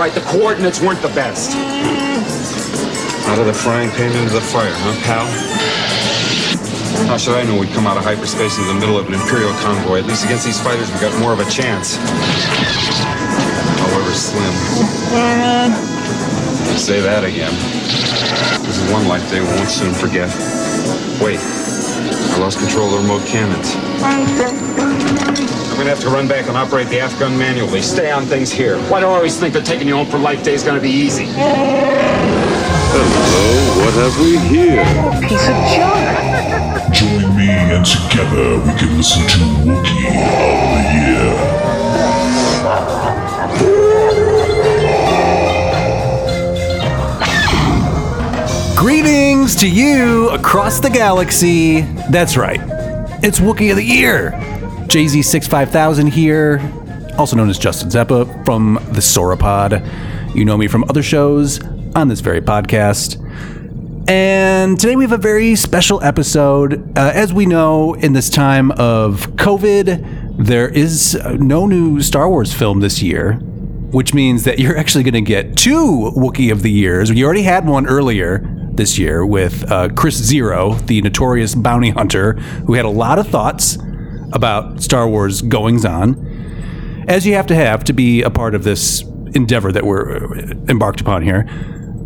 right, the coordinates weren't the best. Out of the frying pan into the fire, huh, pal? How should I know we'd come out of hyperspace into the middle of an Imperial convoy? At least against these fighters, we got more of a chance. However slim. Say that again. This is one life they won't soon forget. Wait. I lost control of the remote cannons. I'm gonna have to run back and operate the F gun manually. Stay on things here. Why do I always think that taking you home for life day is gonna be easy? Hello, what have we here? A piece of junk. Join me and together we can listen to Wookiee of the Year. Greetings to you across the galaxy. That's right. It's Wookiee of the Year. JZ65000 here, also known as Justin Zeppa from the Sauropod. You know me from other shows on this very podcast. And today we have a very special episode. Uh, as we know, in this time of COVID, there is no new Star Wars film this year, which means that you're actually going to get two Wookiee of the Years. You already had one earlier this year with uh, Chris Zero, the notorious bounty hunter, who had a lot of thoughts about Star Wars goings on, as you have to have to be a part of this endeavor that we're embarked upon here.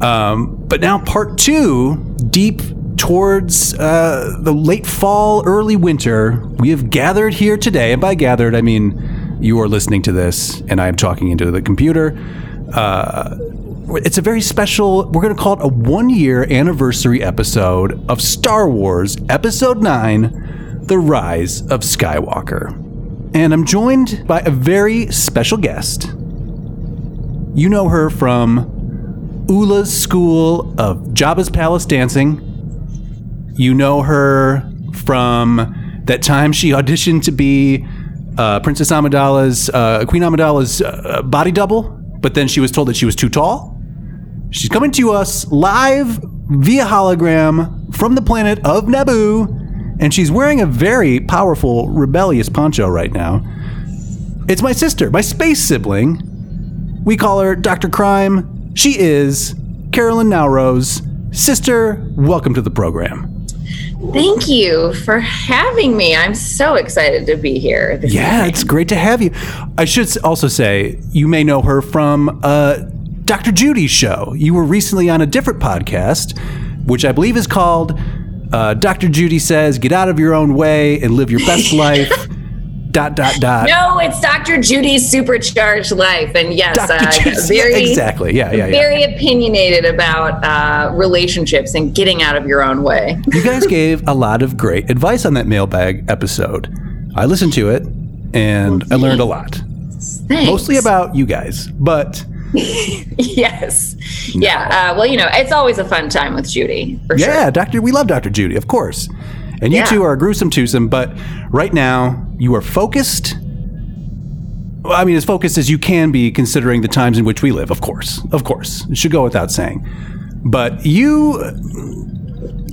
Um, but now, part two, deep towards uh, the late fall, early winter, we have gathered here today. And by gathered, I mean you are listening to this, and I am talking into the computer. Uh, it's a very special, we're going to call it a one year anniversary episode of Star Wars Episode 9 The Rise of Skywalker. And I'm joined by a very special guest. You know her from Oola's School of Jabba's Palace Dancing. You know her from that time she auditioned to be uh, Princess Amidala's, uh, Queen Amidala's uh, body double, but then she was told that she was too tall. She's coming to us live via hologram from the planet of Naboo, and she's wearing a very powerful, rebellious poncho right now. It's my sister, my space sibling. We call her Dr. Crime. She is Carolyn Nowrose. Sister, welcome to the program. Thank you for having me. I'm so excited to be here. Yeah, evening. it's great to have you. I should also say you may know her from uh, Dr. Judy's show. You were recently on a different podcast, which I believe is called uh, Dr. Judy Says, Get Out of Your Own Way and Live Your Best Life. dot, dot, dot. No, it's Dr. Judy's supercharged life, and yes, uh, yeah, very exactly. Yeah, yeah, yeah. very opinionated about uh, relationships and getting out of your own way. you guys gave a lot of great advice on that mailbag episode. I listened to it and I learned a lot. Thanks. Mostly about you guys, but yes, yeah. Uh, well, you know, it's always a fun time with Judy for sure. Yeah, Doctor, we love Doctor Judy, of course. And you Yeah. two are a gruesome twosome, but right now you are focused. I mean, as focused as you can be, considering the times in which we live. Of course, of course, it should go without saying. But you,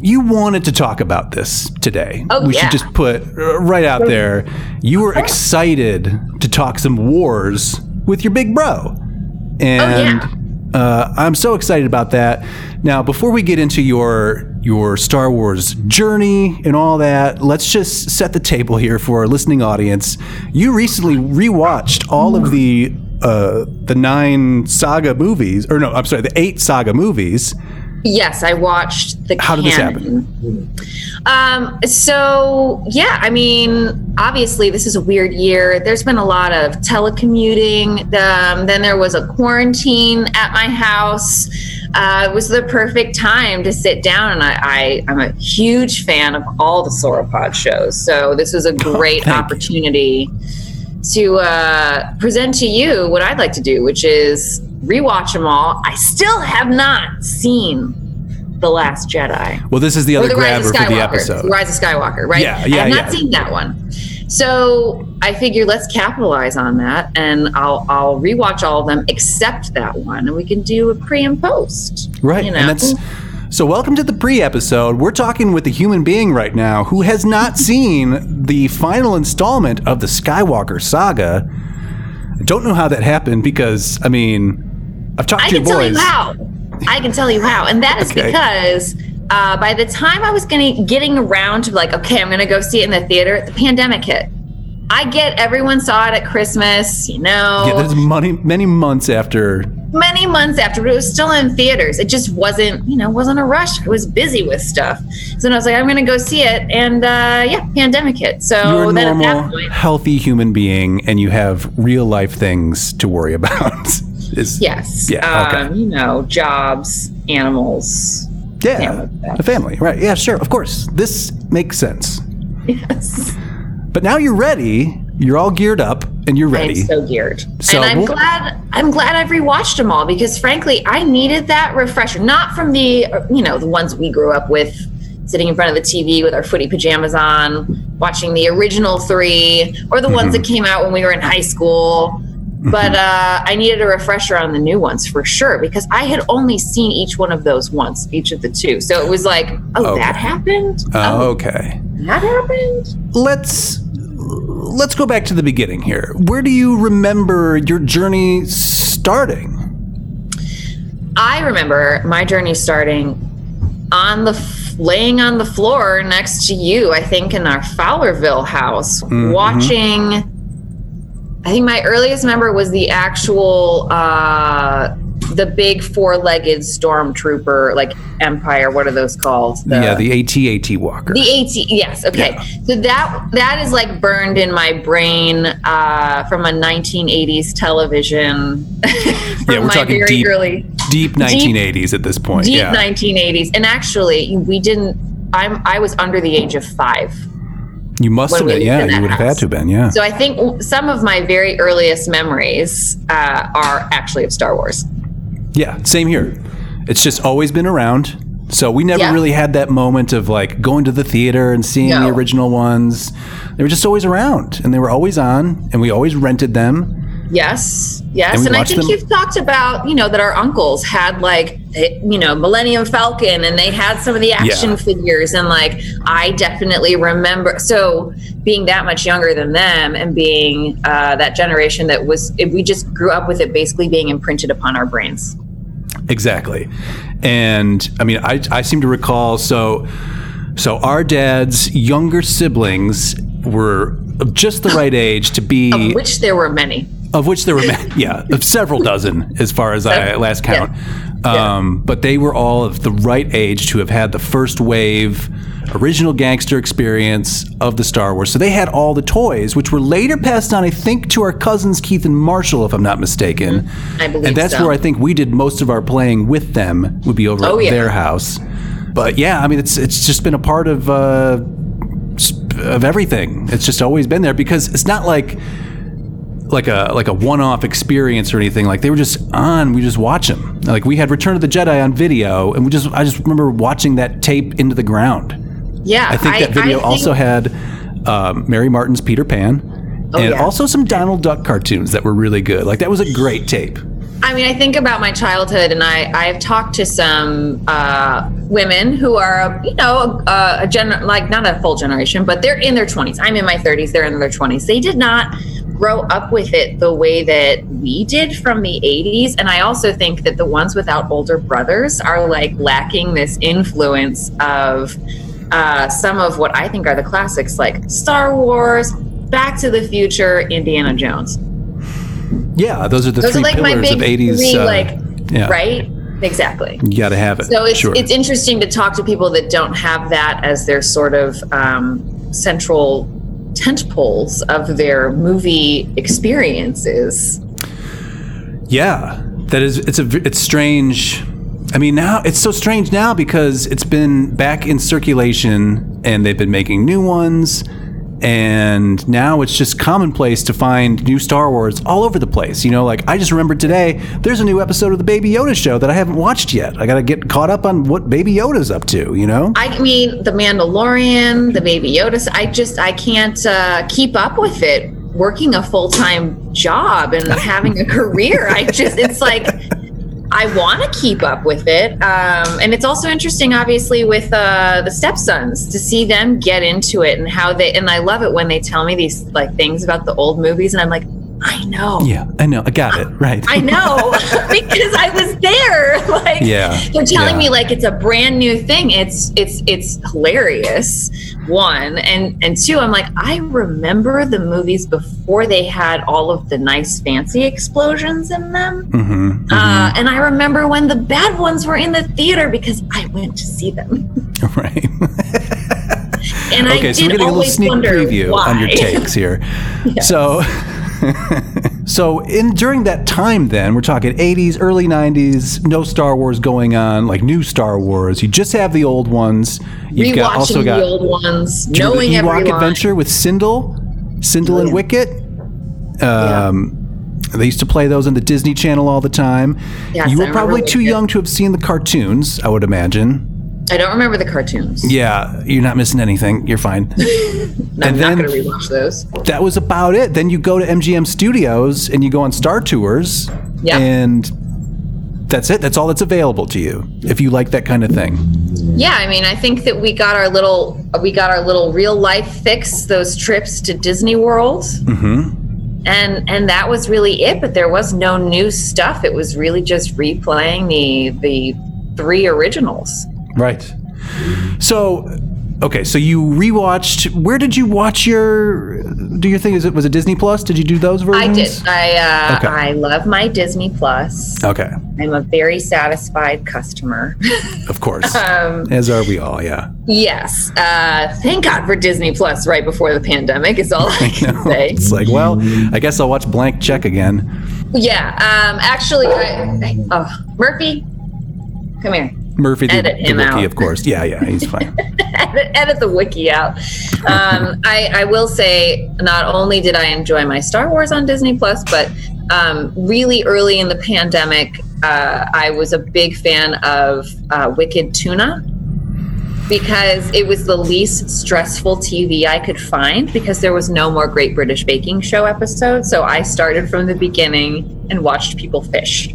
you wanted to talk about this today. Oh, we yeah. should just put uh, right out there. You were excited to talk some wars with your big bro, and Oh, uh, I'm so excited about that. Now, before we get into your your Star Wars journey and all that, let's just set the table here for our listening audience. You recently rewatched all of the uh, the nine saga movies, or no, I'm sorry, the eight saga movies. Yes, I watched the. How did this happen? Um, so yeah, I mean, obviously this is a weird year. There's been a lot of telecommuting. Um, then there was a quarantine at my house. Uh, it was the perfect time to sit down, and I, I I'm a huge fan of all the Sauropod shows. So this was a great thank you. opportunity to uh, present to you what I'd like to do, which is rewatch them all. I still have not seen The Last Jedi. Well, this is the other the Rise of grabber for the episode. The Rise of Skywalker, right? Yeah, yeah, I have not yeah. seen that one. So I figure let's capitalize on that, and I'll I'll rewatch all of them except that one, and we can do a pre and post. Right. You know? And that's so welcome to the pre-episode. We're talking with a human being right now who has not seen the final installment of the Skywalker saga. I don't know how that happened because I mean, I've talked I to your can tell you how. I can tell you how, and that is Okay. because uh, by the time I was getting getting around to like, okay, I'm going to go see it in the theater, the pandemic hit. I get everyone saw it at Christmas, you know, Yeah, there's money, many months after. many months after, but it was still in theaters. It just wasn't, you know, wasn't a rush. I was busy with stuff, so then I was like, I'm going to go see it, and uh, yeah, pandemic hit. So You're a then at that normal, point, healthy human being, and you have real life things to worry about. Is- yes, Yeah, okay. um, you know, jobs, animals, Yeah, family. a family, right? Yeah, sure, of course. This makes sense. yes. But now you're ready. You're all geared up, and you're ready. I'm ready. so geared. So- and I'm glad I'm glad I've rewatched them all because frankly, I needed that refresher. Not from the uh, you know, the ones we grew up with sitting in front of the TV with our footy pajamas on, watching the original 3 or the ones Mm-hmm. that came out when we were in high school. But uh, I needed a refresher on the new ones for sure because I had only seen each one of those once, each of the two. So it was like, oh, that Okay. happened. Oh, okay. that happened. Let's let's go back to the beginning here. Where do you remember your journey starting? I remember my journey starting on the f- laying on the floor next to you. I think in our Fowlerville house, watching. I think my earliest member was the actual uh, the big four-legged stormtrooper, like Empire. What are those called? yeah, the AT-AT Walker. The AT, yes, okay. So that that is like burned in my brain uh, from a 1980s television. from yeah, we're my talking very deep, early deep 1980s at this point. deep yeah. 1980s. And actually, we didn't. I'm I was under the age of five, you must have been. Yeah, you would have had to have been. Yeah. so I think some of my very earliest memories uh, are actually of Star Wars. Yeah, same here. It's just always been around. So we never Yeah. really had that moment of like going to the theater and seeing the original ones. They were just always around and they were always on and we always rented them. Yes, yes, And and, I think them- you've talked about you know that our uncles had like eh, you know Millennium Falcon, and they had some of the action Yeah. figures, and like I definitely remember. So being that much younger than them, and being uh, that generation that was, we just grew up with it basically being imprinted upon our brains. Exactly. And I mean, I, I seem to recall so so our dad's younger siblings were of just the right age to be Of which there were many. of which there were ma- yeah of several dozen as far as I last yeah. count. Um, but they were all of the right age to have had the first wave original gangster experience of the Star Wars. So they had all the toys, which were later passed on, I think, to our cousins Keith and Marshall, if I'm not mistaken. I believe And that's so. where I think we did most of our playing with them. Would be over Oh, at yeah. their house. But yeah, I mean, it's it's just been a part of. Uh, of everything. It's just always been there because it's not like like a like a one-off experience or anything. Like they were just on. We just watch them. Like we had Return of the Jedi on video, and we just I just remember watching that tape into the ground. Yeah, I think that video think- also had um, Mary Martin's Peter Pan. Oh, and yeah. also some Donald Duck cartoons that were really good. Like that was a great tape. I mean, I think about my childhood, and I I've talked to some uh, women who are, you know, a, a gen like not a full generation, but they're in their twenties. I'm in my 30s; they're in their 20s. They did not grow up with it the way that we did from the 80s, and I also think that the ones without older brothers are like lacking this influence of uh, some of what I think are the classics, like Star Wars, Back to the Future, Indiana Jones. Yeah, those are the Those three are like my pillars big of 80s. three, uh, like yeah. right? Exactly. You got to have it. So it's sure. it's interesting to talk to people that don't have that as their sort of um, central tent poles of their movie experiences. Yeah, that is. It's a. It's strange. I mean, now it's so strange now because it's been back in circulation and they've been making new ones, and now it's just commonplace to find new Star Wars all over the place. You know, like I just remembered today, there's a new episode of the Baby Yoda show that I haven't watched yet. I got to get caught up on what Baby Yoda's up to. You know. I mean, The Mandalorian, The Baby Yoda. I just I can't uh, keep up with it. Working a full time job and having a career, I just it's like I want to keep up with it. Um, and it's also interesting, obviously, with uh, the stepsons to see them get into it and how they. And I love it when they tell me these like things about the old movies, and I'm like, I know. Yeah, I know. I got it. Right. I know because I was there. Like Yeah, they're telling yeah. me like it's a brand new thing. It's it's it's hilarious. One and and two, I'm like I remember the movies before they had all of the nice fancy explosions in them. Mm-hmm, Uh, and I remember when the bad ones were in the theater because I went to see them. Right. And I okay, so did we're getting a little sneak preview why. on your takes here. So, so in during that time, then we're talking 80s, early 90s, no Star Wars going on, like new Star Wars. You just have the old ones. You've Rewatching got also got the old ones, Do you remember knowing the every Ewok line. Adventure with Cindel, Cindel and. Wicket. Um, They used to play those on the Disney Channel all the time. Yes, you were probably too young to have seen the cartoons, I would imagine. I don't remember the cartoons. Yeah, you're not missing anything. You're fine. I'm and not then- going to rewatch those. that was about it. Then you go to MGM Studios and you go on Star Tours. Yeah. And that's it. That's all that's available to you if you like that kind of thing. Yeah, I mean, I think that we got our little we got our little real life fix. Those trips to Disney World. Mm-hmm. And and that was really it. But there was no new stuff. It was really just replaying the the three originals. Right. So, okay. So you rewatched. Where did you watch your? Do your thing? Is it was it Disney Plus? Did you do those versions? I did. I uh, Okay. I love my Disney Plus. Okay. I'm a very satisfied customer. Of course. Um, As are we all. Yeah. yes. Uh, thank God for Disney Plus right before the pandemic is all I can say. It's like, well, I guess I'll watch Blank Check again. Yeah. Um, actually, I, I, oh, Murphy, come here. Murphy the, Edit the Wookiee, out. of course. Yeah, yeah, he's fine. edit, edit the Wookiee out. Um, I, I will say, not only did I enjoy my Star Wars on Disney Plus, but um, really early in the pandemic, uh, I was a big fan of uh, Wicked Tuna because it was the least stressful TV I could find because there was no more Great British Baking Show episodes. So I started from the beginning and watched people fish.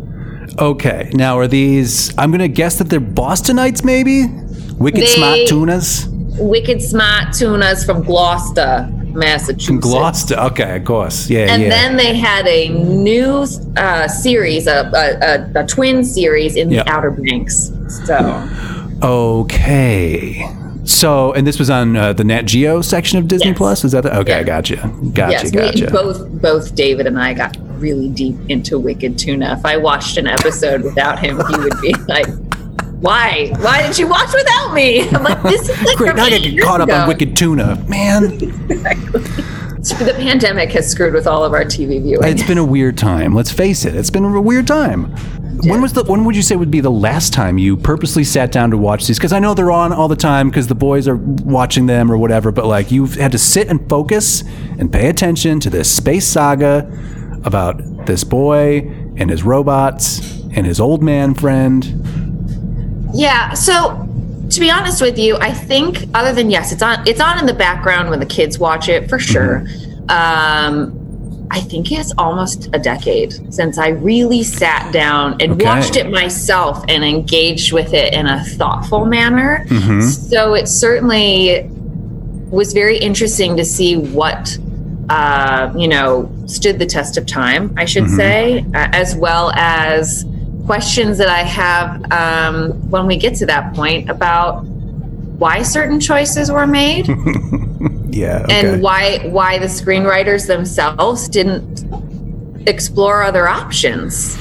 Okay, now are these? I'm gonna guess that they're Bostonites, maybe. Wicked They- smart tunas Wicked Smart Tunas from Gloucester, Massachusetts. from Gloucester. Okay, of course. Yeah, And yeah. then they had a new uh, series, a, a, a, a twin series in Yeah. the Outer Banks. So, okay. So, and this was on uh, the Nat Geo section of Disney Yes. Plus. Is that the, okay? Yeah. Gotcha. Gotcha. yes, we, gotcha. both both David and I got really deep into Wicked Tuna. If I watched an episode without him, he would be like, "Why? Why did you watch without me?" I'm like, "This is like Great. Now I get caught up on. Wicked Tuna. Man, The pandemic has screwed with all of our TV viewing. it's been a weird time. Let's face it. It's been a weird time. When was the? When would you say would be the last time you purposely sat down to watch these? Because I know they're on all the time because the boys are watching them or whatever. But like you've had to sit and focus and pay attention to this space saga about this boy and his robots and his old man friend. Yeah. So to be honest with you, I think other than yes, it's on it's on in the background when the kids watch it for sure. Um I think it's almost a decade since I really sat down and Okay. watched it myself and engaged with it in a thoughtful manner. So it certainly was very interesting to see what uh, you know stood the test of time, I should say, uh, as well as questions that I have um, when we get to that point about why certain choices were made Yeah. Okay. and why why the screenwriters themselves didn't explore other options.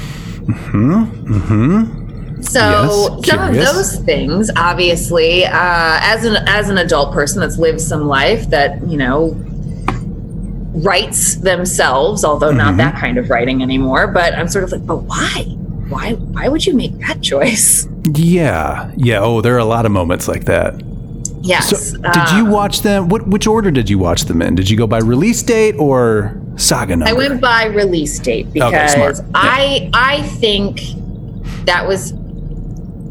Mm-hmm. So Yes, some of those things, obviously, uh, as an as an adult person that's lived some life that you know writes themselves, although Mm-hmm. not that kind of writing anymore. But I'm sort of like, but why? Why? Why would you make that choice? yeah. Yeah. Oh, there are a lot of moments like that. Yes. So, did you uh, watch them? What which order did you watch them in? Did you go by release date or saga number? I went by release date Okay, because smart. Yeah. I I think that was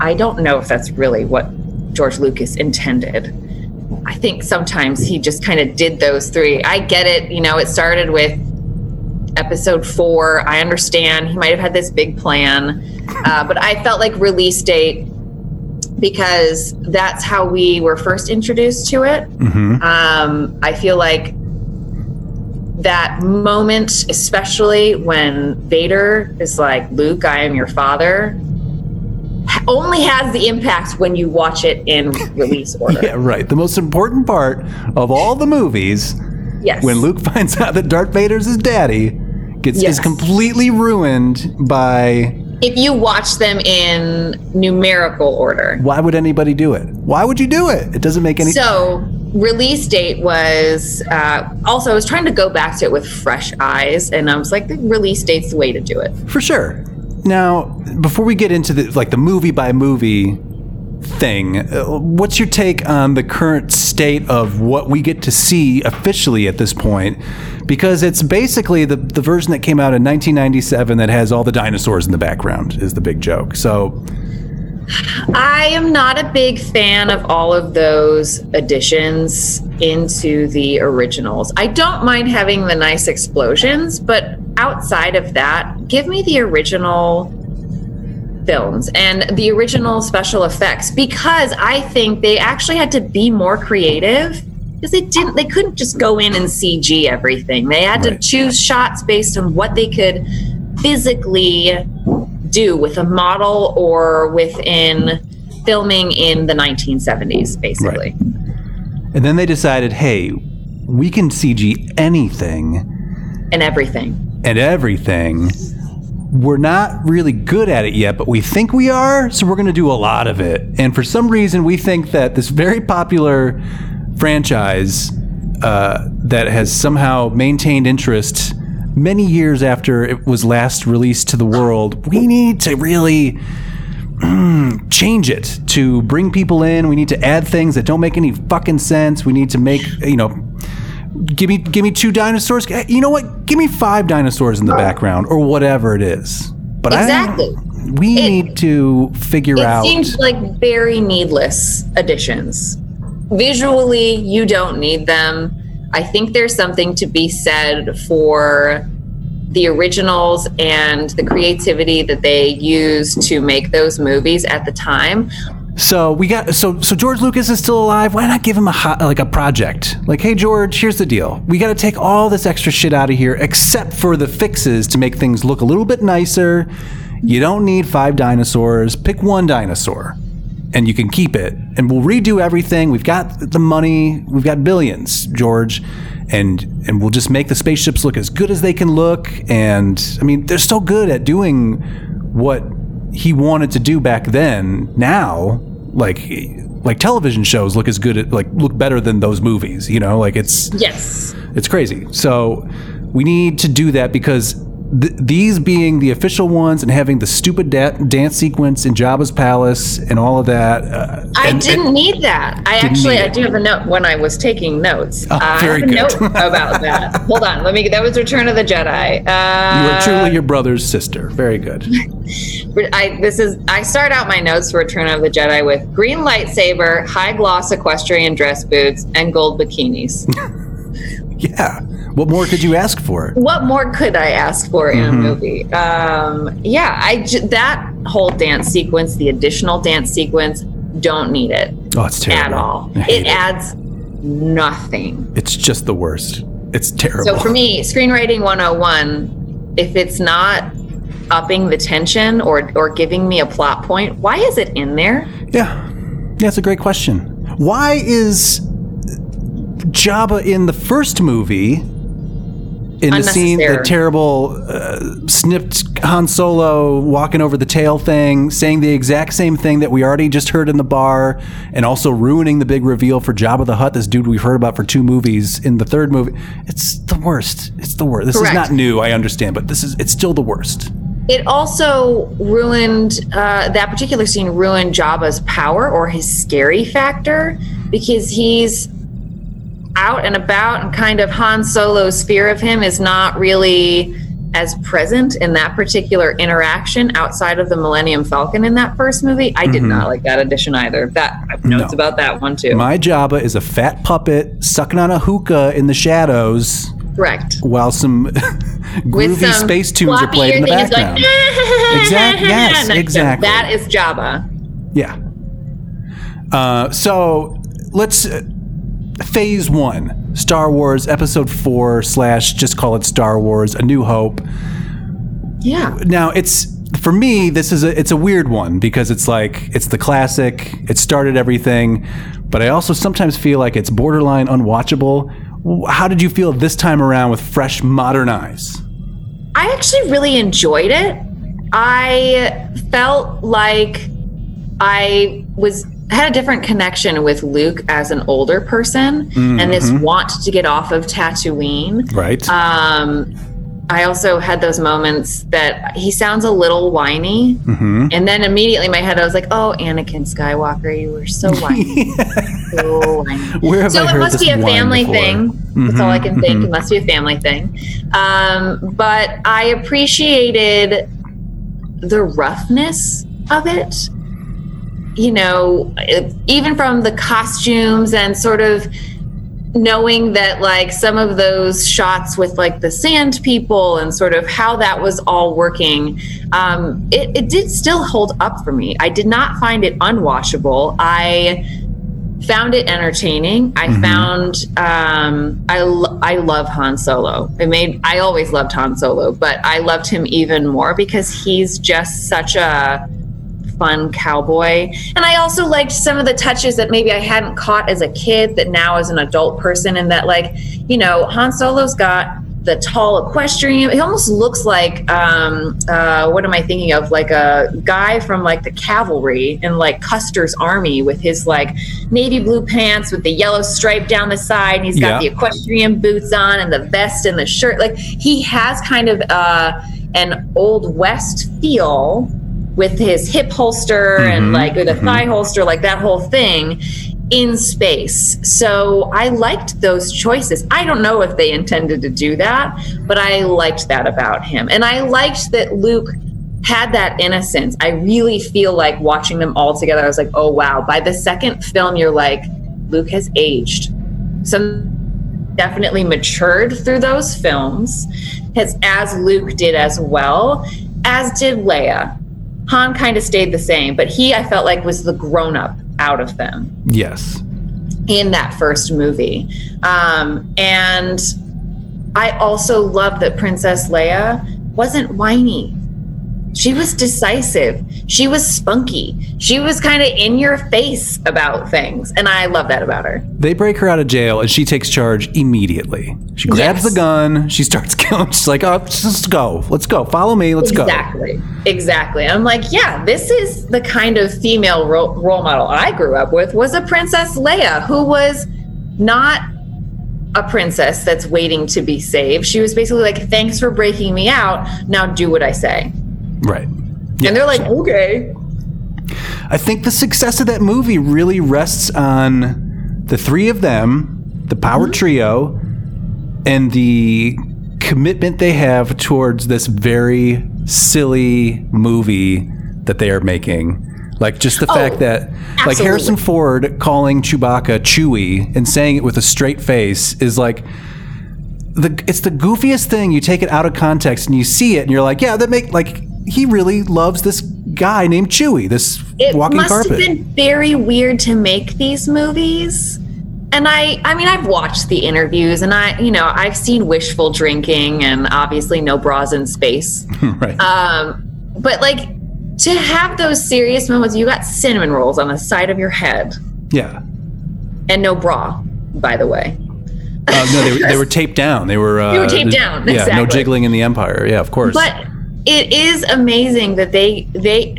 I don't know if that's really what George Lucas intended. I think sometimes he just kind of did those three. I get it, you know, it started with episode four. I understand he might have had this big plan, uh, but I felt like release date because that's how we were first introduced to it. Mm-hmm. Um, I feel like that moment, especially when Vader is like, Luke, I am your father, only has the impact when you watch it in release order. Yeah, right. The most important part of all the movies, Yes. when Luke finds out that Darth Vader's his daddy, gets Yes. is completely ruined by if you watch them in numerical order. why would anybody do it? Why would you do it? It doesn't make any So, release date was uh, also, I was trying to go back to it with fresh eyes, and I was like, the release date's the way to do it. For sure. Now, before we get into the like the movie by movie thing, uh, what's your take on the current state of what we get to see officially at this point? Because it's basically the the version that came out in 1997 that has all the dinosaurs in the background is the big joke. So, I am not a big fan of all of those additions into the originals. I don't mind having the nice explosions, but outside of that, give me the original films and the original special effects because I think they actually had to be more creative because they didn't they couldn't just go in and CG everything. They had Right. to choose shots based on what they could physically do with a model or within filming in the 1970s basically. and then they decided, hey, we can CG anything And everything. and everything. We're not really good at it yet, but we think we are, so we're going to do a lot of it. And for some reason, we think that this very popular franchise uh, that has somehow maintained interest many years after it was last released to the world, we need to really mm, change it to bring people in. We need to add things that don't make any fucking sense. We need to make, you know, give me give me two dinosaurs. Eh, You know what? Give me five dinosaurs in the background or whatever it is. But Exactly. I, we It- need to figure It out. seems like very needless additions. Visually, you don't need them. I think there's something to be said for the originals and the creativity that they used to make those movies at the time. So we got so so George Lucas is still alive. Why not give him a hot, like a project? Like, hey George, here's the deal. We got to take all this extra shit out of here, except for the fixes to make things look a little bit nicer. You don't need five dinosaurs. Pick one dinosaur, and you can keep it. And we'll redo everything. We've got the money. We've got billions, George, and and we'll just make the spaceships look as good as they can look. And I mean, they're so good at doing what he wanted to do back then now like like television shows look as good at like look better than those movies you know like it's Yes. it's crazy so we need to do that because th- these being the official ones and having the stupid da- dance sequence in Jabba's palace and all of that uh, I and- didn't need that. I actually, I do have a note when I was taking notes. Oh, I very have a good. note about that. Hold on, let me. That was Return of the Jedi. Uh, you are truly your brother's sister very good I this is I start out my notes for Return of the Jedi with green lightsaber, high gloss equestrian dress boots, and gold bikinis. yeah what more could you ask for what more could I ask for in Mm-hmm. a movie? Um, yeah, I j- that whole dance sequence, the additional dance sequence, don't need it oh it's terrible at all. I hate It adds nothing. it's just the worst it's terrible So for me, screenwriting 101, if it's not upping the tension or or giving me a plot point, why is it in there? Yeah, that's a great question. Why is Jabba in the first movie in the scene, the terrible uh, snipped Han Solo walking over the tail thing, saying the exact same thing that we already just heard in the bar, and also ruining the big reveal for Jabba the Hutt, this dude we've heard about for two movies in the third movie? It's the worst. It's the worst. This Correct. is not new, I understand, but this is it's still the worst. It also ruined uh, that particular scene ruined Jabba's power or his scary factor because he's out and about and kind of Han Solo's fear of him is not really as present in that particular interaction outside of the Millennium Falcon in that first movie. I did not like that addition either. That I have notes No. about that one too. My Jabba is a fat puppet sucking on a hookah in the shadows. Correct. while some groovy some space tunes are played in the ear thing, it's background. Like, Exact- yes, exactly. That is Jabba. yeah. Uh, so let's. Uh, Phase One, Star Wars Episode Four slash just call it Star Wars: A New Hope. Yeah. Now it's for me. This is a it's a weird one because it's like it's the classic. It started everything, but I also sometimes feel like it's borderline unwatchable. How did you feel this time around with fresh, modern eyes? I actually really enjoyed it. I felt like I was had a different connection with Luke as an older person and this want to get off of Tatooine. Right. Um, I also had those moments that he sounds a little whiny, and then immediately in my head I was like, "Oh, Anakin Skywalker, you were so whiny." so whiny. So I it must be a family thing. That's all I can think. It must be a family thing. Um, but I appreciated the roughness of it. You know, even from the costumes and sort of knowing that like some of those shots with like the sand people and sort of how that was all working um, it, it did still hold up for me. I did not find it unwatchable i found it entertaining. I found um, I, lo- I love han solo. I made i always loved han solo but i loved him even more because he's just such a fun cowboy. And I also liked some of the touches that maybe I hadn't caught as a kid that now as an adult person and that like, you know, Han Solo's got the tall equestrian. He almost looks like um uh what am I thinking of? Like a guy from like the cavalry in like Custer's army with his like navy blue pants with the yellow stripe down the side and he's got Yeah. the equestrian boots on and the vest and the shirt. Like he has kind of uh an old west feel with his hip holster and mm-hmm. like with a mm-hmm. thigh holster, like that whole thing in space. So I liked those choices. I don't know if they intended to do that, but I liked that about him. And I liked that Luke had that innocence. I really feel like watching them all together, I was like, oh wow. By the second film, you're like, Luke has aged. Some definitely matured through those films, as, as Luke did as well, as did Leia. Han kind of stayed the same, but he, I felt like, was the grown up out of them yes. in that first movie. Um, and I also love that Princess Leia wasn't whiny. She was decisive. She was spunky. She was kind of in your face about things. And I love that about her. They break her out of jail and she takes charge immediately. She grabs Yes. the gun. She starts killing. She's like, "Oh, just go. Let's go. Follow me. Let's go." Exactly. Exactly. I'm like, yeah, this is the kind of female ro- role model I grew up with was a Princess Leia who was not a princess that's waiting to be saved. She was basically like, thanks for breaking me out. Now do what I say. Right. And they're like, okay. I think the success of that movie really rests on the three of them, the power mm-hmm. trio, and the commitment they have towards this very silly movie that they are making. Like just the oh, fact that like. Harrison Ford calling Chewbacca Chewie and saying it with a straight face is like the it's the goofiest thing. You take it out of context and you see it and you're like, yeah, that make like he really loves this guy named Chewie, this It walking must carpet. have been very weird to make these movies. And I I mean I've watched the interviews and I you know I've seen wishful drinking and obviously no bras in space. right. Um, but like to have those serious moments, you got cinnamon rolls on the side of your head yeah. and no bra, by the way. Uh, no, they, were- they were taped down. They were. Uh, They were taped down, Yeah, no jiggling in the Empire. Yeah, of course. But it is amazing that they they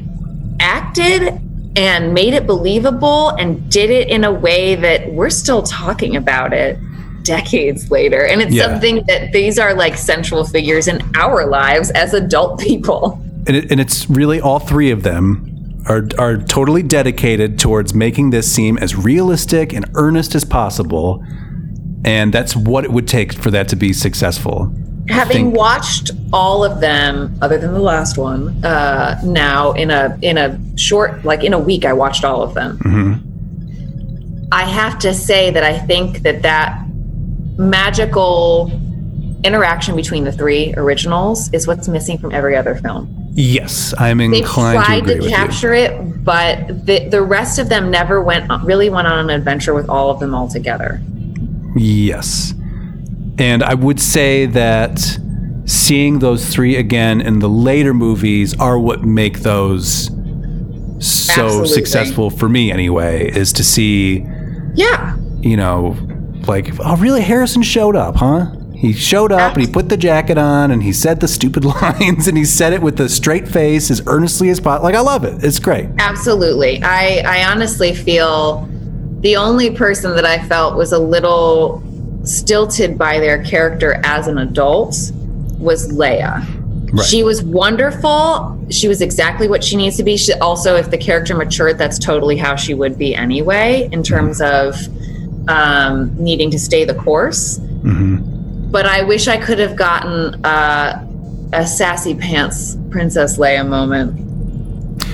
acted and made it believable and did it in a way that we're still talking about it decades later. And it's Yeah. something that these are like central figures in our lives as adult people. and, it, and it's really all three of them are are totally dedicated towards making this seem as realistic and earnest as possible, and that's what it would take for that to be successul. Having think- watched all of them, other than the last one, uh, now in a in a short like in a week, I watched all of them. I have to say that I think that that magical interaction between the three originals is what's missing from every other film. Yes, I'm They inclined to tried agree to, with capture it, but the the rest of them never went really went on an adventure with all of them all together. Yes. And I would say that seeing those three again in the later movies are what make those so Absolutely. successful for me anyway is to see Yeah. you know like oh really harrison showed up huh he showed up and he put the jacket on and he said the stupid lines and he said it with a straight face as earnestly as possible like i love it it's great Absolutely. I, I honestly feel the only person that I felt was a little stilted by their character as an adult was Leia. Right. She was wonderful. She was exactly what she needs to be. She, also, if the character matured, that's totally how she would be anyway, in terms of um, needing to stay the course. But I wish I could have gotten uh, a sassy pants Princess Leia moment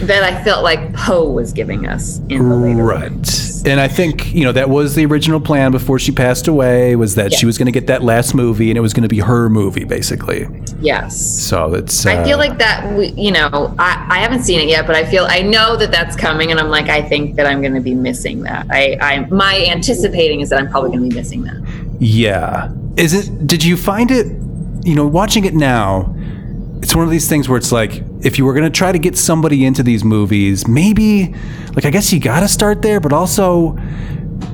that I felt like Poe was giving us in the later Right. ones. And I think, you know, that was the original plan before she passed away was that she was going to get that last movie and it was going to be her movie basically. Yes. So it's uh, I feel like that, we, you know, I, I haven't seen it yet, but I feel, I know that that's coming and I'm like, I think that I'm going to be missing that. I, I, my anticipating is that I'm probably going to be missing that. yeah. Is it did you find it, you know, watching it now, it's one of these things where it's like if you were going to try to get somebody into these movies, maybe like I guess you got to start there, but also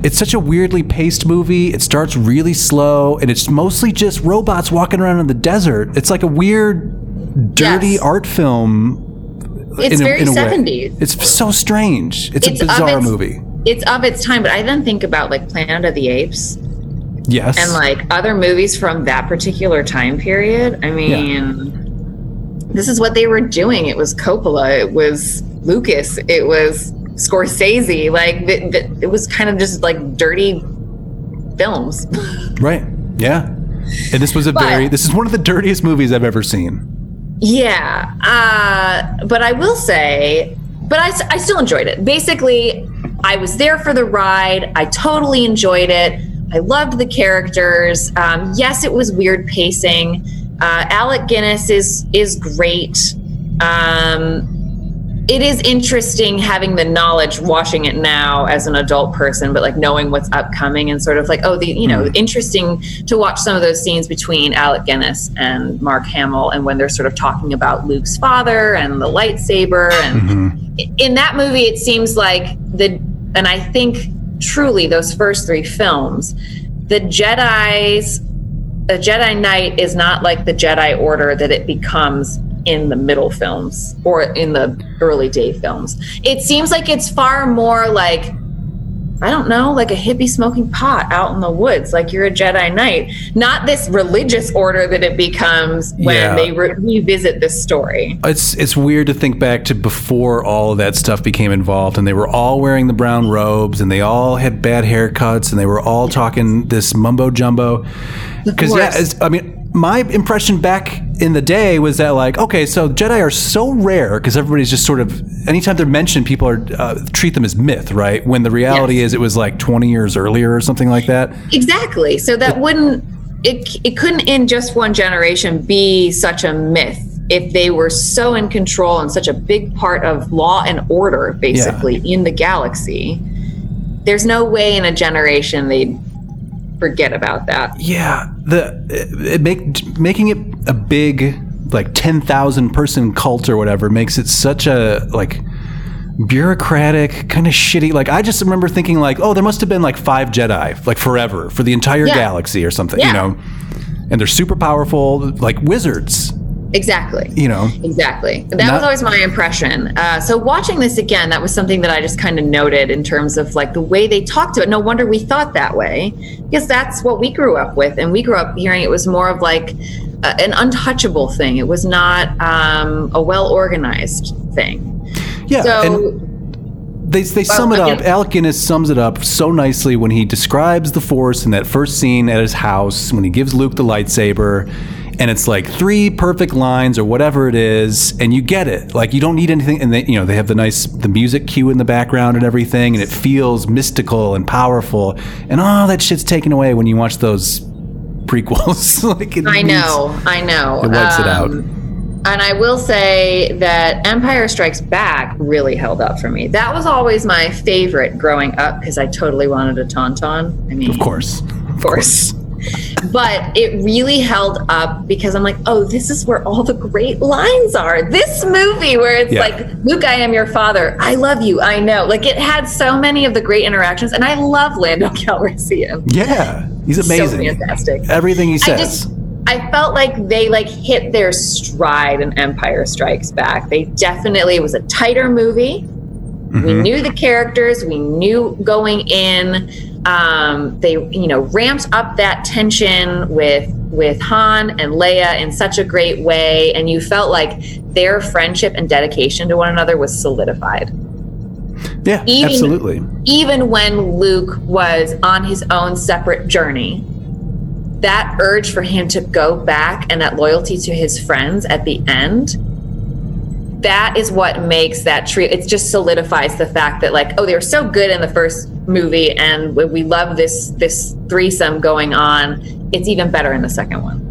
it's such a weirdly paced movie. It starts really slow and it's mostly just robots walking around in the desert. It's like a weird dirty Yes. art film It's in a- very in a way. 70s. It's so strange. It's, It's a bizarre its- movie. It's of its time, but I then think about like Planet of the Apes Yes. and like other movies from that particular time period. I mean, this is what they were doing. It was Coppola, it was Lucas, it was Scorsese. Like, th- th- it was kind of just like dirty films. right. Yeah. And this was a But- very this is one of the dirtiest movies I've ever seen. Yeah, uh, but I will say, but I, I still enjoyed it. Basically, I was there for the ride. I totally enjoyed it. I loved the characters. Um, yes, it was weird pacing. Uh, Alec Guinness is is great. Um, it is interesting having the knowledge watching it now as an adult person but like knowing what's upcoming and sort of like oh the you know interesting to watch some of those scenes between alec guinness and mark hamill and when they're sort of talking about luke's father and the lightsaber and in that movie it seems like the and i think truly those first three films the jedi's a Jedi Knight is not like the Jedi Order that it becomes in the middle films or in the early day films. It seems like it's far more like I don't know, like a hippie smoking pot out in the woods, like you're a Jedi Knight, not this religious order that it becomes when Yeah. they re- revisit this story. It's it's weird to think back to before all of that stuff became involved, and they were all wearing the brown robes, and they all had bad haircuts, and they were all talking this mumbo jumbo. Because yeah, I mean, my impression back in the day was that like, okay, so Jedi are so rare because everybody's just sort of anytime they're mentioned, people are uh, treat them as myth, right? When the reality Yes. is, it was like twenty years earlier or something like that. Exactly. So that wouldn't it it couldn't in just one generation be such a myth if they were so in control and such a big part of law and order basically in the galaxy. There's no way in a generation they'd forget about that. Yeah, the it make making it a big like ten thousand person cult or whatever makes it such a like bureaucratic kind of shitty. Like I just remember thinking like, oh, there must have been like five Jedi like forever for the entire Yeah. galaxy or something, you know. And they're super powerful, like wizards, Exactly. you know. Exactly. That Not- was always my impression. Uh, so watching this again, that was something that I just kind of noted in terms of like the way they talked to it. No wonder we thought that way because that's what we grew up with, and we grew up hearing it was more of like uh, an untouchable thing. It was not um, a well organized thing. Yeah, So and they, they sum it Well, up. Alec Guinness sums it up so nicely when he describes the Force in that first scene at his house when he gives Luke the lightsaber. And it's like three perfect lines or whatever it is, and you get it. Like you don't need anything, and they, you know, they have the nice the music cue in the background and everything, and it feels mystical and powerful. And all that shit's taken away when you watch those prequels. like I means- know, I know. It wipes it out. Um, and I will say that Empire Strikes Back really held up for me. That was always my favorite growing up because I totally wanted a tauntaun. I mean, Of course. of course. But it really held up because I'm like, oh, this is where all the great lines are. This movie where it's Yeah. like, Luke, I am your father. I love you. I know. Like it had so many of the great interactions, and I love Lando Calrissian. Yeah, he's amazing. So fantastic. Everything he I says. just I felt like they like hit their stride in Empire Strikes Back. They definitely it was a tighter movie. We Mm-hmm. knew the characters, we knew going in. Um, they you know ramped up that tension with with Han and Leia in such a great way, and you felt like their friendship and dedication to one another was solidified yeah, even- absolutely. even when Luke was on his own separate journey, that urge for him to go back and that loyalty to his friends at the end, that is what makes that tree. It just solidifies the fact that like, oh, they were so good in the first movie, and we love this this threesome going on. It's even better in the second one.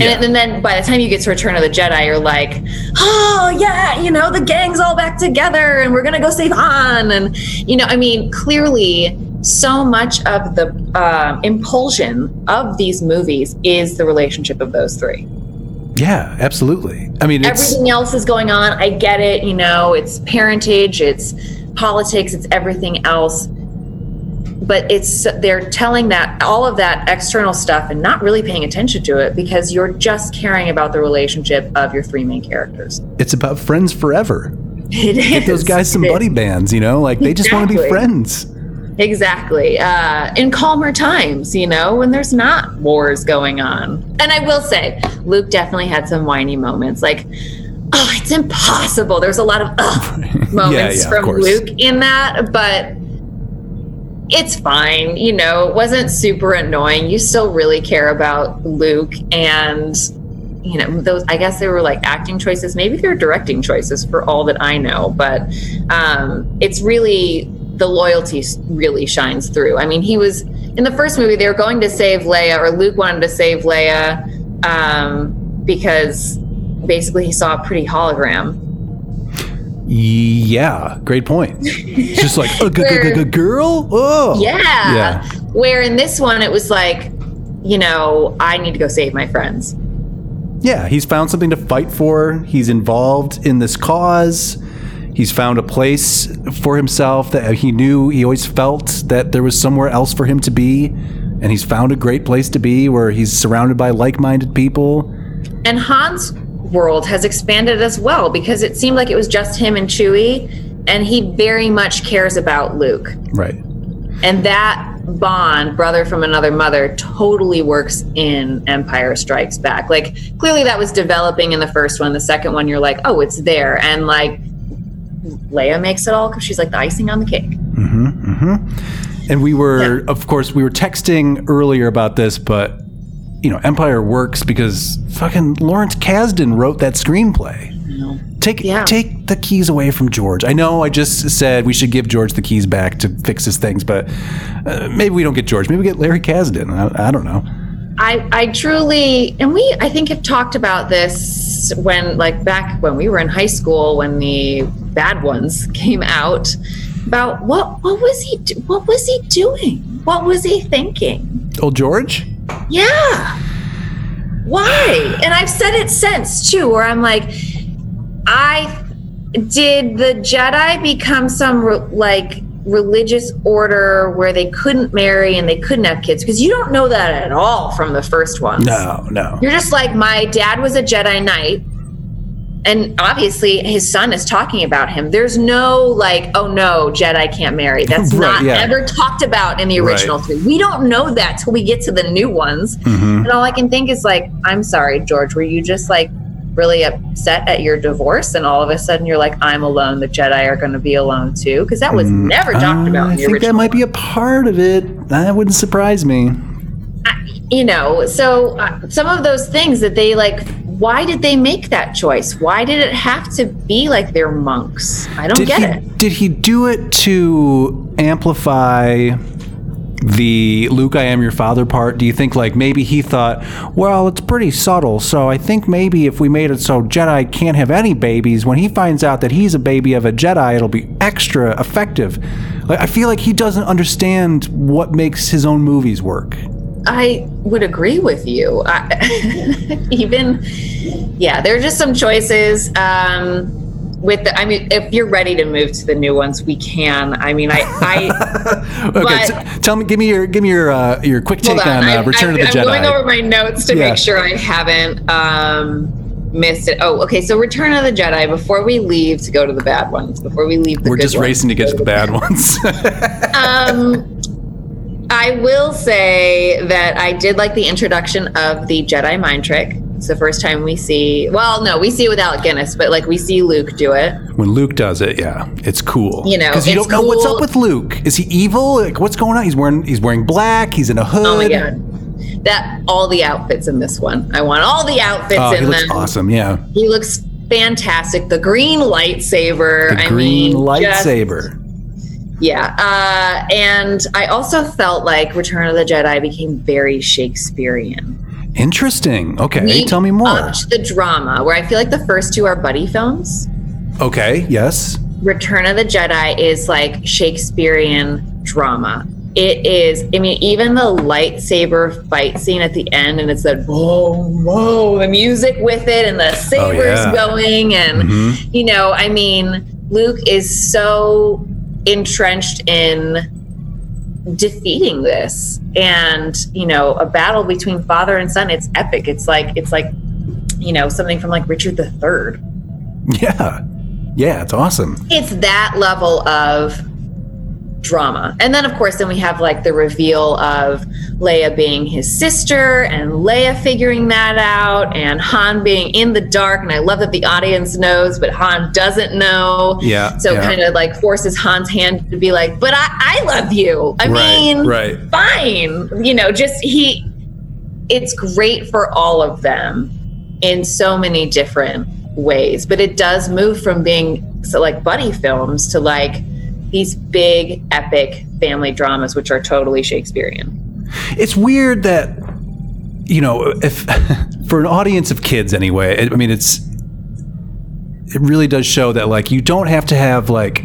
And, and then by the time you get to Return of the Jedi, you're like, oh, yeah, you know, the gang's all back together and we're going to go save Han. And, you know, I mean, clearly, so much of the uh, impulsion of these movies is the relationship of those three. Yeah, absolutely. I mean, it's Everything else is going on. I get it. You know, it's parentage, it's politics, it's everything else. But it's they're telling that all of that external stuff and not really paying attention to it because you're just caring about the relationship of your three main characters. it's about friends forever. It is. Get those guys some It is. buddy bands, you know, like they just want to be friends. Exactly. Uh, in calmer times, you know, when there's not wars going on. And I will say, Luke definitely had some whiny moments. Like, oh, it's impossible. There's a lot of moments yeah, of from course. Luke in that, but it's fine. You know, it wasn't super annoying. You still really care about Luke and. You know, those, I guess they were like acting choices. Maybe they're directing choices for all that I know, but um, it's really the loyalty really shines through. I mean, he was in the first movie, they were going to save Leia, or Luke wanted to save Leia um, because basically he saw a pretty hologram. Yeah, great point. It's just like a g- g- g- girl. Oh, Yeah. Yeah. Where in this one, it was like, you know, I need to go save my friends. Yeah, he's found something to fight for. He's involved in this cause. He's found a place for himself that he knew he always felt that there was somewhere else for him to be. And he's found a great place to be where he's surrounded by like minded people. And Han's world has expanded as well because it seemed like it was just him and Chewie, and he very much cares about Luke. Right. And that bond, brother from another mother, totally works in Empire Strikes Back. Like, clearly that was developing in the first one. The second one, you're like, oh, it's there. And like, Leia makes it all because she's like the icing on the cake. Mm-hmm. And we were, of course, we were texting earlier about this, but you know, Empire works because fucking Lawrence Kasdan wrote that screenplay. Take Yeah. take the keys away from George. I know I just said we should give George the keys back to fix his things, but uh, maybe we don't get George. Maybe we get Larry Kasdan. I, I don't know. I, I truly, and we, I think, have talked about this when, like, back when we were in high school, when the bad ones came out, about what, what was he, what was he doing? What was he thinking? Old George? Yeah. Why? And I've said it since too, where I'm like, I did the Jedi become some like religious order where they couldn't marry and they couldn't have kids? Because you don't know that at all from the first ones. No, no. You're just like, my dad was a Jedi Knight. And obviously, his son is talking about him. There's no like, oh no, Jedi can't marry. That's Right, not yeah. ever talked about in the Right. original three. We don't know that till we get to the new ones. Mm-hmm. And all I can think is like, I'm sorry, George, were you just like really upset at your divorce? And all of a sudden you're like, I'm alone. The Jedi are going to be alone too. Because that was never talked about Mm, I think that might be a part of it. That wouldn't surprise me. you know so uh, some of those things that they like why did they make that choice why did it have to be like they're monks i don't Did get he it did he do it to amplify the Luke I am your father part? Do you think like maybe he thought, well, it's pretty subtle, so I think maybe if we made it so Jedi can't have any babies, when he finds out that he's a baby of a Jedi, it'll be extra effective. Like I feel like he doesn't understand what makes his own movies work. I would agree with you. I, even, yeah, there are just some choices. Um, with the, I mean, if you're ready to move to the new ones, we can. I mean, I, I Okay, But- t- tell me, give me your give me your uh, your quick take on, on. uh, I'm, Return I'm, of the I'm Jedi. going over my notes to Yeah. make sure I haven't um, missed it. Oh, okay. So Return of the Jedi. Before we leave to go to the bad ones, before we leave the We're good just ones, racing to get to the bad ones. Um, I will say that I did like the introduction of the Jedi mind trick. It's the first time we see. Well, no, we see it with Alec Guinness, but like we see Luke do it. when Luke does it, yeah, it's cool. You know, because you don't know what's up with Luke. Is he evil? Like, what's going on? He's wearing he's wearing black. He's in a hood. Oh my god, that all the outfits in this one. I want all the outfits Oh, in he looks them. awesome. Yeah, He looks fantastic. The green lightsaber. the I green mean, just- lightsaber. Yeah. Uh, and I also felt like Return of the Jedi became very Shakespearean. Interesting. Okay, We tell me more. the drama, where I feel like the first two are buddy films. Okay, yes. Return of the Jedi is like Shakespearean drama. It is, I mean, even the lightsaber fight scene at the end, and it's that whoa, whoa, the music with it, and the sabers yeah. going, and Mhm. you know, I mean, Luke is so entrenched in defeating this, and you know, a battle between father and son. It's epic. It's like, it's like, you know, something from like Richard the Third Yeah, yeah, it's awesome. it's that level of drama. And then of course then we have like the reveal of Leia being his sister and Leia figuring that out and Han being in the dark and I love that the audience knows but Han doesn't know. Yeah, So yeah. kind of like forces Han's hand to be like, "But I I love you." I Right, mean, right. fine. You know, just he it's great for all of them in so many different ways, but it does move from being so like buddy films to like these big epic family dramas which are totally Shakespearean. It's weird that you know, if for an audience of kids anyway, I mean, it's it really does show that like you don't have to have like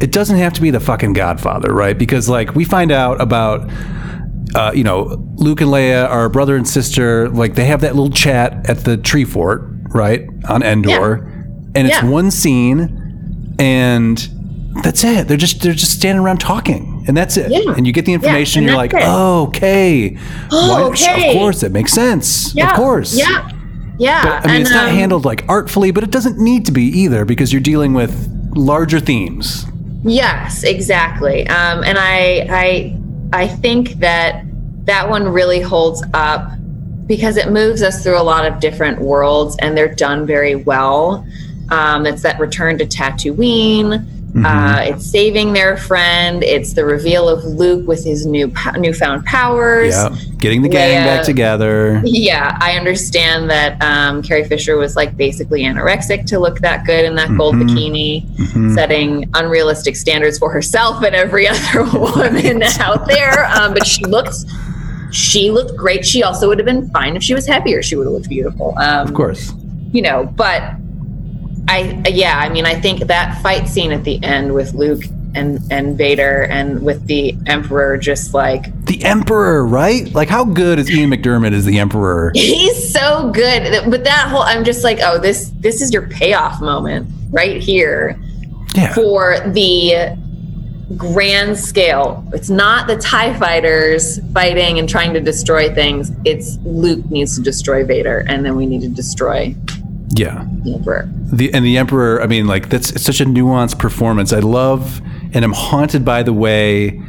it doesn't have to be the fucking Godfather, right? Because like we find out about uh, you know, Luke and Leia are brother and sister. Like they have that little chat at the tree fort, right on Endor, and it's Yeah. one scene, and that's it. They're just they're just standing around talking, and that's it. Yeah. And you get the information. and you're like, it. oh, okay. Oh, Why- okay. Of course, that makes sense. Yeah. Of course. Yeah. Yeah. But, I mean, and, it's not um, handled like artfully, but it doesn't need to be either because you're dealing with larger themes. Yes, exactly. Um, and I, I, I think that that one really holds up because it moves us through a lot of different worlds, and they're done very well. Um, it's that return to Tatooine. Mm-hmm. Uh, it's saving their friend. It's the reveal of Luke with his new po- newfound powers. Yeah. Getting the gang Leia- back together. Yeah, I understand that um, Carrie Fisher was like basically anorexic to look that good in that gold Mhm. bikini, Mhm. setting unrealistic standards for herself and every other woman out there. Um, but she looks she looked great. She also would have been fine if she was heavier. She would have looked beautiful. Um, Of course. you know, but I, yeah, I mean, I think that fight scene at the end with Luke and and Vader and with the Emperor just like The Emperor, right? Like, how good is Ian McDiarmid as the Emperor? he's so good but that whole i'm just like oh this this is your payoff moment right here Yeah. for the grand scale it's not the tie fighters fighting and trying to destroy things it's luke needs to destroy vader and then we need to destroy Yeah. the emperor The and the Emperor, I mean, like that's it's such a nuanced performance. I love and I'm haunted by the way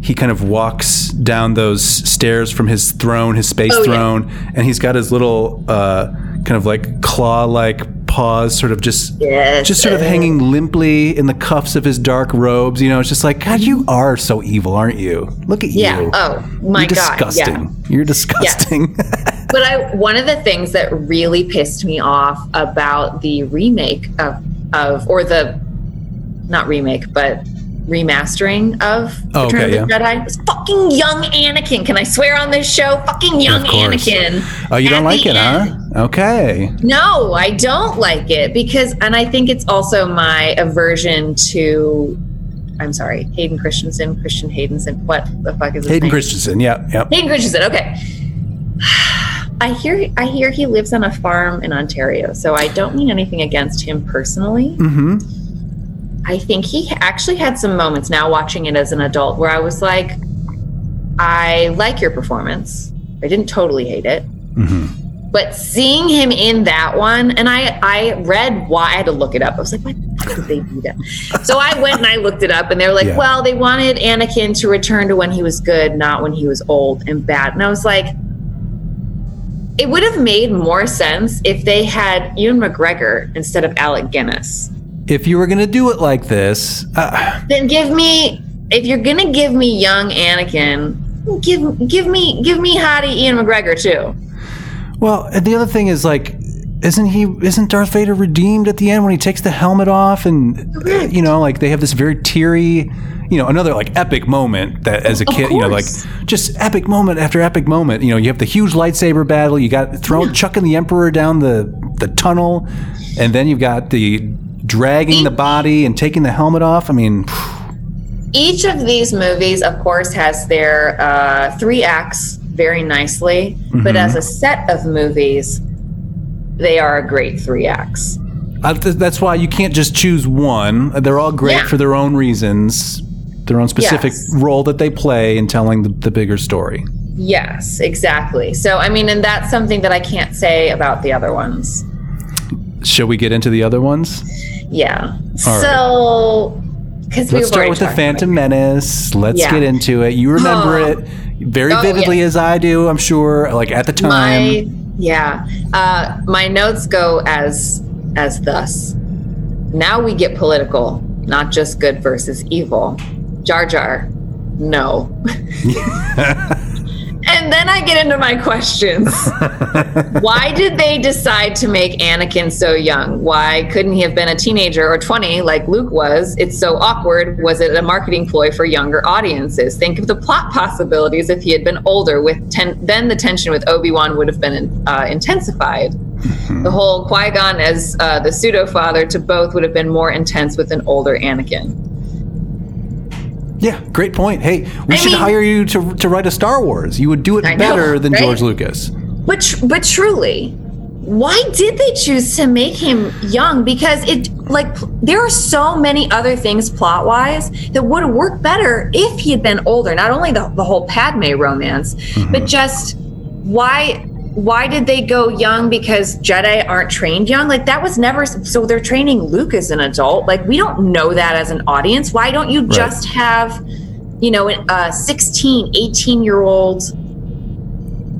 he kind of walks down those stairs from his throne, his space Oh, yeah. throne, and he's got his little uh, kind of like claw-like paws, sort of just Yes. just sort of hanging limply in the cuffs of his dark robes. You know, it's just like God, you are so evil, aren't you? Look at yeah you. oh my You're god disgusting. yeah You're disgusting. but I one of the things that really pissed me off about the remake of of or the not remake but remastering of Oh, Return okay, of the Jedi was fucking young Anakin. Can I swear on this show? Fucking young Anakin. oh, you don't like it, end. huh? Okay. No, I don't like it because, and I think it's also my aversion to I'm sorry, Hayden Christensen, Christian Haydenson. What the fuck is his Hayden name? Christensen. Yeah, yeah. Hayden Christensen. Okay. I hear I hear he lives on a farm in Ontario, so I don't mean anything against him personally. Mm-hmm. I think he actually had some moments now watching it as an adult where I was like, I like your performance. I didn't totally hate it. But seeing him in that one, and I, I read why I had to look it up. I was like, why the fuck did they do that? So I went and I looked it up, and they were like, Yeah. well, they wanted Anakin to return to when he was good, not when he was old and bad. And I was like, it would have made more sense if they had Ewan McGregor instead of Alec Guinness. If you were gonna do it like this, uh, then give me if you're gonna give me young Anakin, give give me give me hottie Ian McGregor too. well, and the other thing is like, isn't he? Isn't Darth Vader redeemed at the end when he takes the helmet off, and you know, like they have this very teary, you know, another like epic moment that as a kid, you know, like just epic moment after epic moment. You know, you have the huge lightsaber battle, you got thrown chucking the Emperor down the the tunnel, and then you've got the dragging the body and taking the helmet off. I mean. Each of these movies, of course, has their uh, three acts very nicely, but as a set of movies, they are a great three acts. Uh, th- that's why you can't just choose one. They're all great Yeah. for their own reasons, their own specific Yes. role that they play in telling the, the bigger story. Yes, exactly. So, I mean, and that's something that I can't say about the other ones. Shall we get into the other ones? Yeah. All right. so, because Let's start with the Phantom Menace. Let's Yeah. get into it. You remember Oh. it very Oh, vividly yeah. as I do, I'm sure. Like at the time. my yeah. Uh my notes go as as thus. Now we get political not just good versus evil. Jar jar no and then i get into my questions. Why did they decide to make anakin so young? Why couldn't he have been a teenager or 20 like luke was? It's so awkward. Was it a marketing ploy for younger audiences? Think of the plot possibilities if he had been older with ten- then the tension with obi-wan would have been uh, intensified. The whole qui-gon as uh, the pseudo father to both would have been more intense with an older anakin Yeah, great point. Hey, we I should mean- hire you to, to write a Star Wars. You would do it I know, better than right? George Lucas. But tr- but truly, why did they choose to make him young? Because it like there are so many other things plot wise that would work better if he had been older. Not only the, the whole Padme romance, but mm-hmm. just why why did they go young because Jedi aren't trained young? Like that was never so they're training Luke as an adult. Like we don't know that as an audience. Why don't you just have you know a 16, 18 year old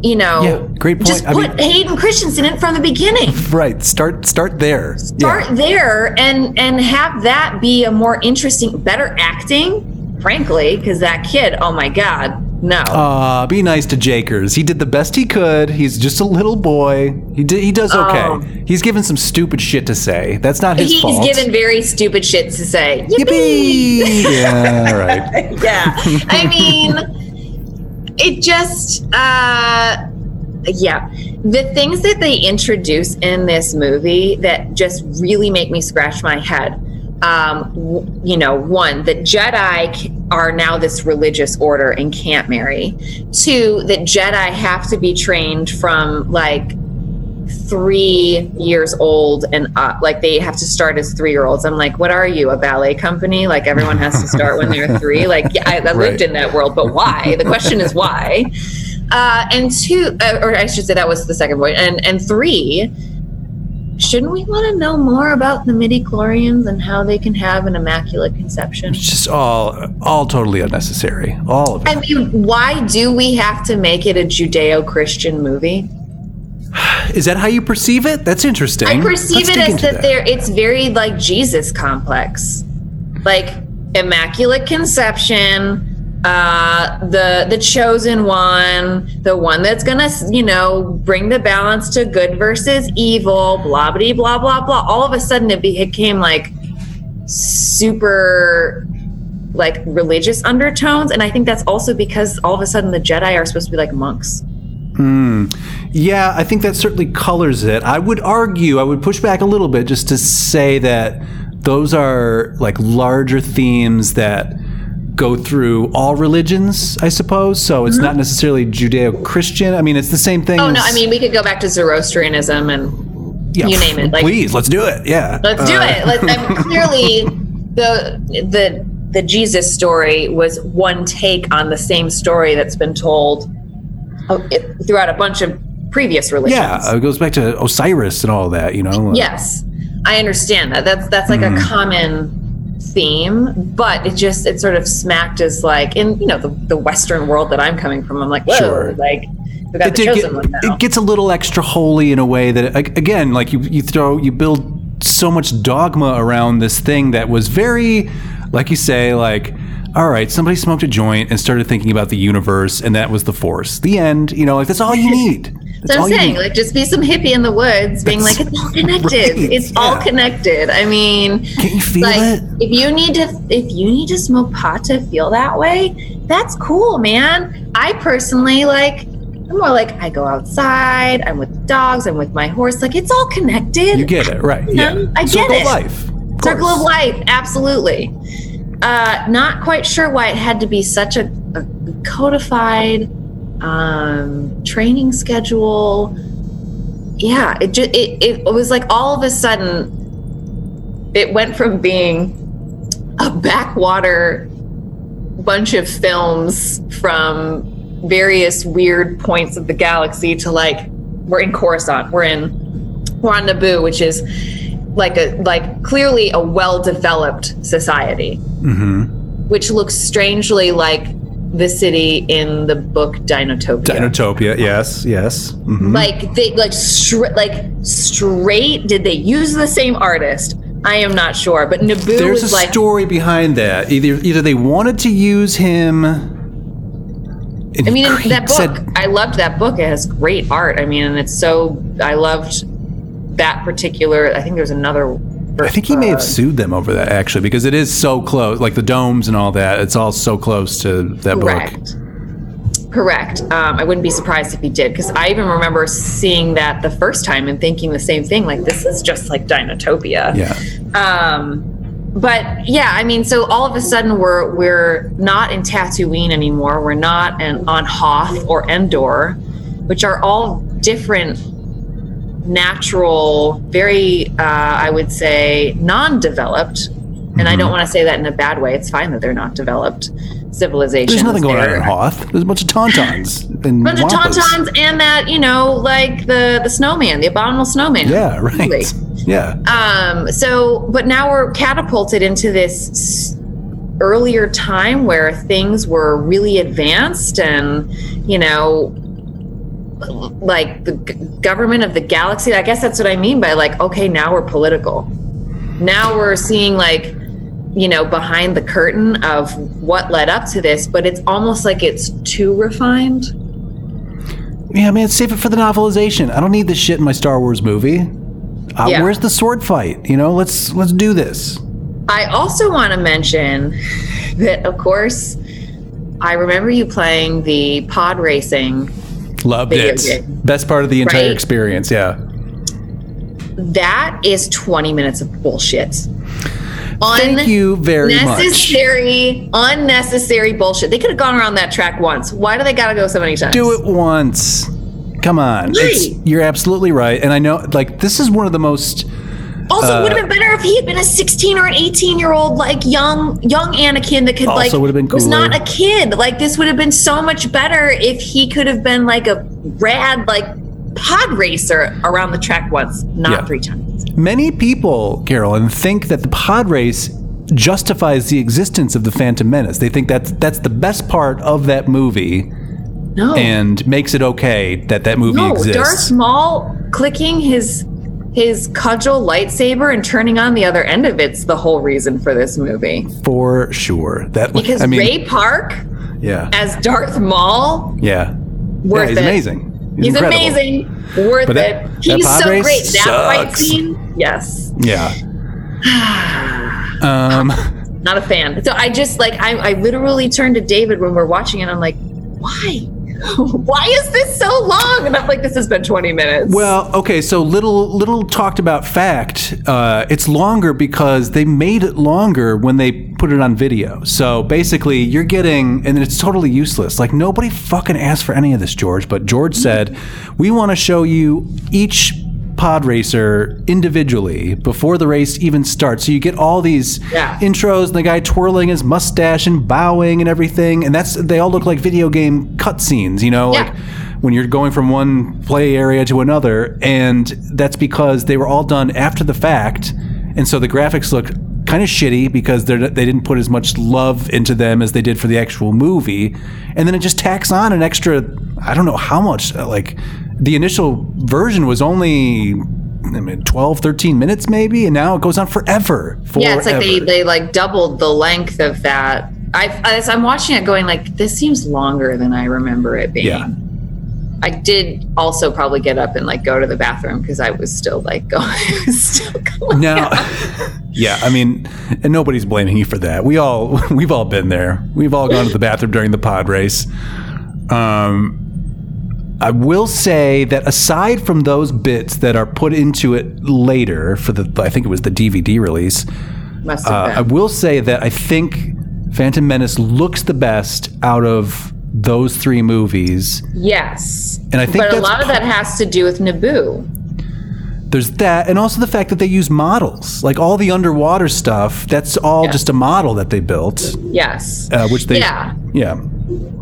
you know, Yeah, great point. Just I put mean- Hayden Christensen in from the beginning. Right. Start start there. Start there and and have that be a more interesting, better acting, frankly, because that kid, oh my god, no. Uh, be nice to Jakers. He did the best he could. He's just a little boy. He did, he does okay. Oh. He's given some stupid shit to say. That's not his He's fault. given very stupid shit to say. Yippee! Yippee! yeah, right. yeah. I mean, it just, uh, yeah. The things that they introduce in this movie that just really make me scratch my head. Um, w- you know, one, that Jedi are now this religious order and can't marry. Two, that Jedi have to be trained from like three years old and up. Like they have to start as three year olds. I'm like, what are you, a ballet company? Like everyone has to start when they're three. Like yeah, I, I lived Right. in that world, but why? The question is why. Uh, and two, uh, or I should say that was the second point. And and three, shouldn't we want to know more about the midi chlorians and how they can have an immaculate conception? It's just all all totally unnecessary. All of it. I mean, why do we have to make it a Judeo-Christian movie? Is that how you perceive it? That's interesting. I perceive Let's it as into that, there it's very like Jesus complex. Like immaculate conception, uh the the chosen one, the one that's to, you know, bring the balance to good versus evil, blah blah blah blah blah. All of a sudden it became like super like religious undertones and I think that's also because all of a sudden the Jedi are supposed to be like monks. Yeah, I think that certainly colors it. I would argue, I would push back a little bit just to say that those are like larger themes that go through all religions, I suppose. So it's not necessarily Judeo-Christian. I mean, it's the same thing. Mm-hmm. Oh no, I mean we could go back to Zoroastrianism and yeah, you name it, like- please, let's do it. Yeah, let's do Uh, it. Let's, I mean, clearly the the the Jesus story was one take on the same story that's been told uh, throughout a bunch of previous religions. Yeah, it goes back to Osiris and all that. You know. Yes, I understand that. That's that's like Mm-hmm. a common theme, but it just it sort of smacked as like in you know the, the Western world that I'm coming from. I'm like, whoa, Sure. like it, the did chosen get, it gets a little extra holy in a way that again like you, you throw you build so much dogma around this thing that was very like you say like all right somebody smoked a joint and started thinking about the universe and that was the force the end you know like that's all you need that's so I'm saying, like, just be some hippie in the woods, being That's like, it's all connected. right, It's all connected. I mean, can't you feel like, it if you need to, if you need to smoke pot to feel that way, that's cool, man. I personally like. I'm more like I go outside. I'm with dogs. I'm with my horse. Like it's all connected. you get it right yeah I get Circle of it. life of Circle of life, absolutely. Uh, not quite sure why it had to be such a, a codified um, training schedule. Yeah, it just it, it was like all of a sudden it went from being a backwater bunch of films from various weird points of the galaxy to like we're in Coruscant, we're in we're on Naboo, which is like a like clearly a well-developed society, which looks strangely like the city in the book Dinotopia. Dinotopia yes yes Mhm. like they like stra- like straight. Did they use the same artist? I am not sure, but Naboo there's a like story behind that either either they wanted to use him I mean, in that book, said, I loved that book. It has great art. I mean, and it's so. I loved that particular. I think there's another. I think he may have sued them over that actually because it is so close, like the domes and all that. It's all so close to that book. Correct. Correct. Um, I wouldn't be surprised if he did because I even remember seeing that the first time and thinking the same thing. Like this is just like Dinotopia. Yeah, Um, but yeah, I mean, so all of a sudden we're we're not in Tatooine anymore. We're not in, on Hoth or Endor, which are all different, natural, very uh, I would say non-developed. And I don't want to say that in a bad way. It's fine that they're not developed civilizations. there's nothing going on in Hoth. There's a bunch of tauntauns and bunch of tauntauns and that you know like the the snowman the abominable snowman Yeah, right. Really. Yeah, um so but now we're catapulted into this earlier time where things were really advanced and you know like the g- government of the galaxy i guess that's what i mean by like okay now we're political now we're seeing like you know behind the curtain of what led up to this but it's almost like it's too refined yeah, man. Save it for the novelization. I don't need this shit in my Star Wars movie. Uh, Yeah. Where's the sword fight? You know, let's let's do this. I also want to mention that, of course, I remember you playing the pod racing. Loved Video it. game. Best part of the entire Right? experience. Yeah. That is 20 minutes of bullshit. Thank you very much. Unnecessary, unnecessary bullshit. They could have gone around that track once. Why do they got to go so many times? Do it once. Come on. Right. you're absolutely right. And I know, like, this is one of the most. Also, Uh, it would have been better if he had been a 16 or an 18 year old, like young, young Anakin that could like would have been was not a kid. Like this would have been so much better if he could have been like a rad, like pod racer around the track once, not Yeah. three times. Many people, Carolyn, think that the pod race justifies the existence of the Phantom Menace. They think that's that's the best part of that movie No, and makes it okay that that movie no, exists. Darth Maul clicking his his cudgel lightsaber and turning on the other end of it's the whole reason for this movie. for sure. That Because I mean, Ray Park yeah, as Darth Maul yeah, worth yeah. He's it. amazing. He's, He's amazing. Worth But that- it. that He's pod so great. That fight sucks. scene, yes. Yeah. um. Not a fan. So I just like I, I literally turned to David when we're watching it. I'm like, why? why is this so long? And I'm like, this has been 20 minutes. Well, okay, so little little talked about fact. Uh, it's longer because they made it longer when they put it on video. So basically, you're getting, and it's totally useless. Like nobody fucking asked for any of this, George. But George said, we want to show you each pod racer individually before the race even starts. So you get all these Yeah. intros and the guy twirling his mustache and bowing and everything, and that's they all look like video game cutscenes. You know, Yeah. like when you're going from one play area to another, and that's because they were all done after the fact, and so the graphics look kind of shitty because they didn't put as much love into them as they did for the actual movie, and then it just tacks on an extra. I don't know how much. Like the initial version was only. I mean, 12, 13 minutes maybe, and now it goes on forever. yeah, it's like they, they like doubled the length of that. I, as I'm watching it going like, this seems longer than I remember it being. Yeah. I did also probably get up and like go to the bathroom because I was still like going, still going. Now, yeah, I mean, and nobody's blaming you for that. We all, we've all been there. We've all gone to the bathroom during the pod race. Um, I will say that aside from those bits that are put into it later for the, I think it was the DVD release, Must uh, I will say that I think Phantom Menace looks the best out of those three movies. yes. And I think but a lot of that has to do with Naboo. There's that, and also the fact that they use models, like all the underwater stuff. That's all Yeah. just a model that they built, Yes. uh, which they, Yeah. yeah,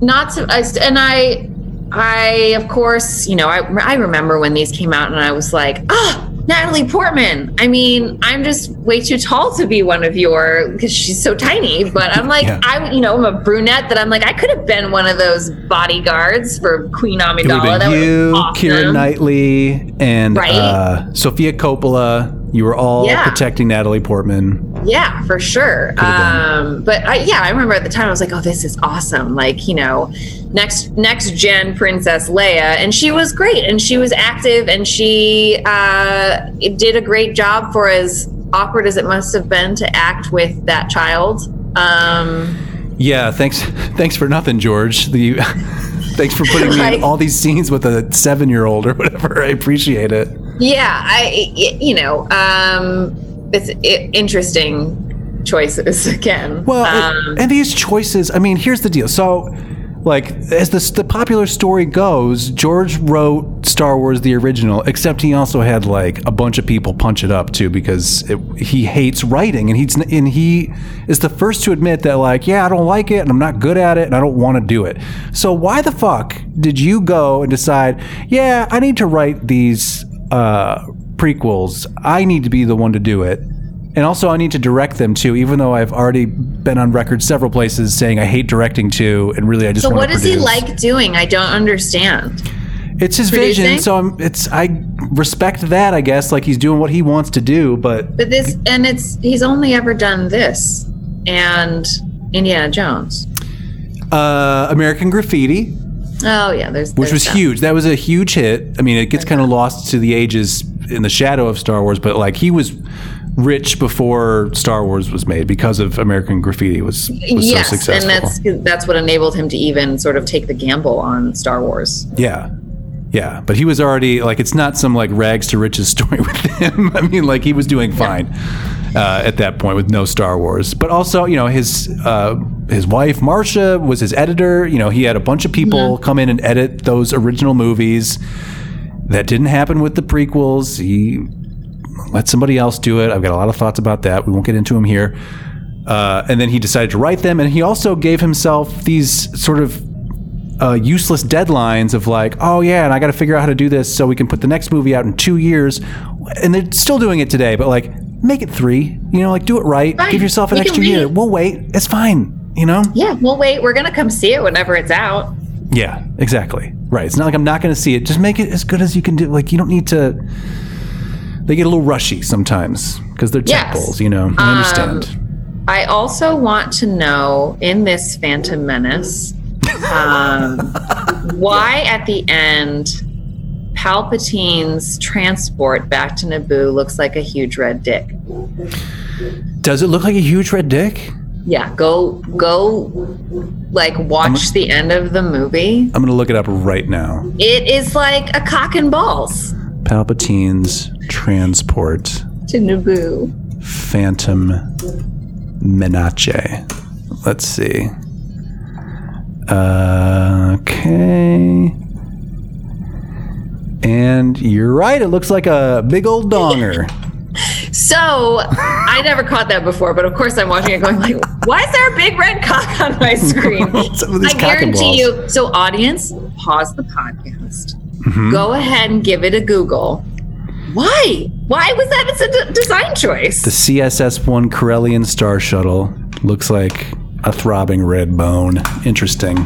not to I, and i i of course you know I, I remember when these came out and i was like ah natalie portman i mean i'm just way too tall to be one of your because she's so tiny but i'm like Yeah. i you know i'm a brunette that i'm like i could have been one of those bodyguards for queen it amidala have that you, awesome. Keira Knightley, and Right? uh, Sofia Coppola. You were all Yeah. protecting Natalie Portman. Yeah, for sure. Um, but I, yeah, I remember at the time I was like, "Oh, this is awesome!" Like, you know, next next gen Princess Leia, and she was great, and she was active, and she uh, did a great job for as awkward as it must have been to act with that child. Um, Yeah, thanks, thanks for nothing, George. The, thanks for putting me in all these scenes with a seven-year-old or whatever. I appreciate it. Yeah, I, you know, um, it's i interesting choices again. Well, um, and, and these choices, I mean, here's the deal. So, like, as the, the popular story goes, George wrote Star Wars the original, except he also had like a bunch of people punch it up too because it, he hates writing, and he's and he is the first to admit that like, yeah, I don't like it, and I'm not good at it, and I don't want to do it. So why the fuck did you go and decide? Yeah, I need to write these uh, prequels. I need to be the one to do it. And also, I need to direct them too, even though I've already been on record several places saying I hate directing too, and really I just so what does he like doing? I don't understand. It's his producing? vision, so I'm, it's I respect that. I guess like he's doing what he wants to do, but But this, and it's he's only ever done this and Indiana Jones. uh, American Graffiti, Oh yeah, there's which there's was huge. That was a huge hit. I mean, it gets kind of lost to the ages in the shadow of Star Wars, but like he was rich before Star Wars was made because of American Graffiti was was Yes, so successful. and that's that's what enabled him to even sort of take the gamble on Star Wars. Yeah. Yeah. But he was already like it's not some like rags to riches story with him. I mean, like he was doing fine uh, at that point with no Star Wars. But also, you know, his uh, his wife Marcia was his editor. You know, he had a bunch of people come in and edit those original movies. That didn't happen with the prequels. He let somebody else do it. I've got a lot of thoughts about that. We won't get into them here. Uh, and then he decided to write them, and he also gave himself these sort of uh, useless deadlines of like, oh yeah, and I got to figure out how to do this so we can put the next movie out in two years, and they're still doing it today. But like, make it three. You know, like do it right. Fine. Give yourself an We extra year. We'll wait. It's fine. You know? Yeah, we'll wait, we're gonna come see it whenever it's out. Yeah, exactly. Right. It's not like I'm not going to see it. Just make it as good as you can do. Like you don't need to. They get a little rushy sometimes because they're Yes. temples. You know, I understand. I also want to know in this Phantom Menace, um, why at the end Palpatine's transport back to Naboo looks like a huge red dick. Does it look like a huge red dick? Yeah, go go like watch the end of the movie. I'm gonna look it up right now. It is like a cock and balls Palpatine's transport to Naboo. Phantom Menace. Let's see. Uh, okay. And you're right. It looks like a big old donger. So I never caught that before, but of course I'm watching it going like, why is there a big red cock on my screen? Some of these I guarantee you. So audience, pause the podcast. Mm-hmm. Go ahead and give it a Google. Why? Why was that? It's a d- design choice. The CSS 1 Corellian Star Shuttle looks like a throbbing red bone. Interesting.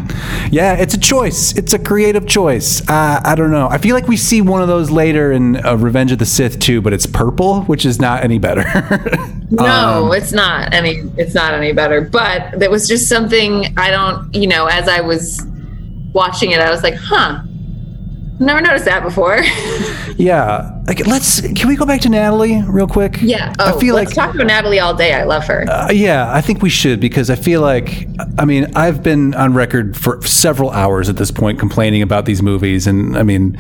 Yeah, it's a choice. It's a creative choice. Uh, I don't know. I feel like we see one of those later in uh, Revenge of the Sith too, but it's purple, which is not any better. No, Um, it's not any. It's not any better. But that was just something I don't. You know, as I was watching it, I was like, huh. Never noticed that before. yeah. Like, let's. Can we go back to Natalie real quick? yeah. Oh, I feel let's like talk about Natalie all day. I love her. Uh, yeah, I think we should because I feel like, I mean, I've been on record for several hours at this point complaining about these movies, and I mean,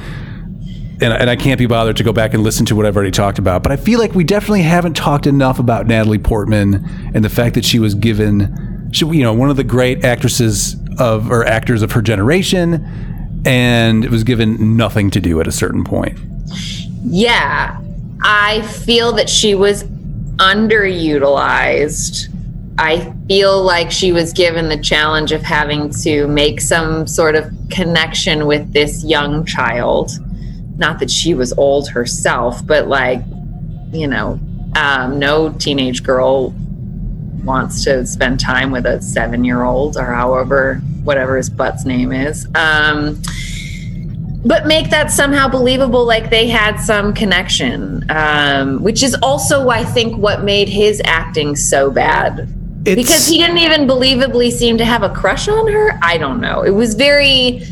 and, and I can't be bothered to go back and listen to what I've already talked about. But I feel like we definitely haven't talked enough about Natalie Portman and the fact that she was given, she, you know, one of the great actresses of or actors of her generation, and it was given nothing to do at a certain point. Yeah, I feel that she was underutilized. I feel like she was given the challenge of having to make some sort of connection with this young child. Not that she was old herself, but like, you know, um, no teenage girl wants to spend time with a seven year old or however, whatever his butt's name is. Um, but make that somehow believable like they had some connection um, which is also i think what made his acting so bad. It's, because he didn't even believably seem to have a crush on her? I don't know. It was very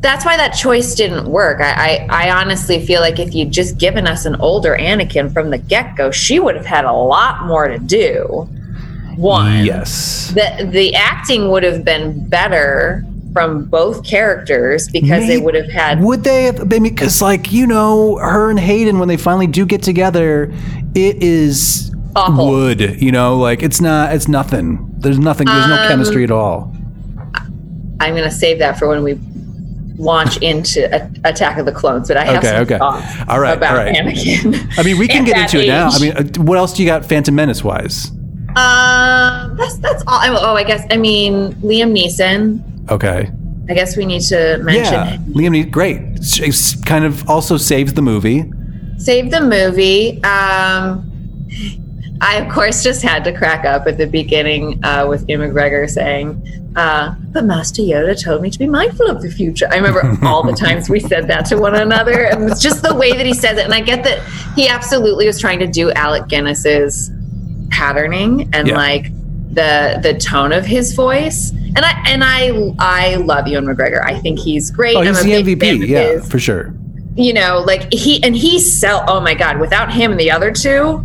that's why that choice didn't work. I i, I honestly feel like if you'd just given us an older anakin from the get-go she would have had a lot more to do one yes. the the acting would have been better from both characters because they would have had Would they have been because like you know her and Hayden when they finally do get together, it is Awful. wood. You know, like it's not. It's nothing. There's nothing. There's Um, no chemistry at all. I'm going to save that for when we launch into a- Attack of the Clones. But I have Okay, some okay. thoughts All right, about all right. Anakin. I mean, we can get into it now. I mean, uh, what else do you got, Phantom Menace wise? Um, that's that's all. I- Oh, I guess I mean Liam Neeson. Okay. I guess we need to mention Yeah, Liam Neeson, great. It's kind of also saves the movie. save the movie. Um, I of course just had to crack up at the beginning uh, with Ewan McGregor saying, uh, "But Master Yoda told me to be mindful of the future." I remember all the times we said that to one another, and it's just the way that he says it. And I get that he absolutely was trying to do Alec Guinness's patterning and Yeah. like the the tone of his voice. And I and I I love Ewan McGregor. I think he's great. Oh, he's a the MVP. Yeah, his for sure. you know, like he and he sell. Oh my god! Without him and the other two,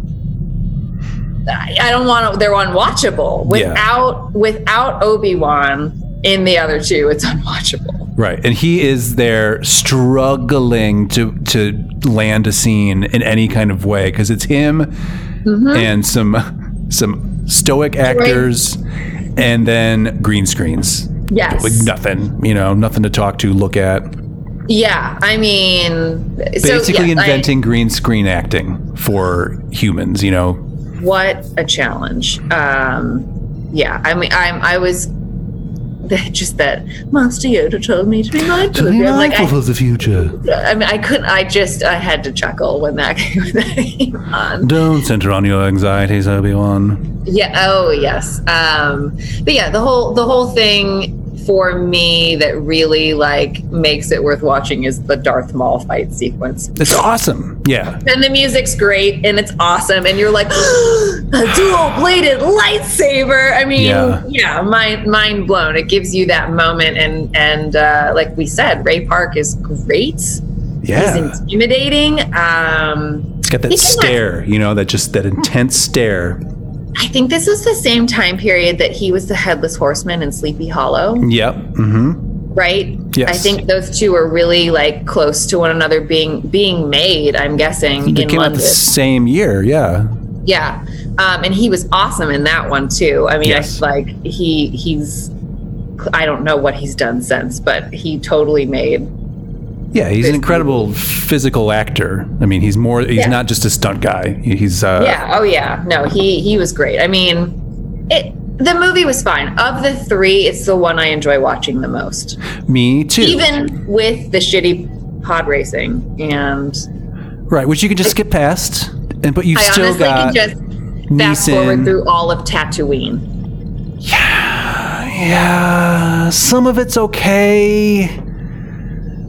I, I don't want to. They're unwatchable. Yeah. Without without Obi Wan in the other two, it's unwatchable. Right, and he is there struggling to to land a scene in any kind of way because it's him Mm-hmm. and some some stoic actors, and then green screens. Yes. Like nothing, you know, nothing to talk to, look at. Yeah. I mean, so, Basically, yes, I- inventing green screen acting for humans. You know, what a challenge. Um, yeah. I mean, I'm. I was. Just that Master Yoda told me to be mindful of you. I'm like, I, of the future. I mean, I couldn't. I just. I had to chuckle when that, when that came on. Don't center on your anxieties, Obi Wan. Yeah. Oh, yes. Um, but yeah, the whole the whole thing for me that really like makes it worth watching is the Darth Maul fight sequence. It's awesome. Yeah, And the music's great and it's awesome, and you're like a dual bladed lightsaber. I mean, Yeah. yeah, mind mind blown. It gives you that moment, and and uh, like we said, Ray Park is great. yeah. He's intimidating. Um, It's got that stare, you know, that just that intense stare. I think this was the same time period that he was the headless horseman in Sleepy Hollow, Yep. Mm-hmm. right? Yes. I think those two are really like close to one another being being made, I'm guessing, They in came out the same year. Yeah. Yeah. Um, and he was awesome in that one too. I mean, Yes. I like he he's I don't know what he's done since, but he totally made Yeah, he's an incredible physical actor. I mean, he's more. He's Yeah. not just a stunt guy. He's. Uh, Yeah. Oh yeah. No, he he was great. I mean, it the movie was fine. Of the three, it's the one I enjoy watching the most. Me too. Even with the shitty pod racing, and right, which you can just skip past, and but you've I still honestly got. can just fast forward through all of Tatooine. Yeah. Yeah, some of it's okay.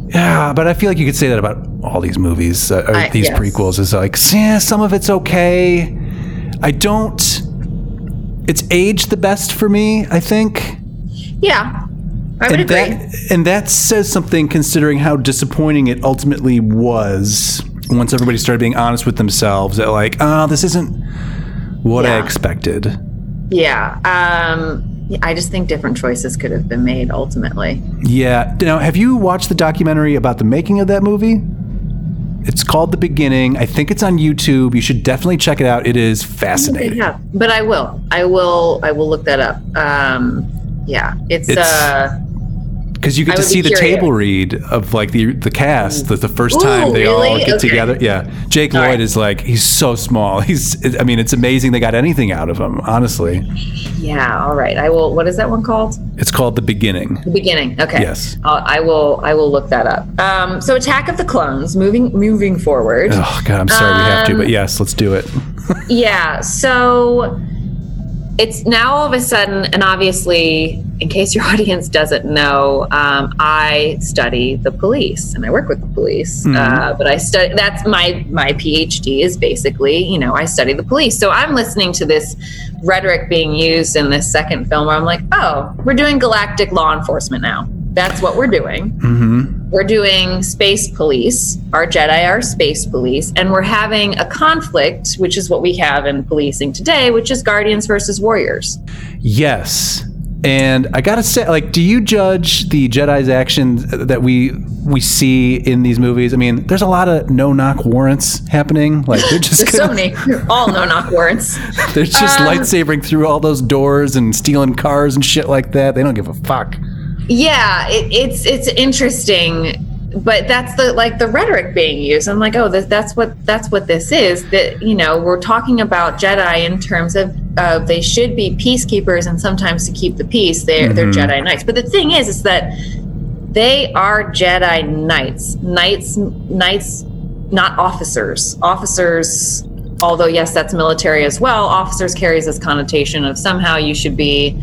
Yeah, but I feel like you could say that about all these movies, uh, or I- these yes. prequels. Is like, yeah, some of it's okay. I don't. It's aged the best for me, I think. Yeah, I would and agree. that and that says something considering how disappointing it ultimately was once everybody started being honest with themselves that like ah this isn't what I expected Yeah. Um, yeah, I just think different choices could have been made ultimately. yeah now have you watched the documentary about the making of that movie it's called the beginning I think it's on YouTube you should definitely check it out it is fascinating Yeah, but I will. I will. I will look that up. Um, yeah, it's, It's- uh, because you get I to see the curious. table read of like the the cast the, the first Ooh, time they all get Okay. together yeah Jake All Lloyd right. is like he's so small he's I mean it's amazing they got anything out of him honestly yeah. All right. I will. What is that one called? it's called the beginning The beginning. Okay. Yes. I'll, I will. I will look that up. Um, so Attack of the Clones. Moving. Moving forward. oh god I'm sorry we have to Um, but yes let's do it Yeah. So it's now all of a sudden, and obviously, in case your audience doesn't know, um, I study the police and I work with the police. Uh, but I study. That's my my PhD is basically, you know, I study the police. So I'm listening to this rhetoric being used in this second film where I'm like, oh, we're doing galactic law enforcement now. That's what we're doing. We're doing space police. Our Jedi are space police. And we're having a conflict, which is what we have in policing today, which is Guardians versus Warriors. yes and I gotta say like do you judge the Jedi's actions that we we see in these movies I mean there's a lot of no knock warrants happening like they're just There's so many, all no knock warrants. They're just Um, lightsabering through all those doors and stealing cars and shit like that. They don't give a fuck. Yeah, it, it's it's interesting, but that's the like the rhetoric being used. I'm like, oh, this, that's what that's what this is. That you know, we're talking about Jedi in terms of uh, they should be peacekeepers, and sometimes to keep the peace, they're they're Jedi knights. But the thing is, is that they are Jedi knights, knights, knights, not officers. Officers, although yes, that's military as well. Officers carries this connotation of somehow you should be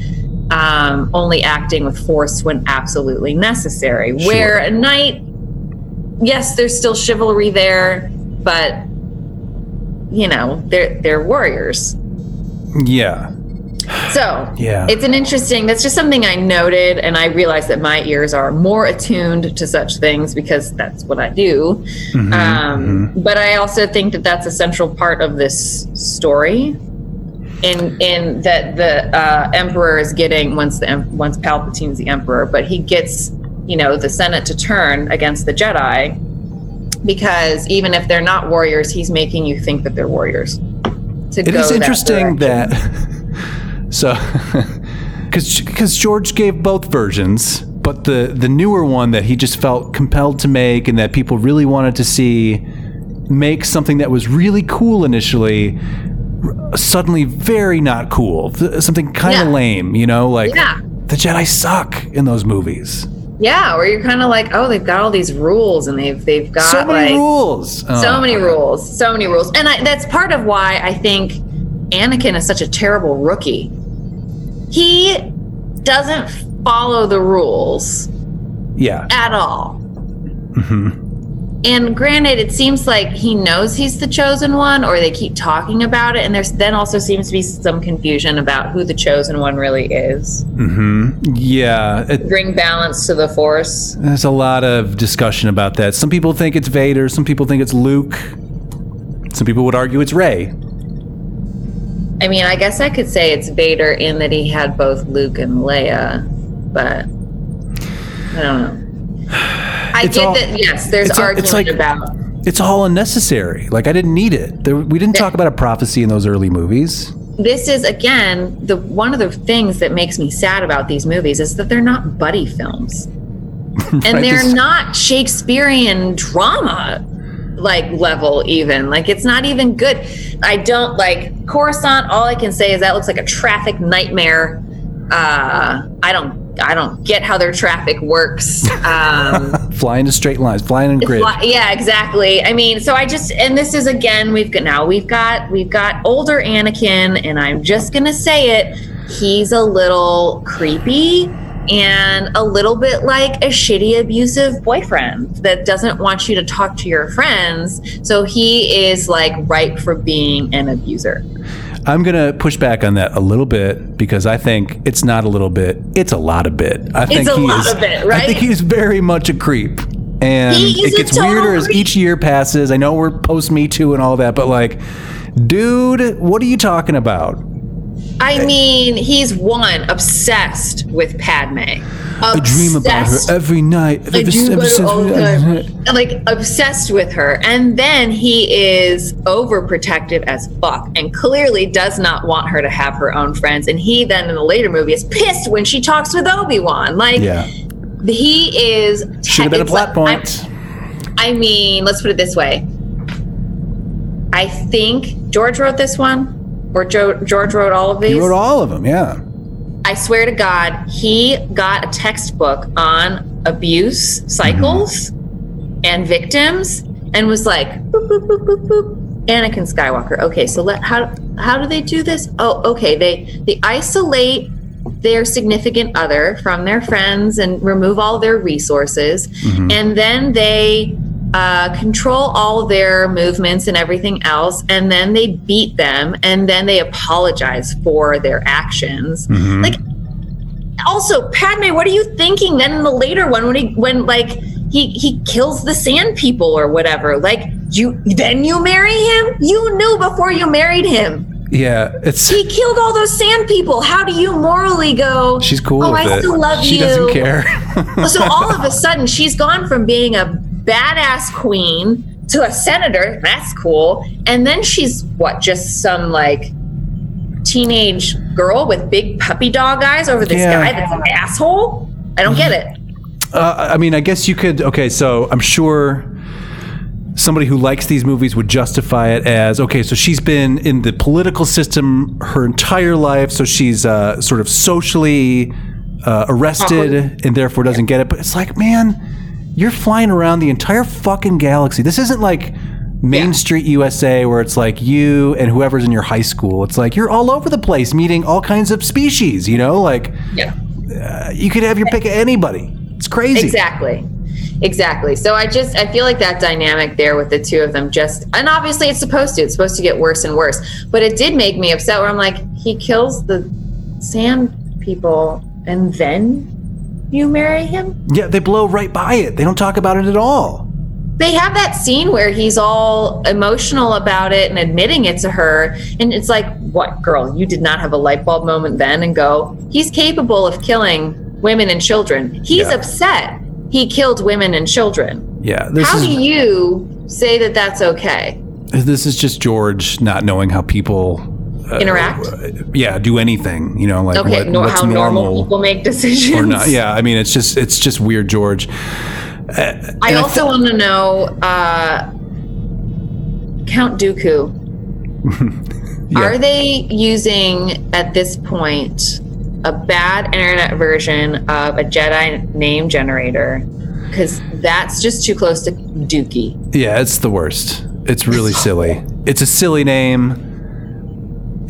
um, only acting with force when absolutely necessary. Where a knight, yes, there's still chivalry there, but you know, they're they're warriors. Yeah. So Yeah. it's an interesting. That's just something I noted, and I realized that my ears are more attuned to such things because that's what I do. Mm-hmm, um, But I also think that that's a central part of this story. In, in that the uh, emperor is getting once the once Palpatine's the emperor, but he gets you know the Senate to turn against the Jedi because even if they're not warriors, he's making you think that they're warriors. It is that interesting direction. that so because because George gave both versions, but the the newer one that he just felt compelled to make and that people really wanted to see make something that was really cool initially suddenly very not cool something kind of Yeah. lame you know like Yeah. the jedi suck in those movies Yeah, where you're kind of like, oh, they've got all these rules, and they've they've got so many like rules so Oh, many rules, so many rules, and I, that's part of why I think Anakin is such a terrible rookie. He doesn't follow the rules yeah at all. Mm-hmm. And granted, it seems like he knows he's the chosen one, or they keep talking about it, and there's then also seems to be some confusion about who the chosen one really is. Mm-hmm. Yeah it, Bring balance to the Force. There's a lot of discussion about that. Some people think it's Vader, some people think it's Luke. Some people would argue it's Rey. I mean, I guess I could say it's Vader in that he had both Luke and Leia, but I don't know. I It's get all- that. Yes, there's it's all- argument it's like- about. It's all unnecessary. Like I didn't need it. There, we didn't talk about a prophecy in those early movies. This is again the one of the things that makes me sad about these movies is that they're not buddy films, and Right, they're this- not Shakespearean drama like level even like it's not even good i don't like coruscant all i can say is that looks like a traffic nightmare uh i don't i don't get how their traffic works um Flying to straight lines, flying in grid. Fly- yeah, exactly. I mean, so I just and this is again we've got now we've got we've got older Anakin, and I'm just gonna say it. He's a little creepy and a little bit like a shitty abusive boyfriend that doesn't want you to talk to your friends. So he is like ripe for being an abuser. I'm gonna push back on that a little bit because I think it's not a little bit; it's a lot of bit. I think a he lot is. of it, I think he's very much a creep, and it gets weirder as each year passes. I know we're post Me Too and all that, but like, dude, what are you talking about? I mean, he's one obsessed with Padme. I dream about her every night. I do about her all the time. like obsessed with her and then he is overprotective as fuck and clearly does not want her to have her own friends and he then in the later movie is pissed when she talks with obi-wan like Yeah, he is should have been a plot like- point. I mean let's put it this way i think george wrote this one or jo- george wrote all of these He wrote all of them. Yeah, I swear to God, he got a textbook on abuse cycles mm-hmm. and victims and was like, boop, boop, boop, boop, boop. Anakin Skywalker. Okay, so let how how do they do this? Oh, okay. They they isolate their significant other from their friends and remove all their resources, mm-hmm. and then they uh, control all their movements and everything else, and then they beat them, and then they apologize for their actions. Like, also, Padme, what are you thinking? Then in the later one, when he when like he he kills the Sand People or whatever, like you then you marry him? You knew before you married him. yeah. It's He killed all those Sand People. How do you morally go? she's cool Oh, I it. still love she you. doesn't care. so all of a sudden she's gone from being a badass queen to a senator that's cool and then she's what just some like teenage girl with big puppy dog eyes over this Yeah. guy that's an asshole i don't get it Uh, I mean, I guess you could. Okay, so I'm sure somebody who likes these movies would justify it as okay. So she's been in the political system her entire life, so she's uh, sort of socially uh, arrested and therefore doesn't get it. But it's like, man, you're flying around the entire fucking galaxy. This isn't like. Main Yeah. Street USA, where it's like you and whoever's in your high school. It's like you're all over the place meeting all kinds of species, you know? Like yeah uh, you could have your pick of anybody. It's crazy. exactly exactly so i just i feel like that dynamic there with the two of them just and obviously it's supposed to it's supposed to get worse and worse but it did make me upset where i'm like he kills the sand people and then you marry him Yeah, they blow right by it. They don't talk about it at all. they have that scene where he's all emotional about it and admitting it to her and it's like what girl you did not have a light bulb moment then and go he's capable of killing women and children he's Yeah. upset he killed women and children Yeah, how is do you say that that's okay this is just George not knowing how people interact yeah do anything. You know, like okay what, no, what's how normal, normal people make decisions or not. Yeah, I mean, it's just it's just weird, George. i I also want to know uh count dooku Yeah. Are they using at this point a bad internet version of a Jedi name generator? Because that's just too close to Dookie. Yeah, it's the worst. It's really silly. It's a silly name.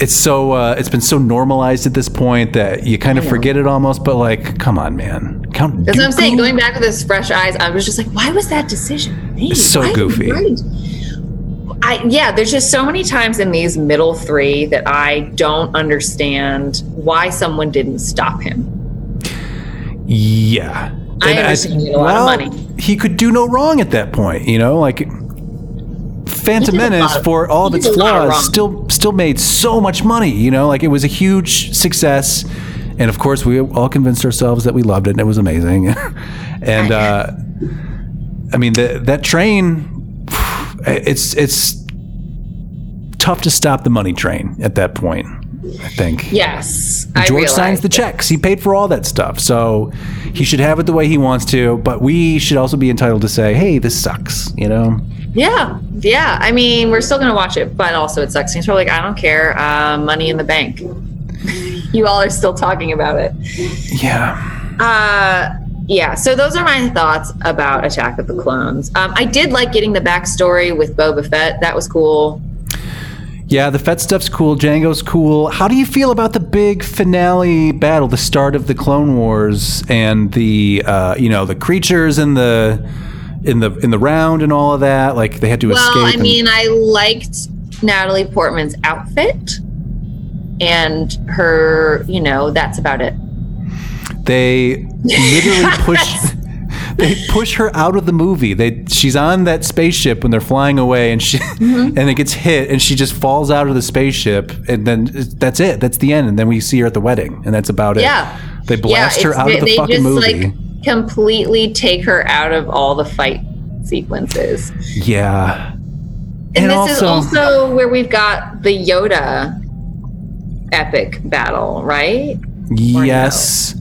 It's so uh, it's been so normalized at this point that you kind of forget it almost. But like, come on, man, count. That's what I'm saying. Going back with this fresh eyes, I was just like, why was that decision made? It's so Why- goofy. I, yeah, there's just so many times in these middle three that I don't understand why someone didn't stop him. Yeah. I And understand he had a lot of money. He could do no wrong at that point, you know, like Phantom He did a Menace of- for all of its lot of flaws still still made so much money. You know, like it was a huge success, and of course, we all convinced ourselves that we loved it and it was amazing. and uh, I mean, the, that train, it's it's tough to stop the money train at that point. I think. Yes. And George signs the it. checks. He paid for all that stuff. So he should have it the way he wants to, but we should also be entitled to say, hey, this sucks, you know? Yeah, yeah. I mean, we're still gonna watch it, but also it sucks. He's probably like, I don't care. Uh, money in the bank. you all are still talking about it. Yeah. Uh, yeah. So those are my thoughts about Attack of the Clones. Um, I did like getting the backstory with Boba Fett. That was cool. Yeah, the Fett stuff's cool. Jango's cool. How do you feel about the big finale battle, the start of the Clone Wars, and the uh, you know the creatures and the in the in the round and all of that? Like they had to Well, escape. I and- mean, I liked Natalie Portman's outfit and her. You know, that's about it. They literally push they push her out of the movie. They she's on that spaceship when they're flying away and she Mm-hmm. and it gets hit and she just falls out of the spaceship and then that's it. That's the end and then we see her at the wedding and that's about it. Yeah. They blast yeah, her out of the fucking just movie. like completely take her out of all the fight sequences. yeah. And, And this is also- also where we've got the Yoda epic battle, right? Yes.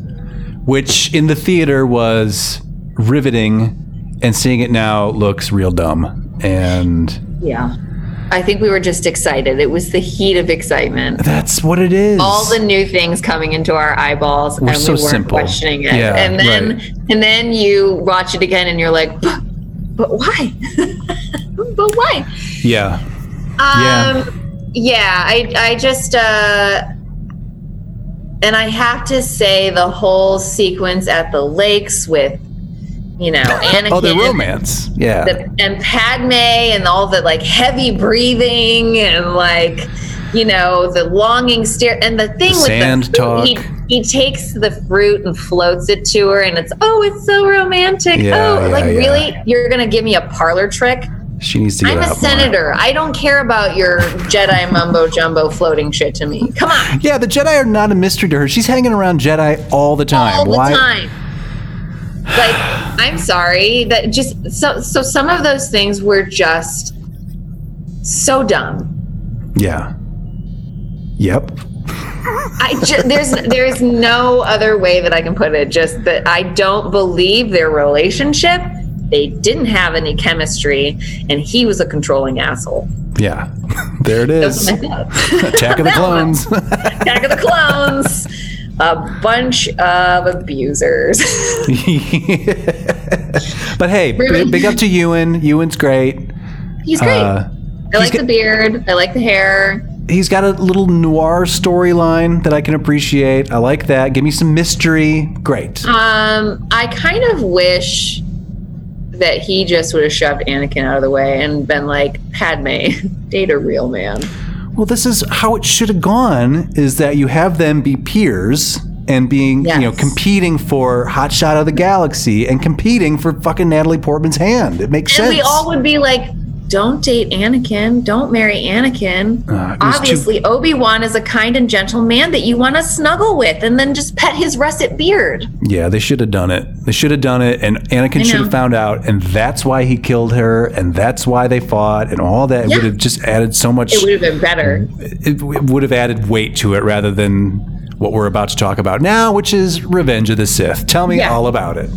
Which in the theater was riveting and seeing it now looks real dumb. And Yeah. I think we were just excited. It was the heat of excitement. that's what it is. All the new things coming into our eyeballs, We're and so we weren't simple. questioning it. Yeah, and then, right. and then you watch it again, and you're like, "But, but why? but why?" yeah. Yeah. Um, yeah, I, I just, uh, and I have to say the whole sequence at the lakes with, you know, Anakin. Oh, the romance. Yeah. the, and Padme and all the like heavy breathing and like you know the longing stare and the thing with sand the fruit, he, talk. he takes the fruit and floats it to her and it's oh it's so romantic Yeah, oh yeah, like yeah. really you're gonna give me a parlor trick she needs to get I'm a out more. senator I don't care about your Jedi mumbo jumbo floating shit to me come on Yeah, the Jedi are not a mystery to her. She's hanging around Jedi all the time. all the Why? time. Like, I'm sorry that just so so some of those things were just so dumb. Yeah. Yep. I ju- there's there's no other way that I can put it. Just that I don't believe their relationship. They didn't have any chemistry, and he was a controlling asshole. Yeah. there it is. Those is. are my thoughts. Attack of the. Clones. Attack of the Clones. A bunch of abusers. but hey, Really? big, big up to Ewan. Ewan's great. He's great. Uh, I like got- the beard. I like the hair. he's got a little noir storyline that I can appreciate. I like that. Give me some mystery. Great. Um, I kind of wish that he just would have shoved Anakin out of the way and been like, Padme, date a real man. Well, this is how it should have gone is that you have them be peers and being, you know, competing for Hot Shot of the Galaxy and competing for fucking Natalie Portman's hand. It makes And sense. we all would be like, don't date Anakin. Don't marry Anakin. Uh, was too- Obviously, Obi Wan is a kind and gentle man that you want to snuggle with and then just pet his russet beard. Yeah, they should have done it. They should have done it, and Anakin should have found out, and that's why he killed her, and that's why they fought, and all that. It Yeah. would have just added so much. It would have been better. it, it would have added weight to it rather than what we're about to talk about now, which is Revenge of the Sith. Tell me Yeah. all about it.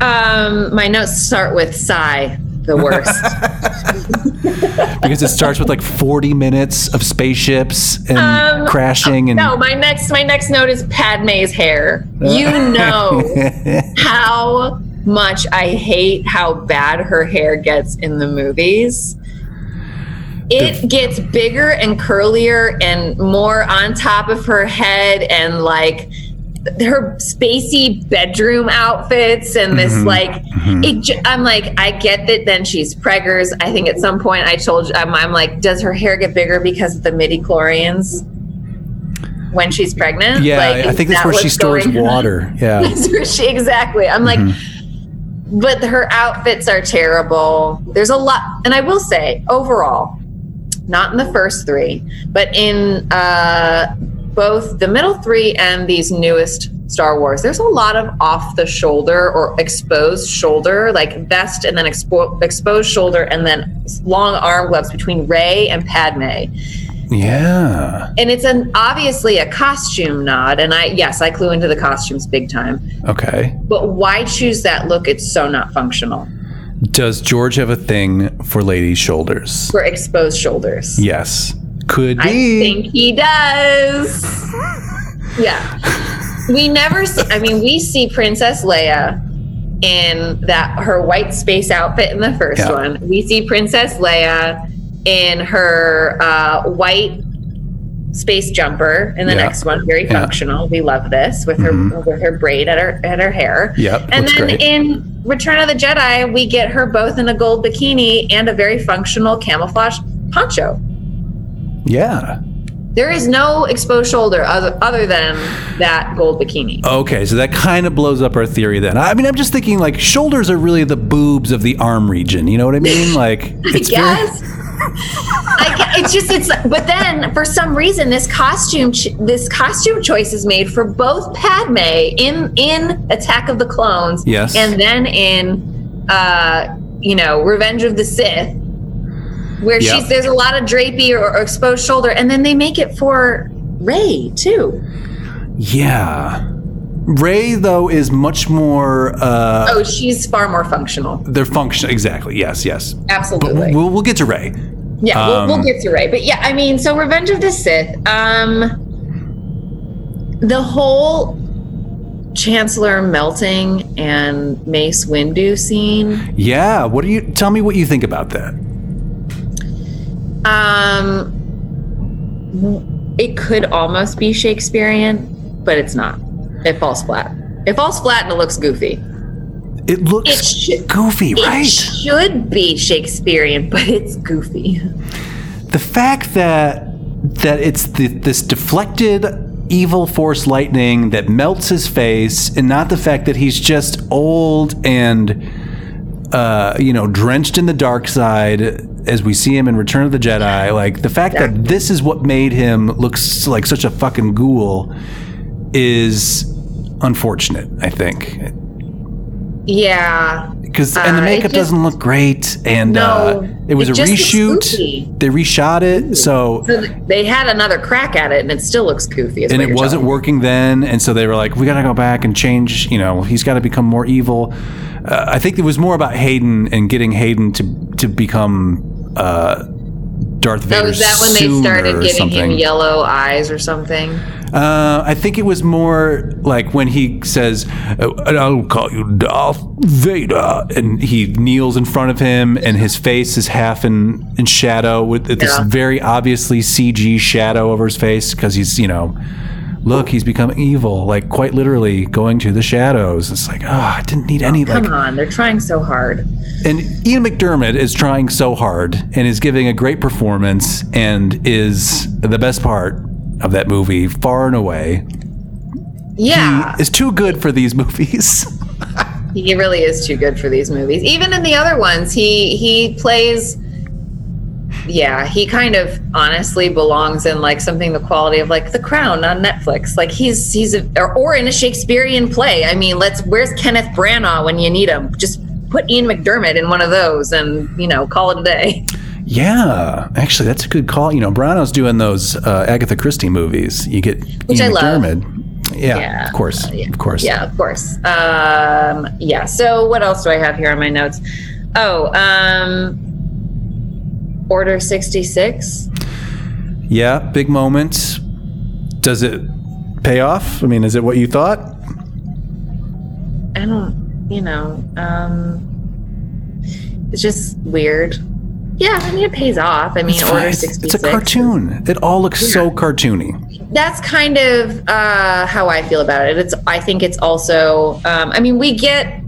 Um, my notes start with sigh, the worst. because it starts with like 40 minutes of spaceships and crashing and Um, no, my next my next note is Padme's hair. You know how much I hate how bad her hair gets in the movies. It gets bigger and curlier and more on top of her head and like her spacey bedroom outfits and this mm-hmm. like mm-hmm. it j- i'm like i get that then she's preggers. I think at some point i told you i'm, I'm like does her hair get bigger because of the midi chlorians when she's pregnant? Yeah Like, i think that's that where she stores going on? water. Yeah. That's where she exactly. I'm like mm-hmm. but her outfits are terrible. There's a lot and i will say overall not in the first three, but in uh, both the middle three and these newest Star Wars, there's a lot of off the shoulder or exposed shoulder, like vest and then expo- exposed shoulder and then long arm gloves between Rey and Padme. Yeah. And it's an obviously a costume nod. And I yes, I clue into the costumes big time. Okay. But why choose that look? It's so not functional Does George have a thing for ladies' shoulders? for exposed shoulders. Yes. Could be. I think he does. yeah. We never see, I mean, we see Princess Leia in that her white space outfit in the first Yeah. one. We see Princess Leia in her uh, white space jumper in the Yeah. next one. Very Yeah. Mm-hmm. functional. We love this with her with her braid at her at her hair. Yep, And then great. in Return of the Jedi, we get her both in a gold bikini and a very functional camouflage poncho. Yeah. There is no exposed shoulder other, other than that gold bikini. Okay, so that kind of blows up our theory then. I mean, I'm just thinking like shoulders are really the boobs of the arm region. You know what I mean? Like it's very- yes. I it's just it's but then for some reason this costume ch- this costume choice is made for both Padme in in Attack of the Clones Yes. and then in uh you know Revenge of the Sith where Yep. she's there's a lot of drapey or, or exposed shoulder and then they make it for Rey too. yeah. Rey though is much more uh Oh, she's far more functional. They're functional, exactly. Yes, yes. But Absolutely. we'll we'll get to Rey. Yeah, we'll, Um, we'll get to Rey, but yeah, I mean, so Revenge of the Sith, um, the whole Chancellor melting and Mace Windu scene, Yeah, what do you tell me what you think about that? Um, it could almost be Shakespearean, but it's not. It falls flat. It falls flat and it looks goofy. It looks It should- goofy, It right? It should be Shakespearean, but it's goofy. the fact that that it's the, this deflected evil force lightning that melts his face and not the fact that he's just old and uh, you know drenched in the dark side as we see him in return of the jedi like the fact that this is what made him look like such a fucking ghoul is unfortunate i think. Yeah. because and the Uh, makeup just- doesn't look great and No, uh, it was it a reshoot. they reshot it so So they had another crack at it, and it still looks goofy. and it wasn't working then and so they were like we gotta go back and change you know he's got to become more evil. Uh, i think it was more about hayden and getting hayden to to become uh darth So vader is that when they started giving something. him yellow eyes or something? Uh, I think it was more like when he says, "Uh, "I'll call you Darth Vader," and he kneels in front of him, and his face is half in in shadow with this Yeah. very obviously CG shadow over his face because he's you know, look, he's becoming evil, like quite literally going to the shadows. It's like, oh, I didn't need any like Come on, they're trying so hard. and Ian McDiarmid is trying so hard and is giving a great performance and is the best part of that movie far and away. Yeah, he Is too good for these movies. he really is too good for these movies. Even in the other ones, he he plays. Yeah, he kind of honestly belongs in like something the quality of like The Crown on Netflix. Like he's he's a, or, or in a Shakespearean play. I mean, let's where's Kenneth Branagh when you need him? Just put Ian McDiarmid in one of those and you know call it a day. yeah, actually, that's a good call. You know, Branagh's doing those uh, Agatha Christie movies. You get Which Ian I love. Yeah, Yeah. of course, Uh, yeah. of course. Yeah, of course. Um, yeah. So what else do I have here on my notes? Oh, um, Order sixty six. yeah, big moment. Does it pay off? I mean, is it what you thought? I don't, you know, um, it's just weird. Yeah, I mean it pays off. I mean, It's. Order It's, sixty it's a cartoon. It all looks so cartoony. That's kind of uh, how I feel about it. It's. I think it's also. Um, I mean, we get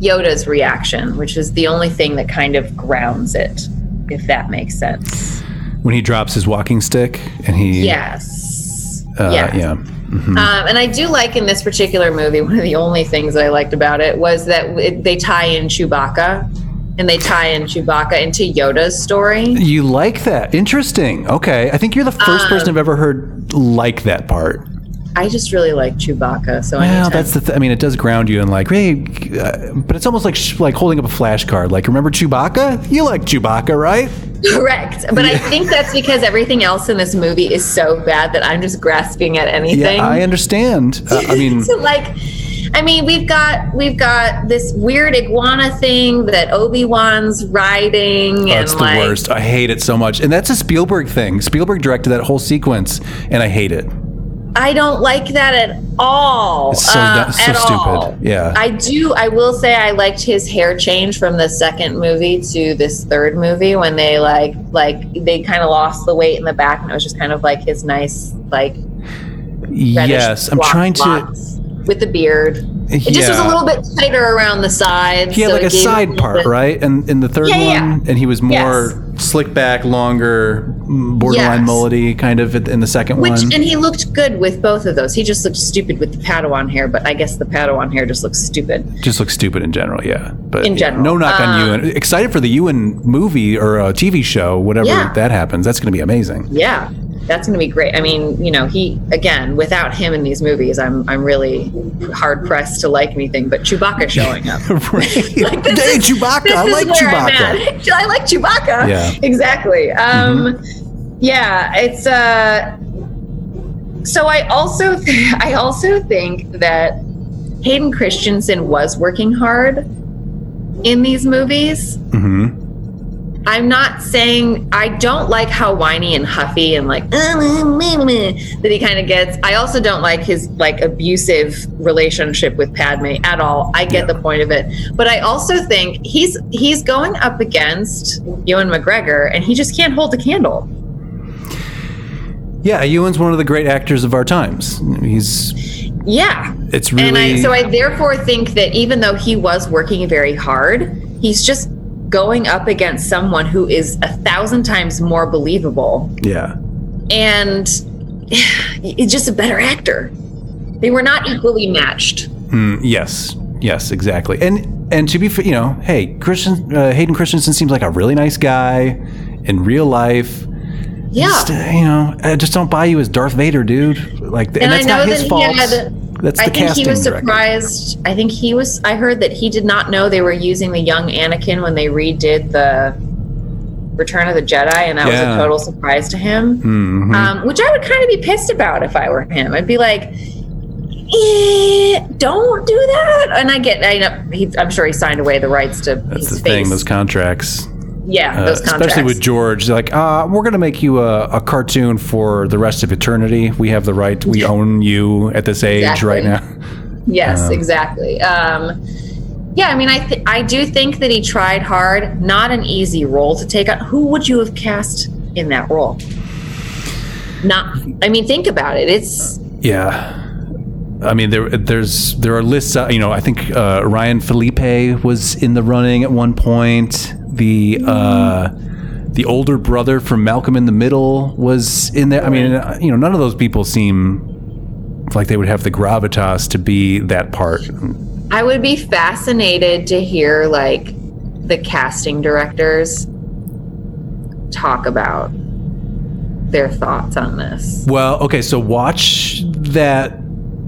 Yoda's reaction, which is the only thing that kind of grounds it, if that makes sense. When he drops his walking stick and he, Yes. uh, yes. yeah, Um, and I do like in this particular movie, one of the only things that I liked about it was that it, they tie in Chewbacca and they tie in Chewbacca into Yoda's story. You like that? Interesting. Okay. I think you're the first Um, person I've ever heard like that part. I just really like Chewbacca. So Well, anytime- that's the. Th- I mean, it does ground you in like, hey, uh, but it's almost like sh- like holding up a flashcard. Like, remember Chewbacca? You like Chewbacca, right? correct. But I think that's because everything else in this movie is so bad that I'm just grasping at anything. Yeah, I understand. Uh, I mean, So, like I mean, we've got we've got this weird iguana thing that Obi Wan's riding, and that's the like worst. I hate it so much, and that's a Spielberg thing. Spielberg directed that whole sequence, and I hate it. I don't like that at all. It's so uh, so stupid. all. Yeah. I do. I will say I liked his hair change from the second movie to this third movie when they like like they kind of lost the weight in the back and it was just kind of like his nice like Yes, I'm trying to. with the beard. It just was a little bit tighter around the sides. He had so like a side part, bit- right? And in the third Yeah, yeah, one, and he was more slick back, longer, borderline Yes. mullety kind of in the second Which one. and he looked good with both of those. He just looked stupid with the Padawan hair, but I guess the Padawan hair just looks stupid. just looks stupid in general, yeah. But In general. no knock on Um, Ewan. Excited for the Ewan movie or uh, TV show, whatever Yeah. that happens. That's going to be amazing. Yeah, that's going to be great. I mean, you know, he again without him in these movies, I'm I'm really hard pressed to like anything but Chewbacca showing up. right. Like, hey, is- Chewbacca! I like Chewbacca. I like Chewbacca. Yeah. Mm-hmm. exactly. Um, Yeah, it's uh. So I also th- I also think that Hayden Christensen was working hard in these movies. hmm I'm not saying I don't like how whiny and huffy and like that he kind of gets. I also don't like his like abusive relationship with Padme at all. I get the point of it, but I also think he's he's going up against Ewan McGregor and he just can't hold the candle. Yeah, Ewan's one of the great actors of our times. He's. Yeah. It's really. And I so I therefore think that even though he was working very hard, he's just going up against someone who is a thousand times more believable yeah. and he's just a better actor. They were not equally matched. Mm, yes. Yes. Exactly. And and to be fair, you know, hey, Christian uh, Hayden Christensen seems like a really nice guy in real life. Yeah. Just, uh, you know, I just don't buy you as Darth Vader, dude. Like, and, and that's not his he fault. had. that's the I think he was director. surprised. I think he was. I heard that he did not know they were using the young Anakin when they redid the Return of the Jedi, and that was a total surprise to him. Mhm. Um, which I would kind of be pissed about if I were him. I'd be like, eh, "Don't do that." And I get. I know. He, I'm sure he signed away the rights to That's the thing. Those contracts. Yeah, Uh, especially with George, like, uh, we're going to make you a, a cartoon for the rest of eternity. We have the right. We own you at this age Exactly. right now. Yes, Um, exactly. Um, yeah, I mean, I th- I do think that he tried hard. Not an easy role to take on. Who would you have cast in that role? Not. I mean, think about it. It's Yeah. I mean, there, there's, there are lists. Uh, you know, I think uh, Ryan Phillippe was in the running at one point. The, uh, the older brother from Malcolm in the Middle was in there. I mean, uh, you know, none of those people seem like they would have the gravitas to be that part. I would be fascinated to hear like the casting directors talk about their thoughts on this. Well, okay, so watch that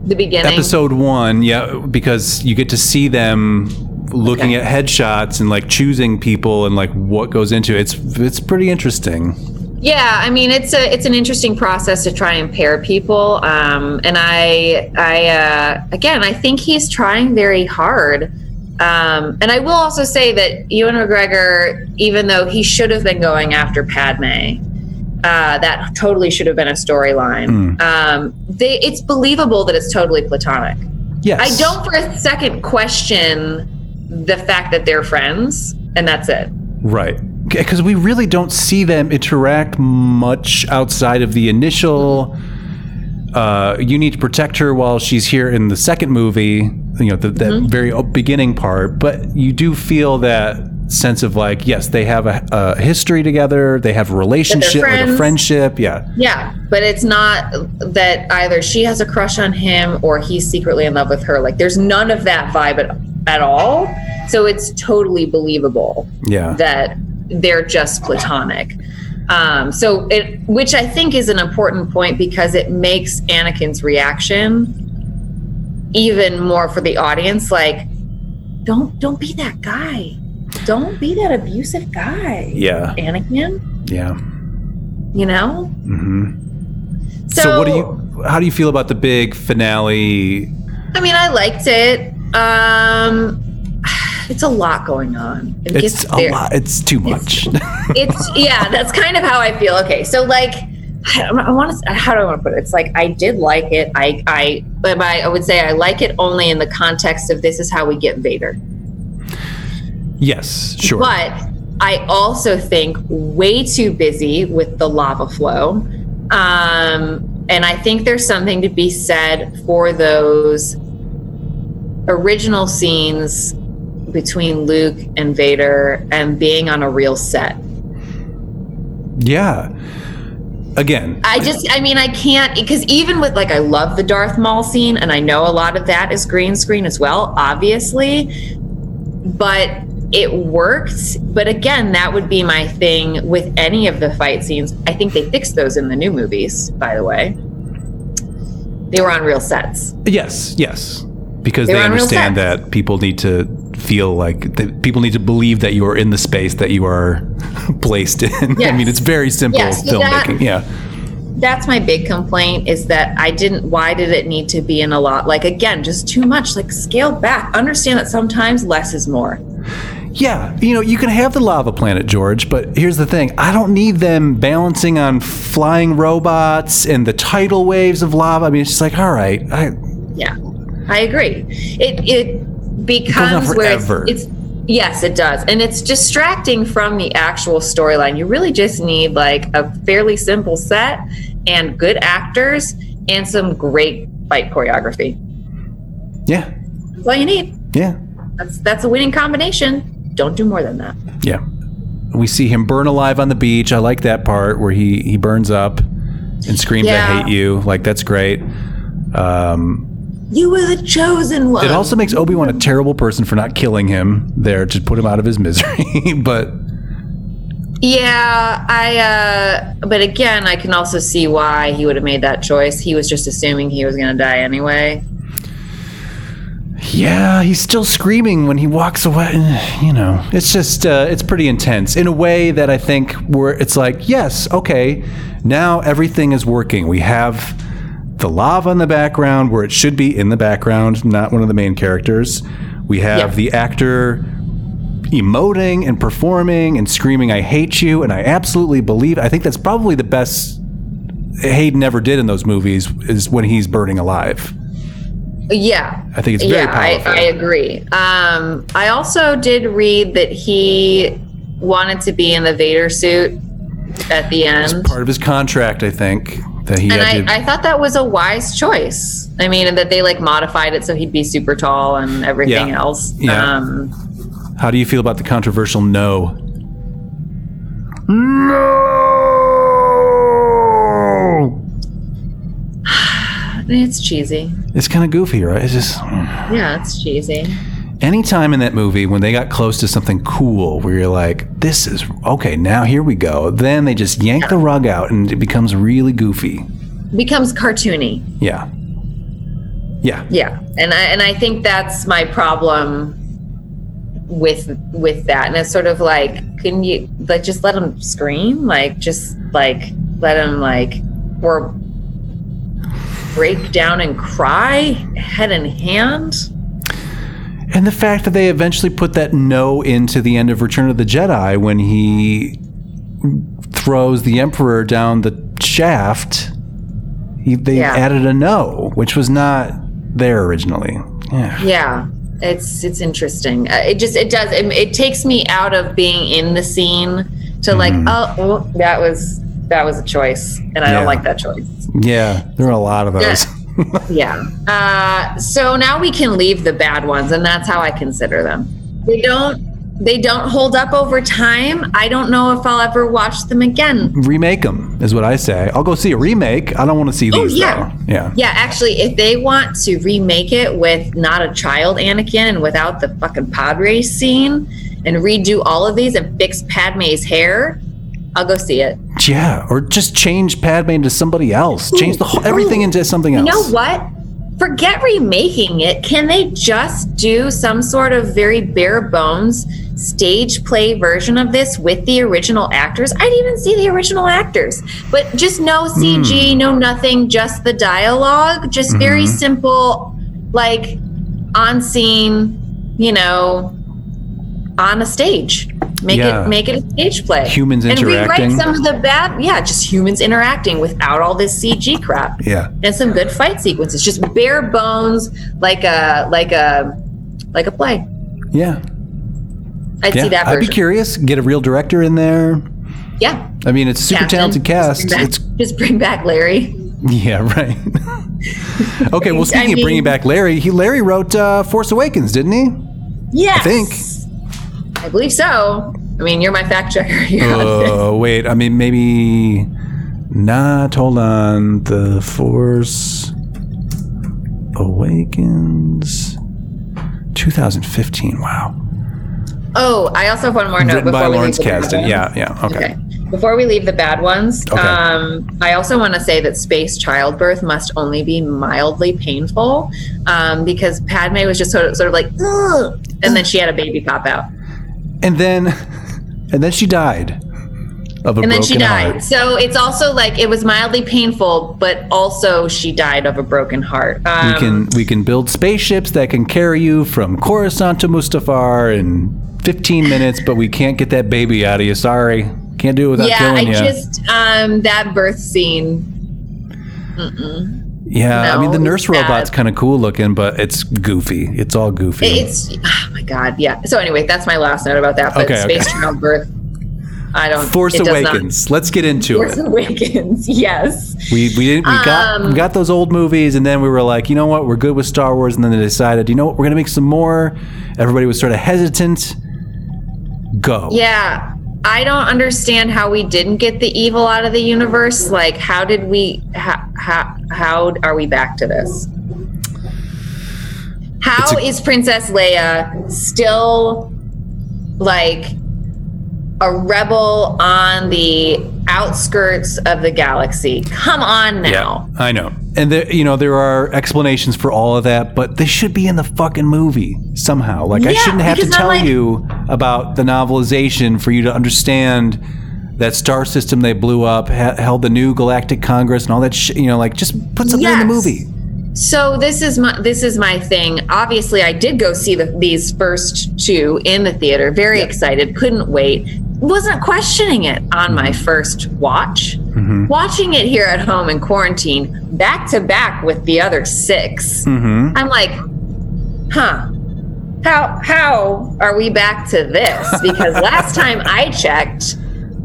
The beginning. episode one, yeah, because you get to see them looking Okay. at headshots and like choosing people and like what goes into it. It's it's pretty interesting. Yeah, I mean it's a it's an interesting process to try and pair people, um, and I I uh, again I think he's trying very hard, um, and I will also say that Ewan McGregor, even though he should have been going after Padme, uh, that totally should have been a storyline. Um, it's believable that it's totally platonic. Yes, I don't for a second question the fact that they're friends, and that's it. Right. Because we really don't see them interact much outside of the initial. Uh, you need to protect her while she's here in the second movie. You know, the, that very beginning part. But you do feel that sense of like, yes, they have a, a history together. They have a relationship, like a friendship. Yeah. Yeah, but it's not that either she has a crush on him or he's secretly in love with her. Like, there's none of that vibe at, at all. So it's totally believable Yeah. that they're just platonic. Um, so it, which I think is an important point because it makes Anakin's reaction even more for the audience. Like, don't don't be that guy. Don't be that abusive guy, yeah. Anakin. Yeah. You know. Mm-hmm. So, So, what do you? How do you feel about the big finale? I mean, I liked it. Um, it's a lot going on. It It's a very- lot. It's too much. it's yeah that's kind of how i feel okay so like i, I want to how do i want to put it it's like i did like it i i but I, I would say i like it only in the context of this is how we get vader yes. Sure. but i also think way too busy with the lava flow um and i think there's something to be said for those original scenes between luke and vader and being on a real set yeah. Again. I just, I mean, I can't because even with like, I love the Darth Maul scene, and I know a lot of that is green screen as well, obviously, but it worked. But again, that would be my thing with any of the fight scenes. I think they fixed those in the new movies, by the way. They were on real sets. Yes. Yes. Because They they were on real understand that people need to feel like that people need to believe that you are in the space that you are placed in. I mean, it's very simple Yes, filmmaking. yeah. That's my big complaint is that I didn't, why did it need to be in a lot? Like, again, just too much, like scale back. Understand that sometimes less is more. Yeah, you know, you can have the lava planet, George, but here's the thing. I don't need them balancing on flying robots and the tidal waves of lava. I mean, it's just like, all right, I, Yeah, I agree. It it becomes where it's, it's yes, it does, and it's distracting from the actual storyline. You really just need like a fairly simple set and good actors and some great fight choreography. yeah, That's all you need. yeah, That's that's a winning combination. Don't do more than that. yeah. We see him burn alive on the beach. I like that part where he he burns up and screams, "I hate you!" Like that's great. Um, You were the chosen one. it also makes Obi Wan a terrible person for not killing him there to put him out of his misery. but Yeah, I. uh But again, I can also see why he would have made that choice. He was just assuming he was going to die anyway. Yeah, he's still screaming when he walks away. You know, it's just uh, it's pretty intense in a way that I think where it's like, yes, okay, now everything is working. We have the lava in the background where it should be in the background, not one of the main characters. We have Yeah. the actor emoting and performing and screaming, "I hate you," and I absolutely believe. I think that's probably the best Hayden ever did in those movies is when he's burning alive. Yeah. I think it's very yeah, powerful. I agree. Um, I also did read that he wanted to be in the Vader suit at the end. part of his contract, I think, that he And had to. I, I thought that was a wise choice. I mean, and that they like modified it so he'd be super tall and everything Yeah. else. Yeah. Um, how do you feel about the controversial no? No. it's cheesy. It's kind of goofy, right? It's just Yeah, it's cheesy. Anytime in that movie when they got close to something cool, where you're like, "This is okay." Now here we go. Then they just yank the rug out, and it becomes really goofy. Becomes cartoony. Yeah. Yeah. Yeah, and I and I think that's my problem with with that. And it's sort of like, can you like just let them scream? Like just like let them like or break down and cry head in hand. And the fact that they eventually put that no into the end of Return of the Jedi when he throws the Emperor down the shaft, he, they Yeah. added a no, which was not there originally. Yeah. Yeah, it's it's interesting. Uh, it just it does it, it takes me out of being in the scene to like oh well, that was that was a choice and I Yeah. don't like that choice. Yeah, there are a lot of those. Yeah. Uh, so now we can leave the bad ones, and that's how I consider them. They don't they don't hold up over time. I don't know if I'll ever watch them again. Remake them is what I say. I'll go see a remake. I don't want to see these. Oh these. yeah. though. yeah. Yeah, actually, if they want to remake it with not a child Anakin and without the fucking pod race scene and redo all of these and fix Padme's hair, I'll go see it. Yeah, or just change Padme into somebody else. Change the whole, everything into something else. You know what? Forget remaking it. Can they just do some sort of very bare bones stage play version of this with the original actors? I'd even see the original actors, but just no CG, hmm. no nothing, just the dialogue, just very mm-hmm. simple, like on scene, you know, on a stage. Make Yeah. it make it a stage play. Humans and interacting. rewrite some of the bad, yeah, just humans interacting without all this CG crap Yeah. and some good fight sequences. Just bare bones, like a like a like a play. Yeah. I'd Yeah. see that I'd be curious. Get a real director in there. yeah, I mean, it's a super Captain. talented cast. Just bring, back, It's just bring back Larry. yeah, right. okay, well, I speaking of bringing back Larry, he Larry wrote uh, Force Awakens, didn't he? Yes, think. I believe so. I mean, you're my fact checker. here on this. Oh, wait. I mean, maybe not. Hold on. The Force Awakens, 2015. Wow. Oh, I also have one more note Written by we Lawrence Kasdan. Yeah, yeah. Okay. Okay. Before we leave the bad ones, Okay. um, I also want to say that space childbirth must only be mildly painful um, because Padme was just sort of, sort of like, Ugh, and then she had a baby pop out. And then, and then she died of a broken heart. and then she died. heart. So it's also like it was mildly painful, but also she died of a broken heart. Um, We can we can build spaceships that can carry you from Coruscant to Mustafar in 15 minutes, but we can't get that baby out of you. Sorry, can't do it without yeah, I killing you. just um, that birth scene. Yeah, I mean the nurse robot's kind of cool looking, but it's goofy. It's all goofy. It's oh my god, yeah. So anyway, that's my last note about that. But Okay, okay. space childbirth, I don't. Force does not- Awakens. Let's get into Force it. Force Awakens, yes. We we didn't we got Um, we got those old movies, and then we were like, you know what, we're good with Star Wars, and then they decided, you know what, we're gonna make some more. Everybody was sort of hesitant. Go. Yeah, I don't understand how we didn't get the evil out of the universe. Like, how did we? How how, how are we back to this? How a- is Princess Leia still like a rebel on the outskirts of the galaxy? Come on now. Yeah, I know. And there, you know, there are explanations for all of that, but they should be in the fucking movie somehow. Like I shouldn't have to I'm tell like- you about the novelization for you to understand that star system they blew up, ha- held the new galactic congress and all that shit. You know, like just put something in the movie. So this is my this is my thing. Obviously, I did go see the, these first two in the theater. Very excited, couldn't wait. Wasn't questioning it on my first watch. Watching it here at home in quarantine, back to back with the other 6 Mm-hmm. I'm like, huh. How how are we back to this? Because last time I checked,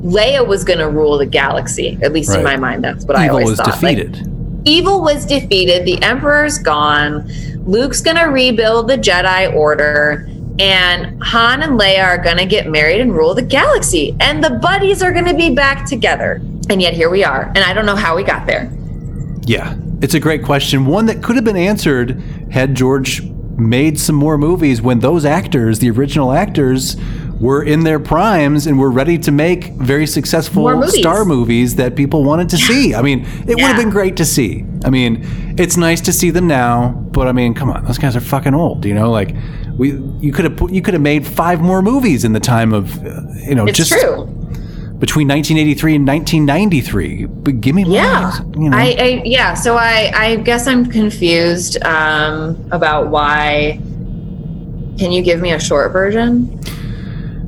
Leia was going to rule the galaxy. At least in my mind, that's what I Evil always was thought. Like, defeated. evil was defeated the emperor's gone luke's gonna rebuild the jedi order and han and leia are gonna get married and rule the galaxy and the buddies are gonna be back together and yet here we are and i don't know how we got there Yeah, it's a great question. One that could have been answered had George made some more movies when those actors, the original actors, were in their primes and were ready to make very successful movies. star movies that people wanted to see. I mean, it would have been great to see. I mean, it's nice to see them now, but I mean, come on, those guys are fucking old. You know, like we, you could have you could have made five more movies in the time of, uh, you know, it's just true between 1983 and 1993. But give me yeah movies, you know. I, I yeah so i i guess i'm confused um about why can you give me a short version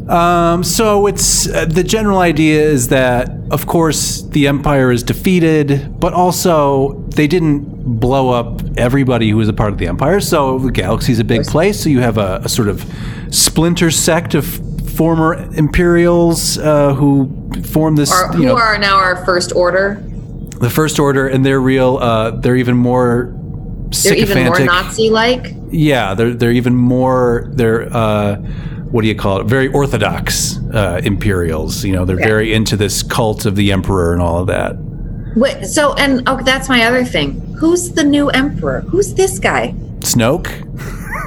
Um, so it's uh, the general idea is that, of course, the empire is defeated, but also they didn't blow up everybody who was a part of the empire. So the galaxy's a big place. So you have a, a sort of splinter sect of former Imperials uh, who form this, or you who know, are now our first order the First Order, and they're real. Uh, they're even more they're even more nazi like Yeah, they're they're even more they're uh, what do you call it? Very orthodox uh, Imperials. You know, they're Okay. very into this cult of the Emperor and all of that. Wait, so and oh, that's my other thing. Who's the new emperor? Who's this guy? Snoke.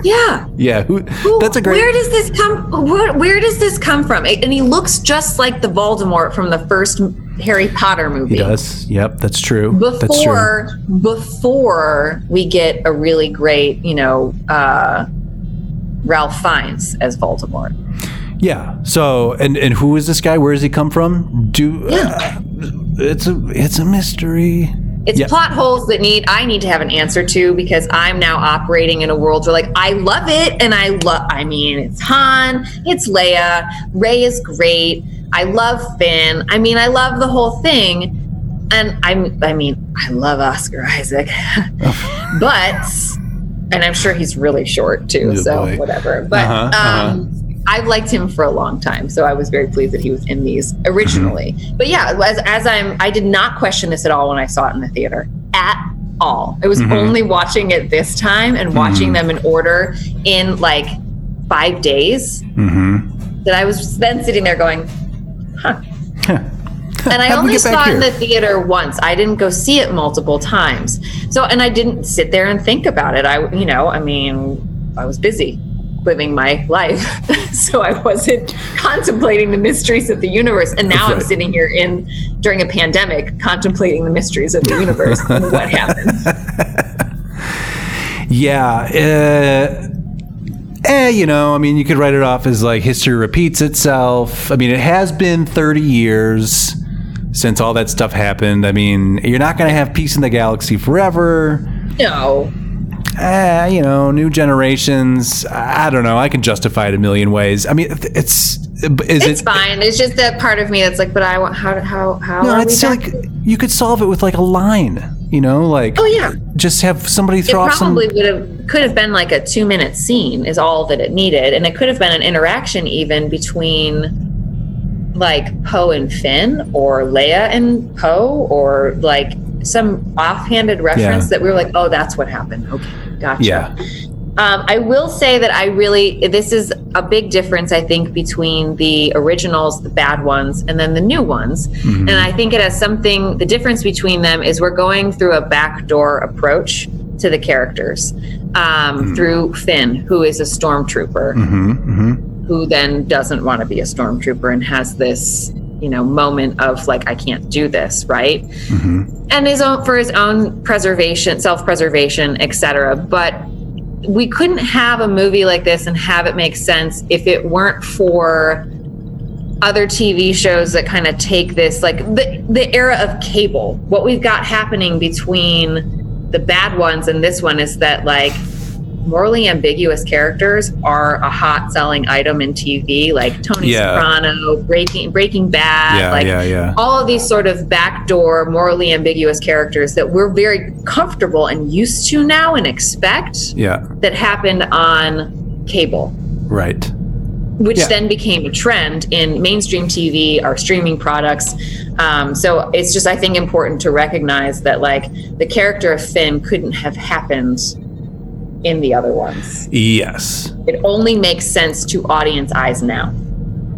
Yeah. Yeah, who, Who- that's a great. Where does this come? Where, where does this come from? And he looks just like the Voldemort from the first Harry Potter movie. he does. Yep, that's true. that's true. Before before we get a really great, you know, uh, Ralph Fiennes as Voldemort. Yeah. So, and and who is this guy? Where does he come from? Do uh, it's a it's a mystery. It's Yeah. plot holes that need I need to have an answer to because I'm now operating in a world where like I love it and I love I mean it's Han, it's Leia, Rey is great. I love Finn. I mean I love the whole thing. And I'm I mean I love Oscar Isaac. but and I'm sure he's really short too, Oh, so boy. whatever. But Uh-huh, uh-huh. I've liked him for a long time, so I was very pleased that he was in these originally. Mm-hmm. But yeah, as, as I'm, I did not question this at all when I saw it in the theater at all. I was Mhm. only watching it this time and watching Mm-hmm. them in order in like five days. Mm-hmm. That I was then sitting there going, huh. And I only saw it in the theater once. I didn't go see it multiple times. So, and I didn't sit there and think about it. I, you know, I mean, I was busy living my life. so I wasn't contemplating the mysteries of the universe. And now I'm sitting here in during a pandemic contemplating the mysteries of the universe and what happened. Yeah. Uh, eh, you know, I mean, you could write it off as like history repeats itself. I mean, it has been 30 years since all that stuff happened. I mean, you're not going to have peace in the galaxy forever. No. Eh, you know, new generations. I don't know. I can justify it a million ways. I mean, it's. Is It's it, fine. It's just that part of me that's like, but I want how how how No, it's like you could solve it with like a line, you know, like Oh yeah. just have somebody It throw some. probably would have could have been like a two minute scene is all that it needed, and it could have been an interaction even between like Poe and Finn, or Leia and Poe, or like some offhanded reference Yeah. that we were like, oh, that's what happened. Okay, gotcha. Yeah, Um, I will say that I really, this is a big difference, I think, between the originals, the bad ones, and then the new ones. Mm-hmm. And I think it has something, the difference between them is we're going through a backdoor approach to the characters um, through Finn, who is a stormtrooper, hmm hmm who then doesn't want to be a stormtrooper and has this, you know, moment of like, I can't do this, right? hmm and his own for his own preservation, self-preservation, etc. But we couldn't have a movie like this and have it make sense if it weren't for other TV shows that kind of take this like the the era of cable. What we've got happening between the bad ones and this one is that like morally ambiguous characters are a hot selling item in TV, like Tony Yeah. Soprano, Breaking Breaking Bad, yeah, like yeah, all of these sort of backdoor, morally ambiguous characters that we're very comfortable and used to now and expect Yeah, that happened on cable, right. which then became a trend in mainstream TV, our streaming products. Um, so it's just, I think, important to recognize that, like, the character of Finn couldn't have happened in the other ones. Yes. It only makes sense to audience eyes now.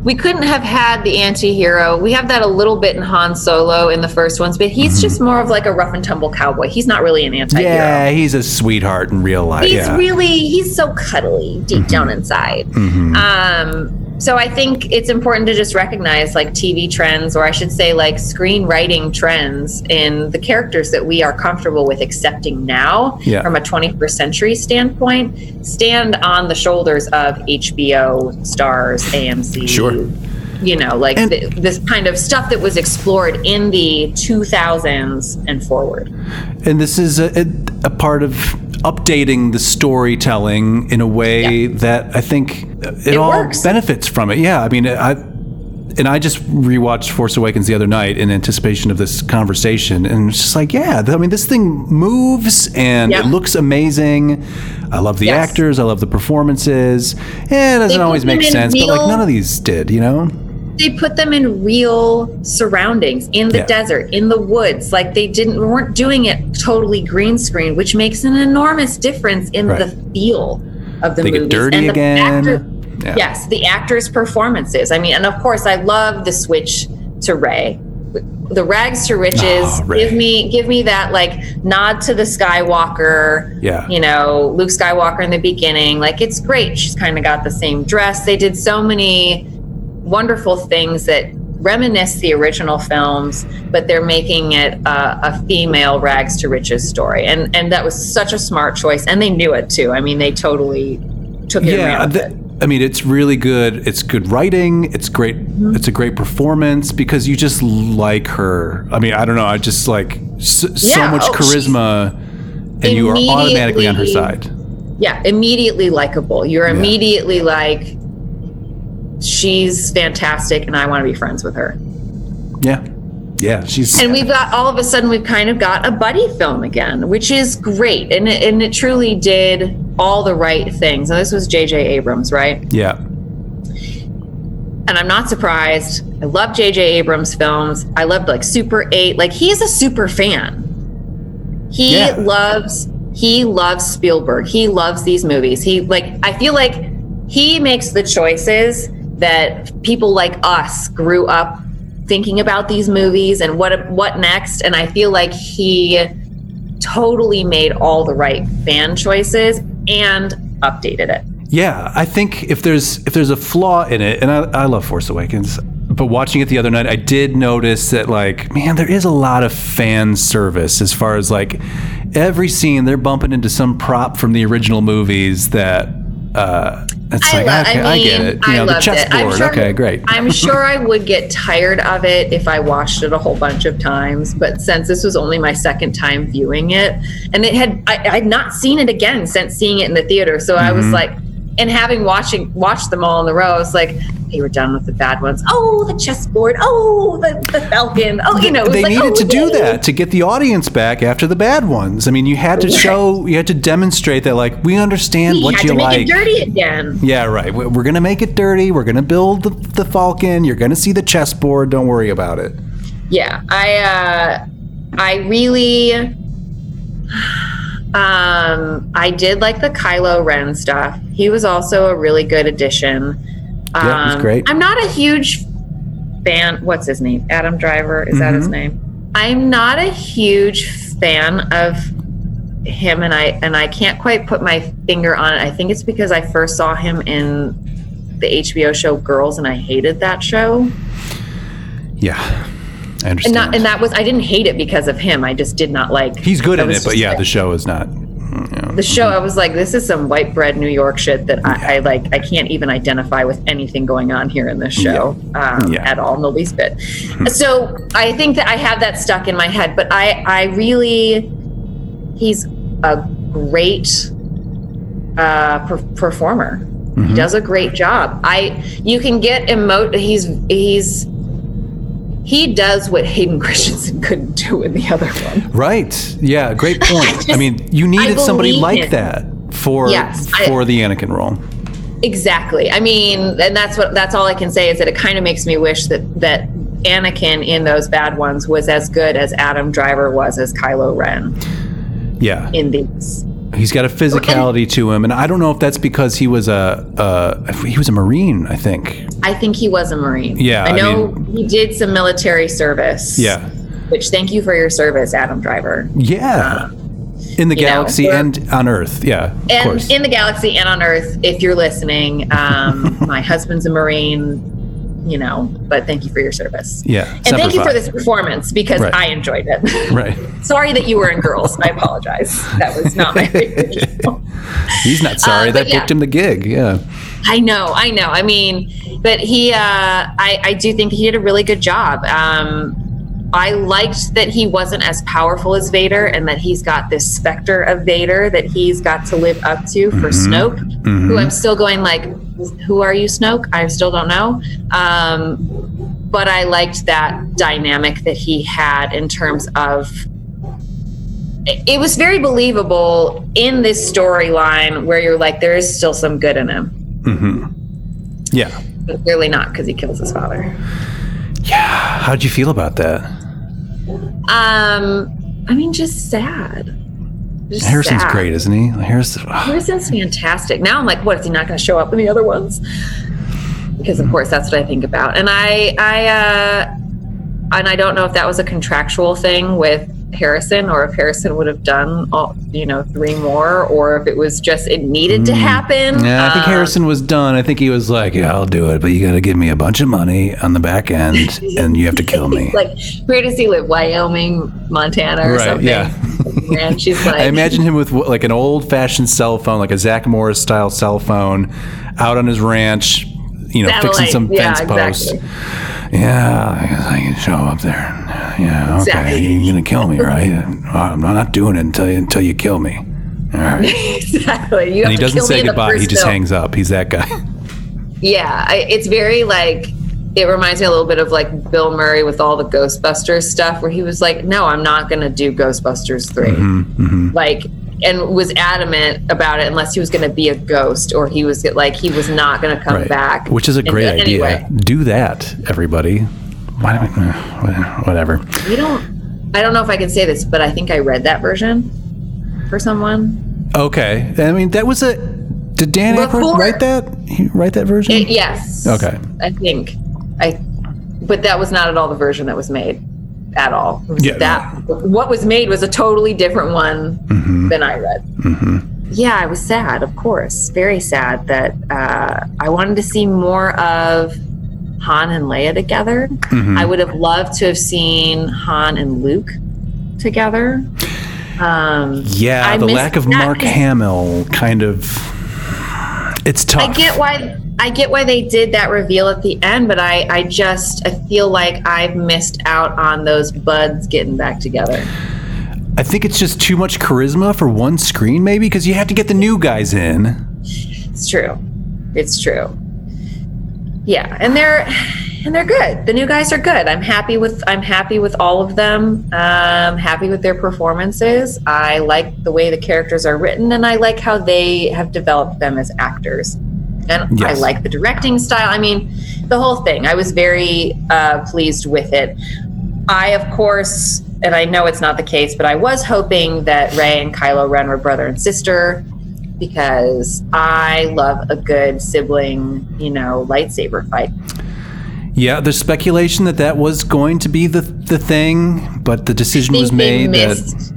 We couldn't have had the anti-hero. We have that a little bit in Han Solo in the first ones, but he's just more of like a rough and tumble cowboy. He's not really an anti-hero. Yeah, he's a sweetheart in real life. He's yeah. really he's so cuddly deep down inside. Mhm. Um, so I think it's important to just recognize like TV trends, or I should say like screenwriting trends in the characters that we are comfortable with accepting now Yeah. from a 21st century standpoint, stand on the shoulders of HBO, Starz, AMC. Sure. You know, like And- th- this kind of stuff that was explored in the 2000s and forward. And this is a, a, a part of updating the storytelling in a way that I think it, It all works. benefits from it. Yeah, I mean, I and I just rewatched Force Awakens the other night in anticipation of this conversation, and it's just like, yeah, I mean, this thing moves and Yeah. it looks amazing. I love the Yes. actors, I love the performances. Yeah, it doesn't always make sense, but like none of these did, you know? They put them in real surroundings in the Yeah. desert in the woods like they didn't weren't doing it totally green screen which makes an enormous difference in Right. the feel of the They get movies dirty and the again. actor- Yeah. Yes, the actors' performances. I mean, and of course, I love the switch to Rey. The rags to riches. Oh, ah, Rey. give me, give me that like nod to the Skywalker. Yeah. You know, Luke Skywalker in the beginning. Like it's great. She's kind of got the same dress. They did so many wonderful things that reminisce the original films, but they're making it a, a female rags to riches story, and and that was such a smart choice, and they knew it too. I mean, they totally took it. Yeah, ran with th- it. I mean, it's really good. It's good writing. It's great. Mm-hmm. It's a great performance because you just like her. I mean, I don't know. I just like so Yeah, much oh, charisma, and you are automatically on her side. Yeah, immediately likable. You're Yeah. immediately like, she's fantastic, and I want to be friends with her. Yeah, yeah. She's And we've got all of a sudden we've kind of got a buddy film again, which is great, and it, and it truly did all the right things. And this was J.J. Abrams, right? yeah, and I'm not surprised. I love J.J. Abrams films. I loved like Super 8. Like he's a super fan. He Yeah. loves he loves Spielberg. He loves these movies. He like I feel like he makes the choices that people like us grew up thinking about these movies and what what next and I feel like he totally made all the right fan choices and updated it. yeah. I think if there's if there's a flaw in it, and I, I love Force Awakens, but watching it the other night, I did notice that like, man, there is a lot of fan service as far as like every scene they're bumping into some prop from the original movies that. Uh, it's I, like lo- okay, I, I get it. You I know, the loved it. I'm chessboard. sure- okay, great. I'm sure I would get tired of it if I watched it a whole bunch of times, but since this was only my second time viewing it, and it had I, I'd not seen it again since seeing it in the theater, so I Mm-hmm. was like, and having watching watched them all in a row, I was like, hey, we're done with the bad ones. Oh, the chessboard. Oh, the, the Falcon. Oh, you know, it was they like, needed oh, to do that to get the audience back after the bad ones. I mean, you had to show, you had to demonstrate that, like, we understand We what you like. dirty again. Yeah, right. We- We're gonna make it dirty. We're gonna build the, the Falcon. You're gonna see the chessboard. Don't worry about it. yeah i uh i really um i did like the kylo ren stuff he was also a really good addition um, Yeah, he's great. i'm not a huge fan what's his name adam driver is that his Mm-hmm. name i'm not a huge fan of him and i and i can't quite put my finger on it i think it's because i first saw him in the hbo show girls and i hated that show Yeah, I and not and that was I didn't hate it because of him. I just did not like. He's good in it, but yeah, the show is not. You know. the show. I was like, this is some white bread New York shit that I, I like. I can't even identify with anything going on here in this show um, Yeah. at all, in the least bit. so I think that I have that stuck in my head, but I I really he's a great uh, per- performer. Mm-hmm. He does a great job. I you can get emo. He's he's he does what Hayden Christensen couldn't do in the other one. Right. Yeah. Great point. I mean, you needed somebody like him. that for Yes, I- for the Anakin role. Exactly. I mean, and that's what that's all I can say is that it kind of makes me wish that that Anakin in those bad ones was as good as Adam Driver was as Kylo Ren Yeah. in these. He's got a physicality to him, and I don't know if that's because he was a, a he was a Marine. I think. I think he was a Marine. Yeah, I I know mean- he did some military service. Yeah. Which thank you for your service, Adam Driver. Yeah. in the know, galaxy we're- and on Earth. Yeah. Of And course. in the galaxy and on Earth, if you're listening, um, my husband's a Marine, you know, but thank you for your service. yeah. And thank you Semper for this performance because Right. I enjoyed it. Right. Sorry that you were in Girls. I apologize. That was not my favorite. He's not sorry. Uh, that yeah. booked him the gig. Yeah. I know, I know. I mean, but he, uh, I, I do think he did a really good job. Um, I liked that he wasn't as powerful as Vader and that he's got this specter of Vader that he's got to live up to for Snoke, who I'm still going like, who are you, Snoke? I still don't know. Um, but I liked that dynamic that he had in terms of it was very believable in this storyline where you're like, there is still some good in him. Yeah. But clearly not because he kills his father. Yeah. How'd you feel about that? Um, I mean, just sad. Just Harrison's sad. great, isn't he? Harrison. ah, Harrison's fantastic. Now I'm like, what is he not going to show up in the other ones? Because of course that's what I think about. And I, I, uh, and I don't know if that was a contractual thing with Harrison, or if Harrison would have done all, you know, three more, or if it was just it needed to happen. Mm. Yeah, I think Um, Harrison was done. I think he was like, "Yeah, I'll do it, but you got to give me a bunch of money on the back end, and you have to kill me." like where does he live? Wyoming, Montana, or Right, something. yeah. And she's like, I imagine him with like an old-fashioned cell phone, like a Zach Morris style cell phone, out on his ranch, you know, fixing some Yeah, fence posts. exactly. Yeah, I guess I can show up there. Yeah, okay. Exactly. You're gonna kill me, right? I'm not doing it until you, until you kill me. All right. exactly. You and he doesn't say goodbye. He just film. hangs up. He's that guy. Yeah, I, it's very like it reminds me a little bit of like Bill Murray with all the Ghostbusters stuff, where he was like, "No, I'm not going to do Ghostbusters 3 Mm-hmm, like, and was adamant about it unless he was going to be a ghost or he was like he was not going to come right. back, Which is a And great idea. Anyway, Do that, everybody. Why don't we, whatever. we don't. I don't know if I can say this, but I think I read that version for someone. Okay. I mean, that was a. Did Dan Before- write that? He write that version? It, yes. Okay. I think I, but that was not at all the version that was made, at all. Yeah, that what was made was a totally different one Mm-hmm. than I read. Yeah, I was sad, of course, very sad that uh, I wanted to see more of Han and Leia together. Mm-hmm. I would have loved to have seen Han and Luke together. Um, yeah, I the lack of. Mark Hamill kind of. It's tough. I get why I get why they did that reveal at the end, but I I just I feel like I've missed out on those buds getting back together. I think it's just too much charisma for one screen, maybe, because you have to get the new guys in. It's true. It's true. Yeah, and they're and they're good. The new guys are good. I'm happy with I'm happy with all of them. Um happy with their performances. I like the way the characters are written and I like how they have developed them as actors. And I like the directing style. I mean, the whole thing. I was very uh, pleased with it. I, of course, and I know it's not the case, but I was hoping that Rey and Kylo Ren were brother and sister because I love a good sibling, you know, lightsaber fight. Yeah, there's speculation that that was going to be the the thing, but the decision was made that.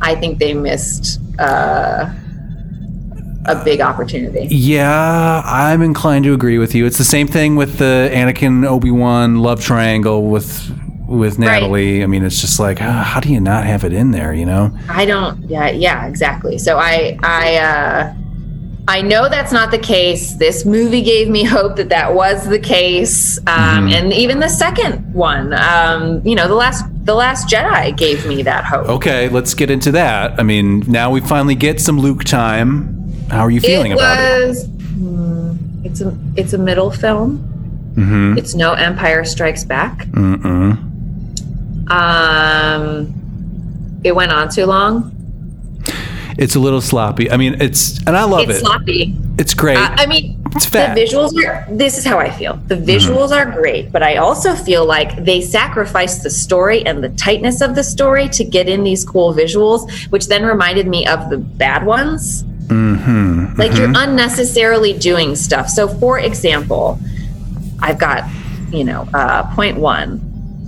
I think they missed uh, a big opportunity. Yeah, I'm inclined to agree with you. It's the same thing with the Anakin Obi Wan love triangle with with Natalie. I mean, it's just like, ah, how do you not have it in there? You know? I don't. Yeah, yeah, exactly. So I, I, uh, I know that's not the case. This movie gave me hope that that was the case, um, and even the second one, um, you know, the last, the last Jedi gave me that hope. Okay, let's get into that. I mean, now we finally get some Luke time. How are you feeling it about it? was, hmm, It's a, it's a middle film. Mm-hmm. It's no Empire Strikes Back. Mm-mm. Um, it went on too long. It's a little sloppy. I mean, it's and I love it's it. sloppy. It's great. Uh, I mean, It's fat. the visuals are. This is how I feel. The visuals are great, but I also feel like they sacrificed the story and the tightness of the story to get in these cool visuals, which then reminded me of the bad ones. mm-hmm. Like you're unnecessarily doing stuff. So, for example, I've got, you know, uh, point one,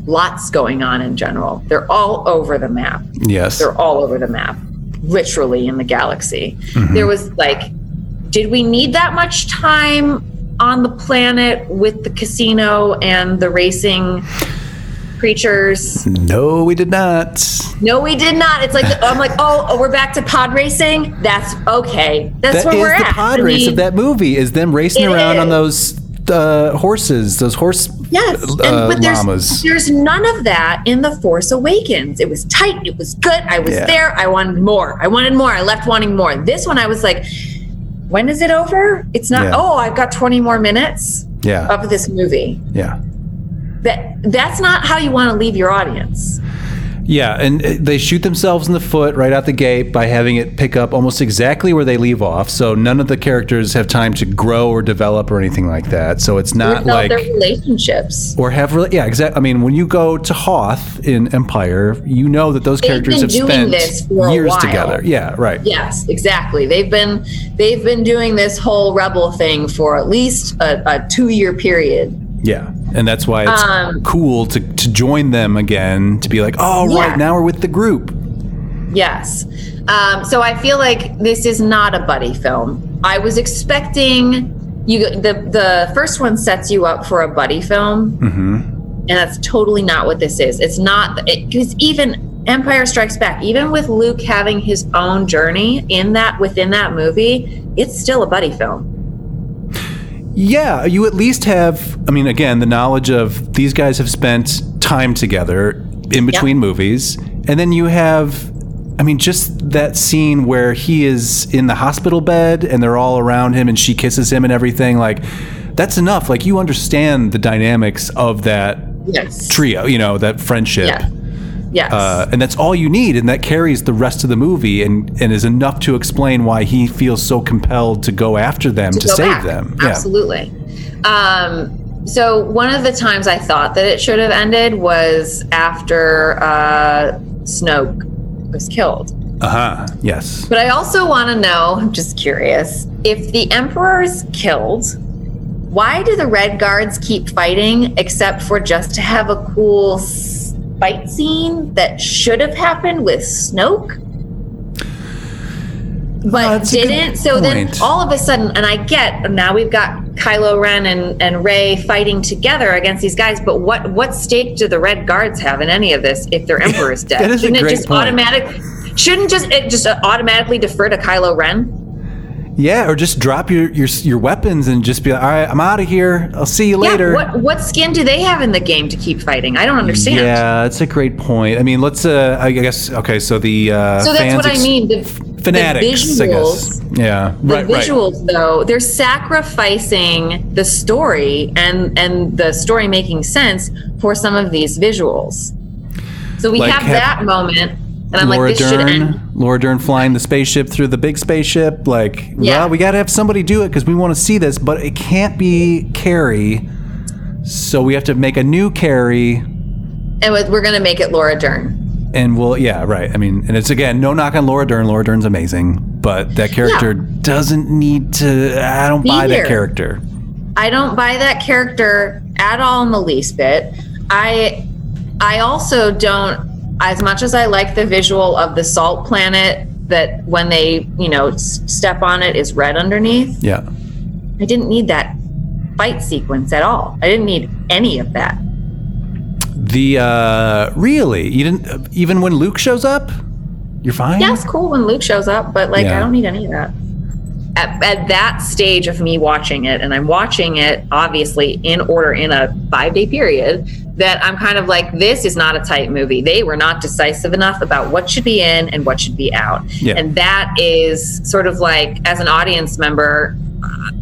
lots going on in general. They're all over the map. Yes. They're all over the map, literally in the galaxy. Mm-hmm. There was like, did we need that much time on the planet with the casino and the racing creatures? No, we did not. No, we did not. It's like I'm like, oh, oh, we're back to pod racing. That's okay. That's That where is we're the at. pod I race mean, of that movie. Is them racing around on those uh, horses, those horse Yes, and, uh, but there's, llamas. there's none of that in The Force Awakens. It was tight. It was good. I was Yeah. there. I wanted more. I wanted more. I left wanting more. This one, I was like, when is it over? It's not. Yeah. Oh, I've got 20 more minutes Yeah, of this movie. yeah. That that's not how you want to leave your audience. Yeah, and uh, they shoot themselves in the foot right out the gate by having it pick up almost exactly where they leave off. So none of the characters have time to grow or develop or anything like that. So it's not like their relationships. or have really yeah exactly. I mean, when you go to Hoth in Empire, you know that those They've characters have doing spent this for years together. Yeah, right. Yes, exactly. They've been they've been doing this whole rebel thing for at least a, a two year period. Yeah, and that's why it's Um, cool to to join them again to be like, oh Yeah. right, now we're with the group. Yes. Um, so I feel like this is not a buddy film. I was expecting you. The the first one sets you up for a buddy film, and that's totally not what this is. It's not because even Empire Strikes Back, even with Luke having his own journey in that within that movie, it's still a buddy film. Yeah, you at least have, I mean, again, the knowledge of these guys have spent time together in between movies. And then you have, I mean, just that scene where he is in the hospital bed and they're all around him and she kisses him and everything. Like, that's enough. Like, you understand the dynamics of that Yes. trio, you know, that friendship. Yeah. Yes. Uh, and that's all you need, and that carries the rest of the movie, and, and is enough to explain why he feels so compelled to go after them to, go save back. them. Absolutely. Um, so one of the times I thought that it should have ended was after uh, Snoke was killed. Uh huh. Yes. But I also want to know, I'm just curious, if the Emperor's killed, why do the Red Guards keep fighting except for just to have a cool fight scene that should have happened with Snoke? But didn't. So then all of a sudden, and I get now we've got Kylo Ren and, and Rey fighting together against these guys, but what what stake do the Red Guards have in any of this if their Emperor is dead? that is shouldn't great it just point. automatic shouldn't just it just automatically defer to Kylo Ren? Yeah, or just drop your, your your weapons and just be like, all right, I'm out of here. I'll see you later. Yeah, what what skin do they have in the game to keep fighting? I don't understand. Yeah, that's a great point. I mean, let's. Uh, I guess. Okay, so the uh, So that's fans what I ex- mean. The, Fanatics, the I guess. visuals, Yeah, the right, right. visuals though, they're sacrificing the story and and the story making sense for some of these visuals. So we Like have have that moment, and I'm Laura like, this should end. Dern, Laura Dern flying the spaceship through the big spaceship. Like, Yeah. well, we got to have somebody do it because we want to see this, but it can't be Carrie. So we have to make a new Carrie, And we're gonna make it Laura Dern. and we'll, yeah, right. I mean, and it's again, no knock on Laura Dern. Laura Dern's amazing, but that character doesn't need to. I don't Be buy here. that character. I don't buy that character at all in the least bit. I I also don't as much as I like the visual of the salt planet that when they, you know, s- step on it is red underneath. Yeah. I didn't need that fight sequence at all. I didn't need any of that. The uh really, you didn't uh, even when Luke shows up, you're fine. Yeah, it's cool when Luke shows up, but like Yeah. I don't need any of that. At, at that stage of me watching it, and I'm watching it obviously in order in a five day period, that I'm kind of like, this is not a tight movie. They were not decisive enough about what should be in and what should be out. Yeah. And that is sort of like, as an audience member,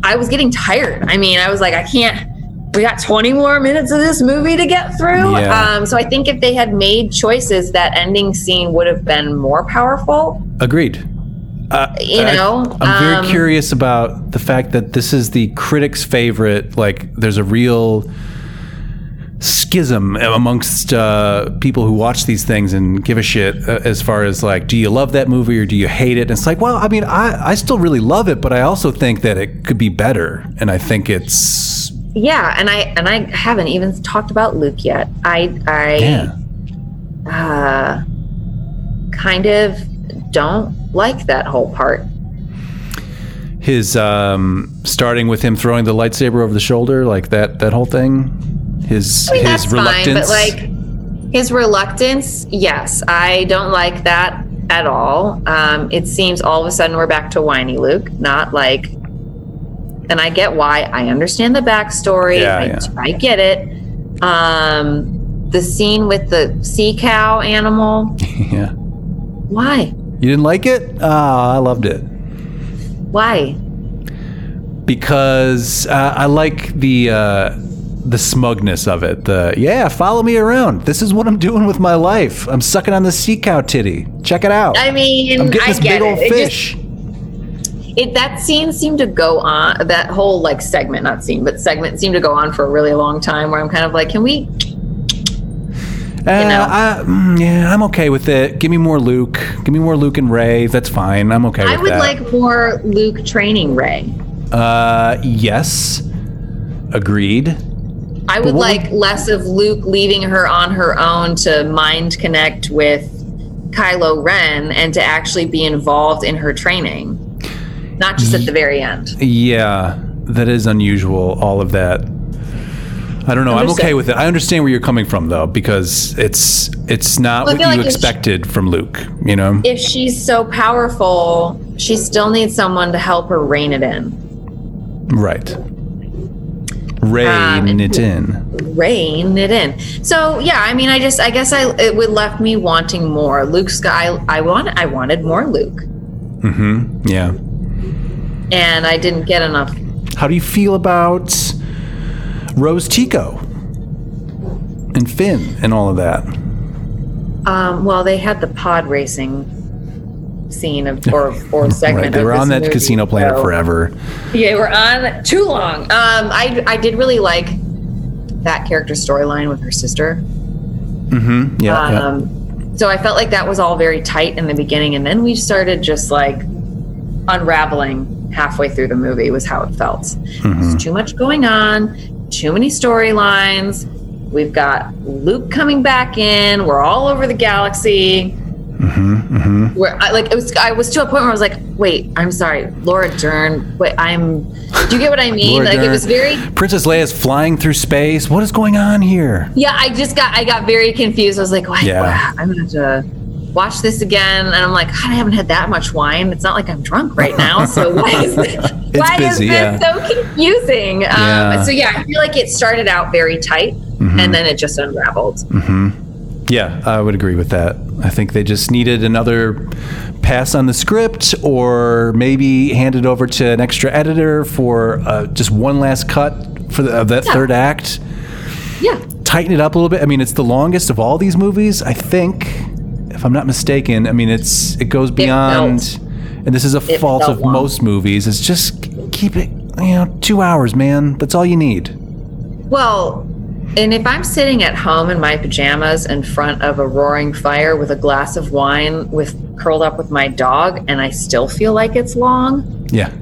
I was getting tired. I mean, I was like, I can't. We got 20 more minutes of this movie to get through. Yeah. Um, so I think if they had made choices, that ending scene would have been more powerful. Agreed. Uh, You I- know, I'm very um, curious about the fact that this is the critics' favorite. Like, there's a real schism amongst uh, people who watch these things and give a shit uh, as far as like, do you love that movie or do you hate it? And it's like, well, I mean, I, I still really love it, but I also think that it could be better. And I think it's, Yeah, and I and I haven't even talked about Luke yet. I I yeah. uh, kind of don't like that whole part. His um, starting with him throwing the lightsaber over the shoulder, like that, that whole thing. His I mean, his that's reluctance. fine, but like his reluctance, yes, I don't like that at all. Um, it seems all of a sudden we're back to whiny Luke, not like. And I get why. I understand the backstory. Yeah, I, yeah. I get it. Um, the scene with the sea cow animal. yeah. Why? You didn't like it? Ah, I loved it Why? because uh, I like the uh, the smugness of it. The yeah, follow me around. This is what I'm doing with my life. I'm sucking on the sea cow titty. Check it out. I mean, I'm getting I this get big old it. Just- fish. it that scene seemed to go on that whole like segment not scene but segment seemed to go on for a really long time where i'm kind of like can we know? I, mm, yeah, I'm okay with it. Give me more Luke. Give me more Luke and Rey. That's fine. I'm okay with i would that. like more luke training rey Uh, yes. Agreed. i would like less of luke leaving her on her own to mind connect with kylo ren and to actually be involved in her training not just at the very end Yeah, that is unusual. All of that. I don't know. I'm Understood. okay with it. I understand where you're coming from though, because it's it's not Well, what you like if she- expected from Luke. You know. if she's so powerful she still needs someone to help her rein it in Right. Rey Um, it in. rein it in. So yeah, I mean, I just, I guess I it would left me wanting more. Luke Sky, I want, I wanted more Luke, Mm-hmm. Yeah. and I didn't get enough. How do you feel about Rose Tico and Finn and all of that? Um, well, they had the pod racing scene of or or segment. Right. They of were this on that movie, casino planet so- forever. Yeah, we're on too long. Um, I I did really like that character storyline with her sister. Mm-hmm. Yeah. yeah. Um, so I felt like that was all very tight in the beginning, and then we started just like unraveling halfway through the movie. Was how it felt. Mm-hmm. There's too much going on, too many storylines. We've got Luke coming back in. We're all over the galaxy. Mm-hmm. Where I, like it was, I was to a point where I was like, "Wait, I'm sorry, Laura Dern. Wait, I'm. Do you get what I mean? Like it was very Princess Leia's flying through space. What is going on here? Yeah, I just got I got very confused. I was like, "Wait, Yeah. wow, I'm gonna have to watch this again." And I'm like, God, I haven't had that much wine. It's not like I'm drunk right now. So why is this, why busy, is this yeah. so confusing? Yeah. Mm-hmm. Um, so yeah, I feel like it started out very tight, and then it just unraveled. Yeah, I would agree with that. I think they just needed another pass on the script or maybe hand it over to an extra editor for uh, just one last cut for the, of that Yeah. third act. Yeah, Tighten it up a little bit. I mean, it's the longest of all these movies, I think, if I'm not mistaken. I mean, it's it goes beyond, felt- and this is a it fault of long. most movies. Is just keep it, you know, two hours, man. That's all you need. Well, and if I'm sitting at home in my pajamas in front of a roaring fire with a glass of wine with curled up with my dog and I still feel like it's long, Yeah,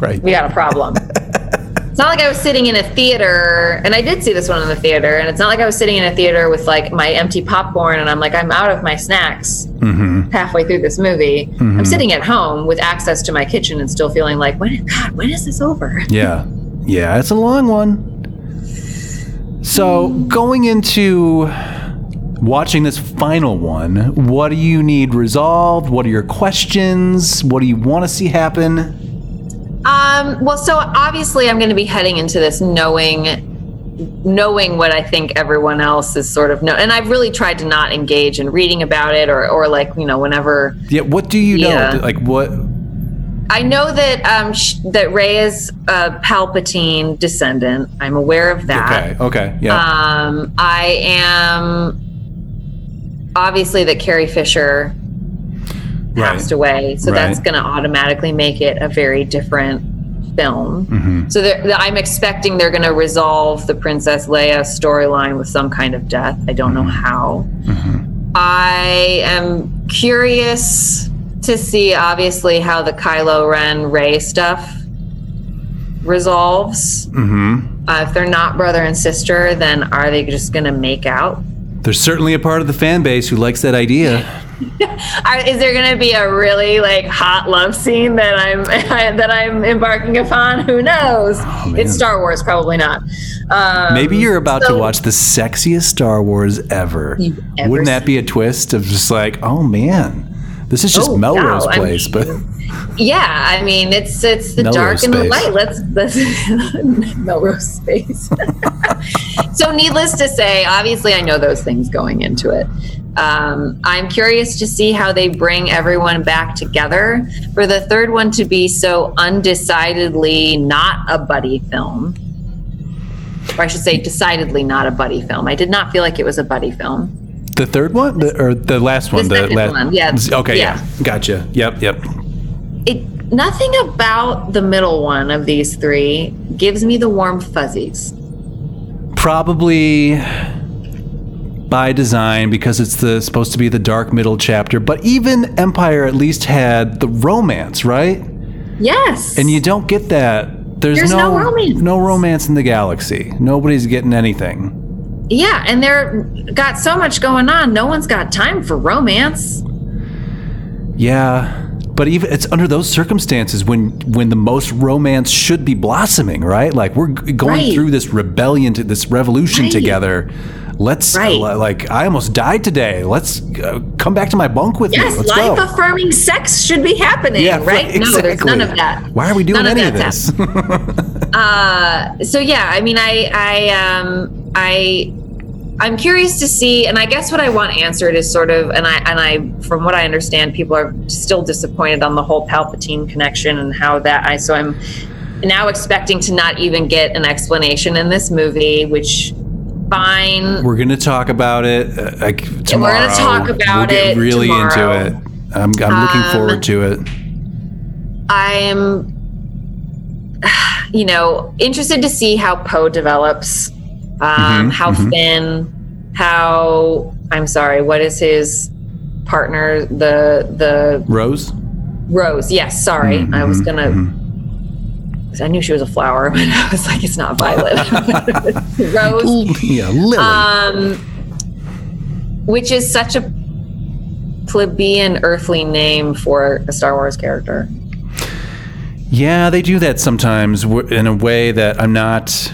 right. we got a problem. It's not like I was sitting in a theater, and I did see this one in the theater, and it's not like I was sitting in a theater with like my empty popcorn and I'm like, I'm out of my snacks mm-hmm. halfway through this movie. I'm mm-hmm. sitting at home with access to my kitchen and still feeling like, when, God, when is this over? Yeah. Yeah, it's a long one. So, going into watching this final one, what do you need resolved? What are your questions? What do you want to see happen? Um, well, so obviously I'm going to be heading into this knowing knowing what I think everyone else is sort of know and I've really tried to not engage in reading about it or or like, you know, whenever Yeah, what do you Yeah. know? Like what I know that um sh- that Rey is a Palpatine descendant. I'm aware of that. Okay, okay. Yeah. Um I am obviously that Carrie Fisher passed right. away. So that's going to automatically make it a very different film. Mm-hmm. So they're- I'm expecting they're going to resolve the Princess Leia storyline with some kind of death. I don't Mm-hmm. know how. I am curious to see, obviously, how the Kylo Ren Rey stuff resolves. Mhm. Uh, if they're not brother and sister, then are they just going to make out? There's certainly a part of the fan base who likes that idea. Are, is there going to be a really like hot love scene that I'm that I'm embarking upon? Who knows? man. it's Star Wars, probably not. Um, Maybe you're about to watch the sexiest Star Wars ever. Ever Wouldn't that be a twist of just like, oh man, this is just Oh, Melrose wow, I Place, but Yeah, I mean it's it's the Melrose dark and the light. Let's let's Melrose space. so needless to say, obviously I know those things going into it. Um, I'm curious to see how they bring everyone back together for the third one to be so undecidedly not a buddy film. or I should say, decidedly not a buddy film. I did not feel like it was a buddy film. The third one, the, or the last one? the last one, yeah. Okay, yeah. Yeah. Gotcha. Yep, yep. It nothing about the middle one of these three gives me the warm fuzzies. Probably by design because it's the supposed to be the dark middle chapter. But even Empire at least had the romance, right? Yes, And you don't get that. There's, There's no romance. no romance in the galaxy. Nobody's getting anything. yeah, and they're got so much going on. No one's got time for romance. Yeah. But even it's under those circumstances when when the most romance should be blossoming, right? Like we're going Right. through this rebellion, to this revolution Right. together. Let's Right. li- like I almost died today. Let's uh, come back to my bunk with Yes, me. Let's life go. affirming sex should be happening, yeah, right? No, there's none of that. Why are we doing None any of that's this? Uh, so yeah, I mean, I, I, um, I, I'm curious to see, and I guess what I want answered is sort of, and I, and I, from what I understand, people are still disappointed on the whole Palpatine connection and how that. I so I'm now expecting to not even get an explanation in this movie, which fine. We're gonna talk about it uh, like tomorrow. We're gonna talk about we'll get it really tomorrow. into it. I'm, I'm looking Um, forward to it. I'm, you know, interested to see how Poe develops, um, how Finn, how I'm sorry, what is his partner? The the Rose. Rose. Yes, sorry, I was gonna. I knew she was a flower, but I was like, it's not Violet. Rose Yeah, Lily. um, which is such a plebeian earthly name for a Star Wars character. yeah, they do that sometimes in a way that I'm not.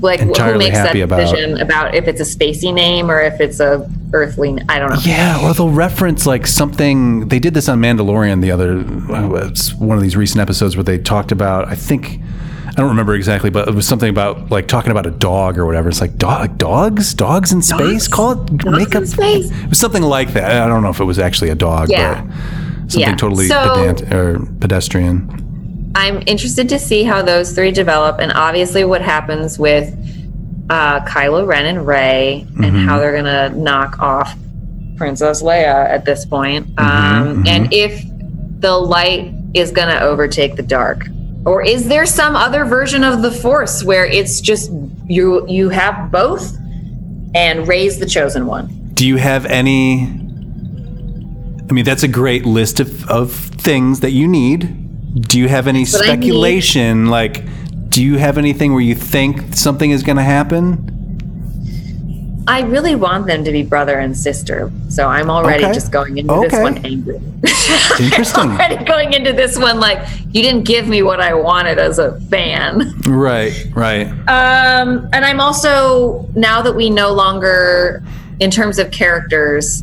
Like who makes that happy about. decision about if it's a spacey name or if it's a earthly? i don't know. Yeah, or they'll reference like something. They did this on Mandalorian the other. uh, It's one of these recent episodes where they talked about. I think I don't remember exactly, but it was something about like talking about a dog or whatever. It's like dog, dogs, dogs in space. Call it Dogs make up. space? It was something like that. I don't know if it was actually a dog, Yeah. but something Yeah. totally So- pedant or pedestrian. I'm interested to see how those three develop, and obviously what happens with uh, Kylo Ren and Rey, and Mm-hmm. how they're gonna knock off Princess Leia at this point, Mm-hmm, um, and if the light is gonna overtake the dark, or is there some other version of the Force where it's just you you have both, and Rey's the chosen one? Do you have any? I mean, that's a great list of, of things that you need. Do you have any need. speculation? Like, do you have anything where you think something is going to happen? I really want them to be brother and sister, so I'm already Okay. just going into Okay. this one angry. Interesting. already going into this one like you didn't give me what I wanted as a fan. right, right. Um, and I'm also now that we no longer, in terms of characters,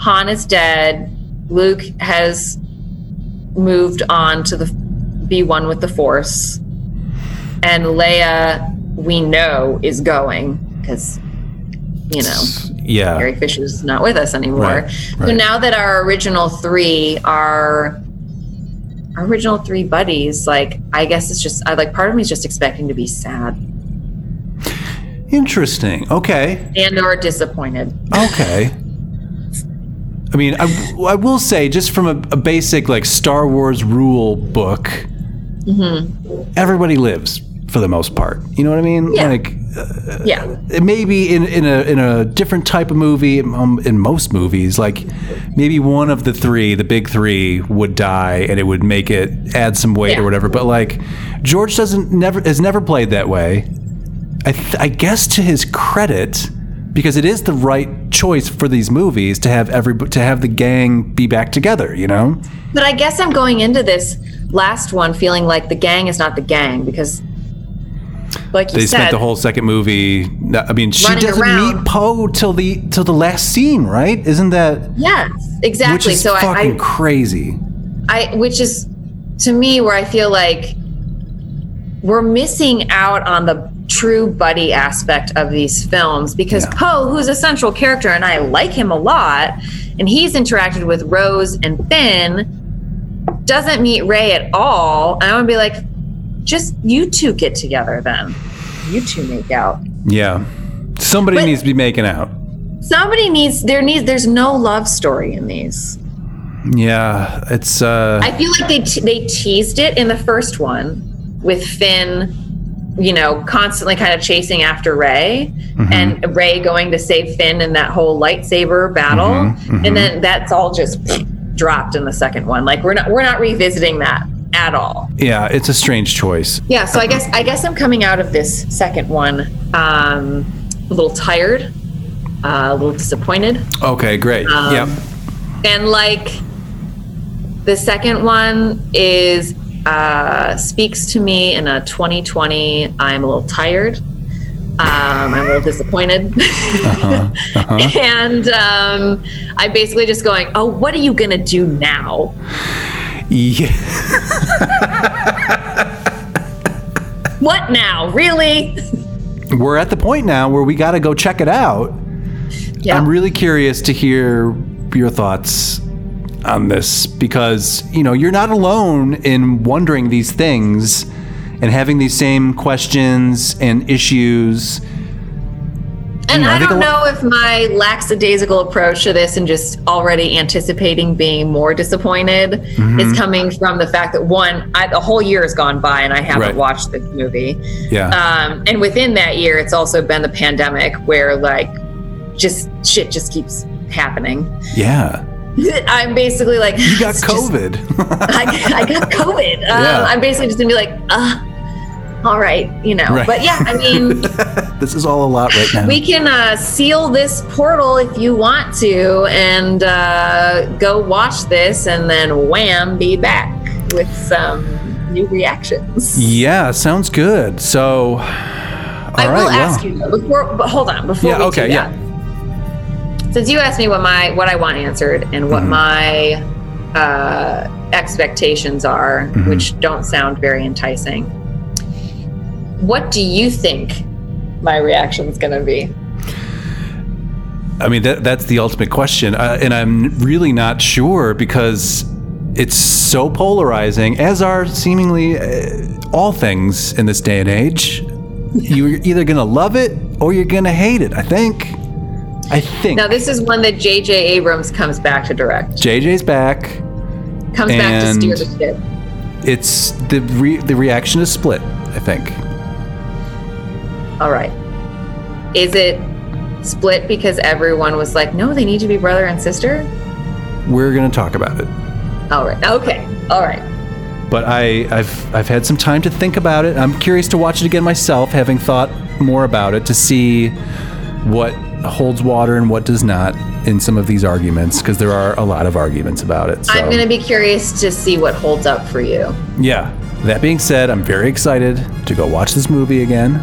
Han is dead. Luke has moved on to the be one with the Force, and Leia we know is going because you know Yeah. Carrie Fisher's not with us anymore. Right, So now that our original three are our original three buddies, like I guess it's just I like part of me is just expecting to be sad Interesting. Okay. and or disappointed. Okay. I mean, I, I will say, just from a, a basic like Star Wars rule book, everybody lives for the most part. You know what I mean? Yeah. Like, Yeah. it may be in, in a in a different type of movie um, in most movies like maybe one of the three the big three would die and it would make it add some weight Yeah. or whatever but like george doesn't never has never played that way I, th- I guess to his credit because it is the right choice for these movies to have every to have the gang be back together you know But I guess I'm going into this last one feeling like the gang is not the gang because like you they said spent the whole second movie i mean she doesn't around. meet poe till the till the last scene right isn't that Yes, exactly. which is so I, fucking I crazy I which is to me where I feel like we're missing out on the true buddy aspect of these films because Yeah. Poe, who's a central character and I like him a lot, and he's interacted with Rose and Finn, doesn't meet Rey at all. And I would be like, just you two get together then. you two make out. Yeah. Somebody But- needs to be making out. Somebody needs there needs there's no love story in these. Yeah, it's uh I feel like they te- they teased it in the first one with Finn, you know, constantly kind of chasing after Rey, and Rey going to save Finn in that whole lightsaber battle, and then that's all just dropped in the second one. Like we're not we're not revisiting that at all. yeah, it's a strange choice. Yeah, so I guess I guess I'm coming out of this second one um, a little tired, uh, a little disappointed. Okay, great. Um, yep. and like the second one is uh speaks to me in a 2020 i'm a little tired um, I'm a little disappointed. and um, I'm basically just going, Oh, what are you going to do now? Yeah. What now? Really? We're at the point now where we got to go check it out. Yeah. I'm really curious to hear your thoughts on this because, you know, you're not alone in wondering these things and having these same questions and issues. And know, I I don't a know if my lackadaisical approach to this and just already anticipating being more disappointed Mm-hmm. is coming from the fact that one, I, the whole year has gone by and I haven't Right. watched this movie. Yeah. Um, and within that year, it's also been the pandemic where like just shit just keeps happening. yeah. I'm basically like, You got it's just- COVID. I, I got COVID. Um, Yeah. I'm basically just gonna be like, uh, all right, you know. Right. But yeah, I mean. this is all a lot right now. we can uh, seal this portal if you want to and uh, go watch this and then wham be back with some new reactions yeah, sounds good. So, all i right, will ask you though before but hold on before Yeah, we okay, do yeah. Since you asked me what my what i want answered and what Mm-hmm. my uh, expectations are Mm-hmm. which don't sound very enticing what do you think my reaction is going to be I mean, that, that's the ultimate question. Uh, and I'm really not sure because it's so polarizing, as are seemingly uh, all things in this day and age. You're either going to love it or you're going to hate it, I think. I think. now this is one that jj abrams comes back to direct JJ's back. comes back to steer the ship. It's the re- the reaction is split, I think. All right. Is it split because everyone was like, no, they need to be brother and sister? We're going to talk about it. All right. Okay. All right. but I, I've I've had some time to think about it. I'm curious to watch it again myself, having thought more about it to see what holds water and what does not in some of these arguments, because there are a lot of arguments about it. So I'm going to be curious to see what holds up for you. yeah. That being said, I'm very excited to go watch this movie again.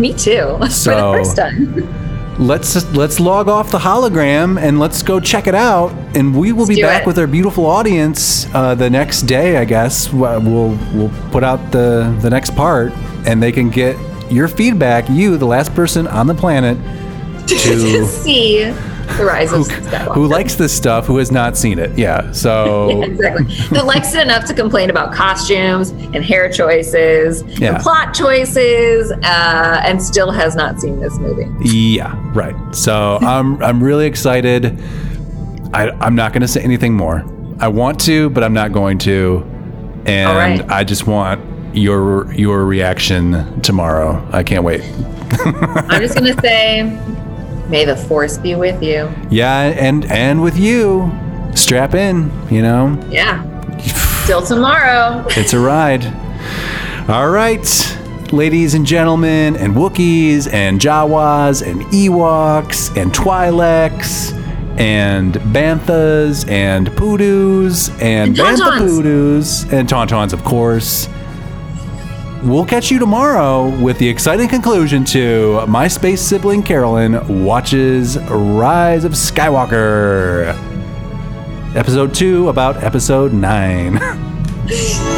Me too. for the So- first time. Let's let's log off the hologram and let's go check it out. And we will be back it. with our beautiful audience uh, the next day. I guess We'll we'll put out the the next part, and they can get your feedback. You, the last person on the planet, to see the rise of Skywalker. who likes this stuff, who has not seen it. Yeah. So exactly. That likes it enough to complain about costumes and hair choices Yeah. and plot choices, uh, and still has not seen this movie. yeah, right. So I'm I'm really excited. I, I'm not going to say anything more. I want to, but I'm not going to. And right. I just want your your reaction tomorrow. I can't wait. I'm just gonna say, may the force be with you. Yeah, and and with you, strap in. You know, Yeah. Till tomorrow. it's a ride. All right, ladies and gentlemen, and Wookiees, and Jawas, and Ewoks, and Twi'leks, and Banthas, and Poodoos, and, And Bantha. Poodoos, and Tauntauns, of course. We'll catch you tomorrow with the exciting conclusion to My Space Sibling Carolyn watches Rise of Skywalker. Episode 2 about episode 9.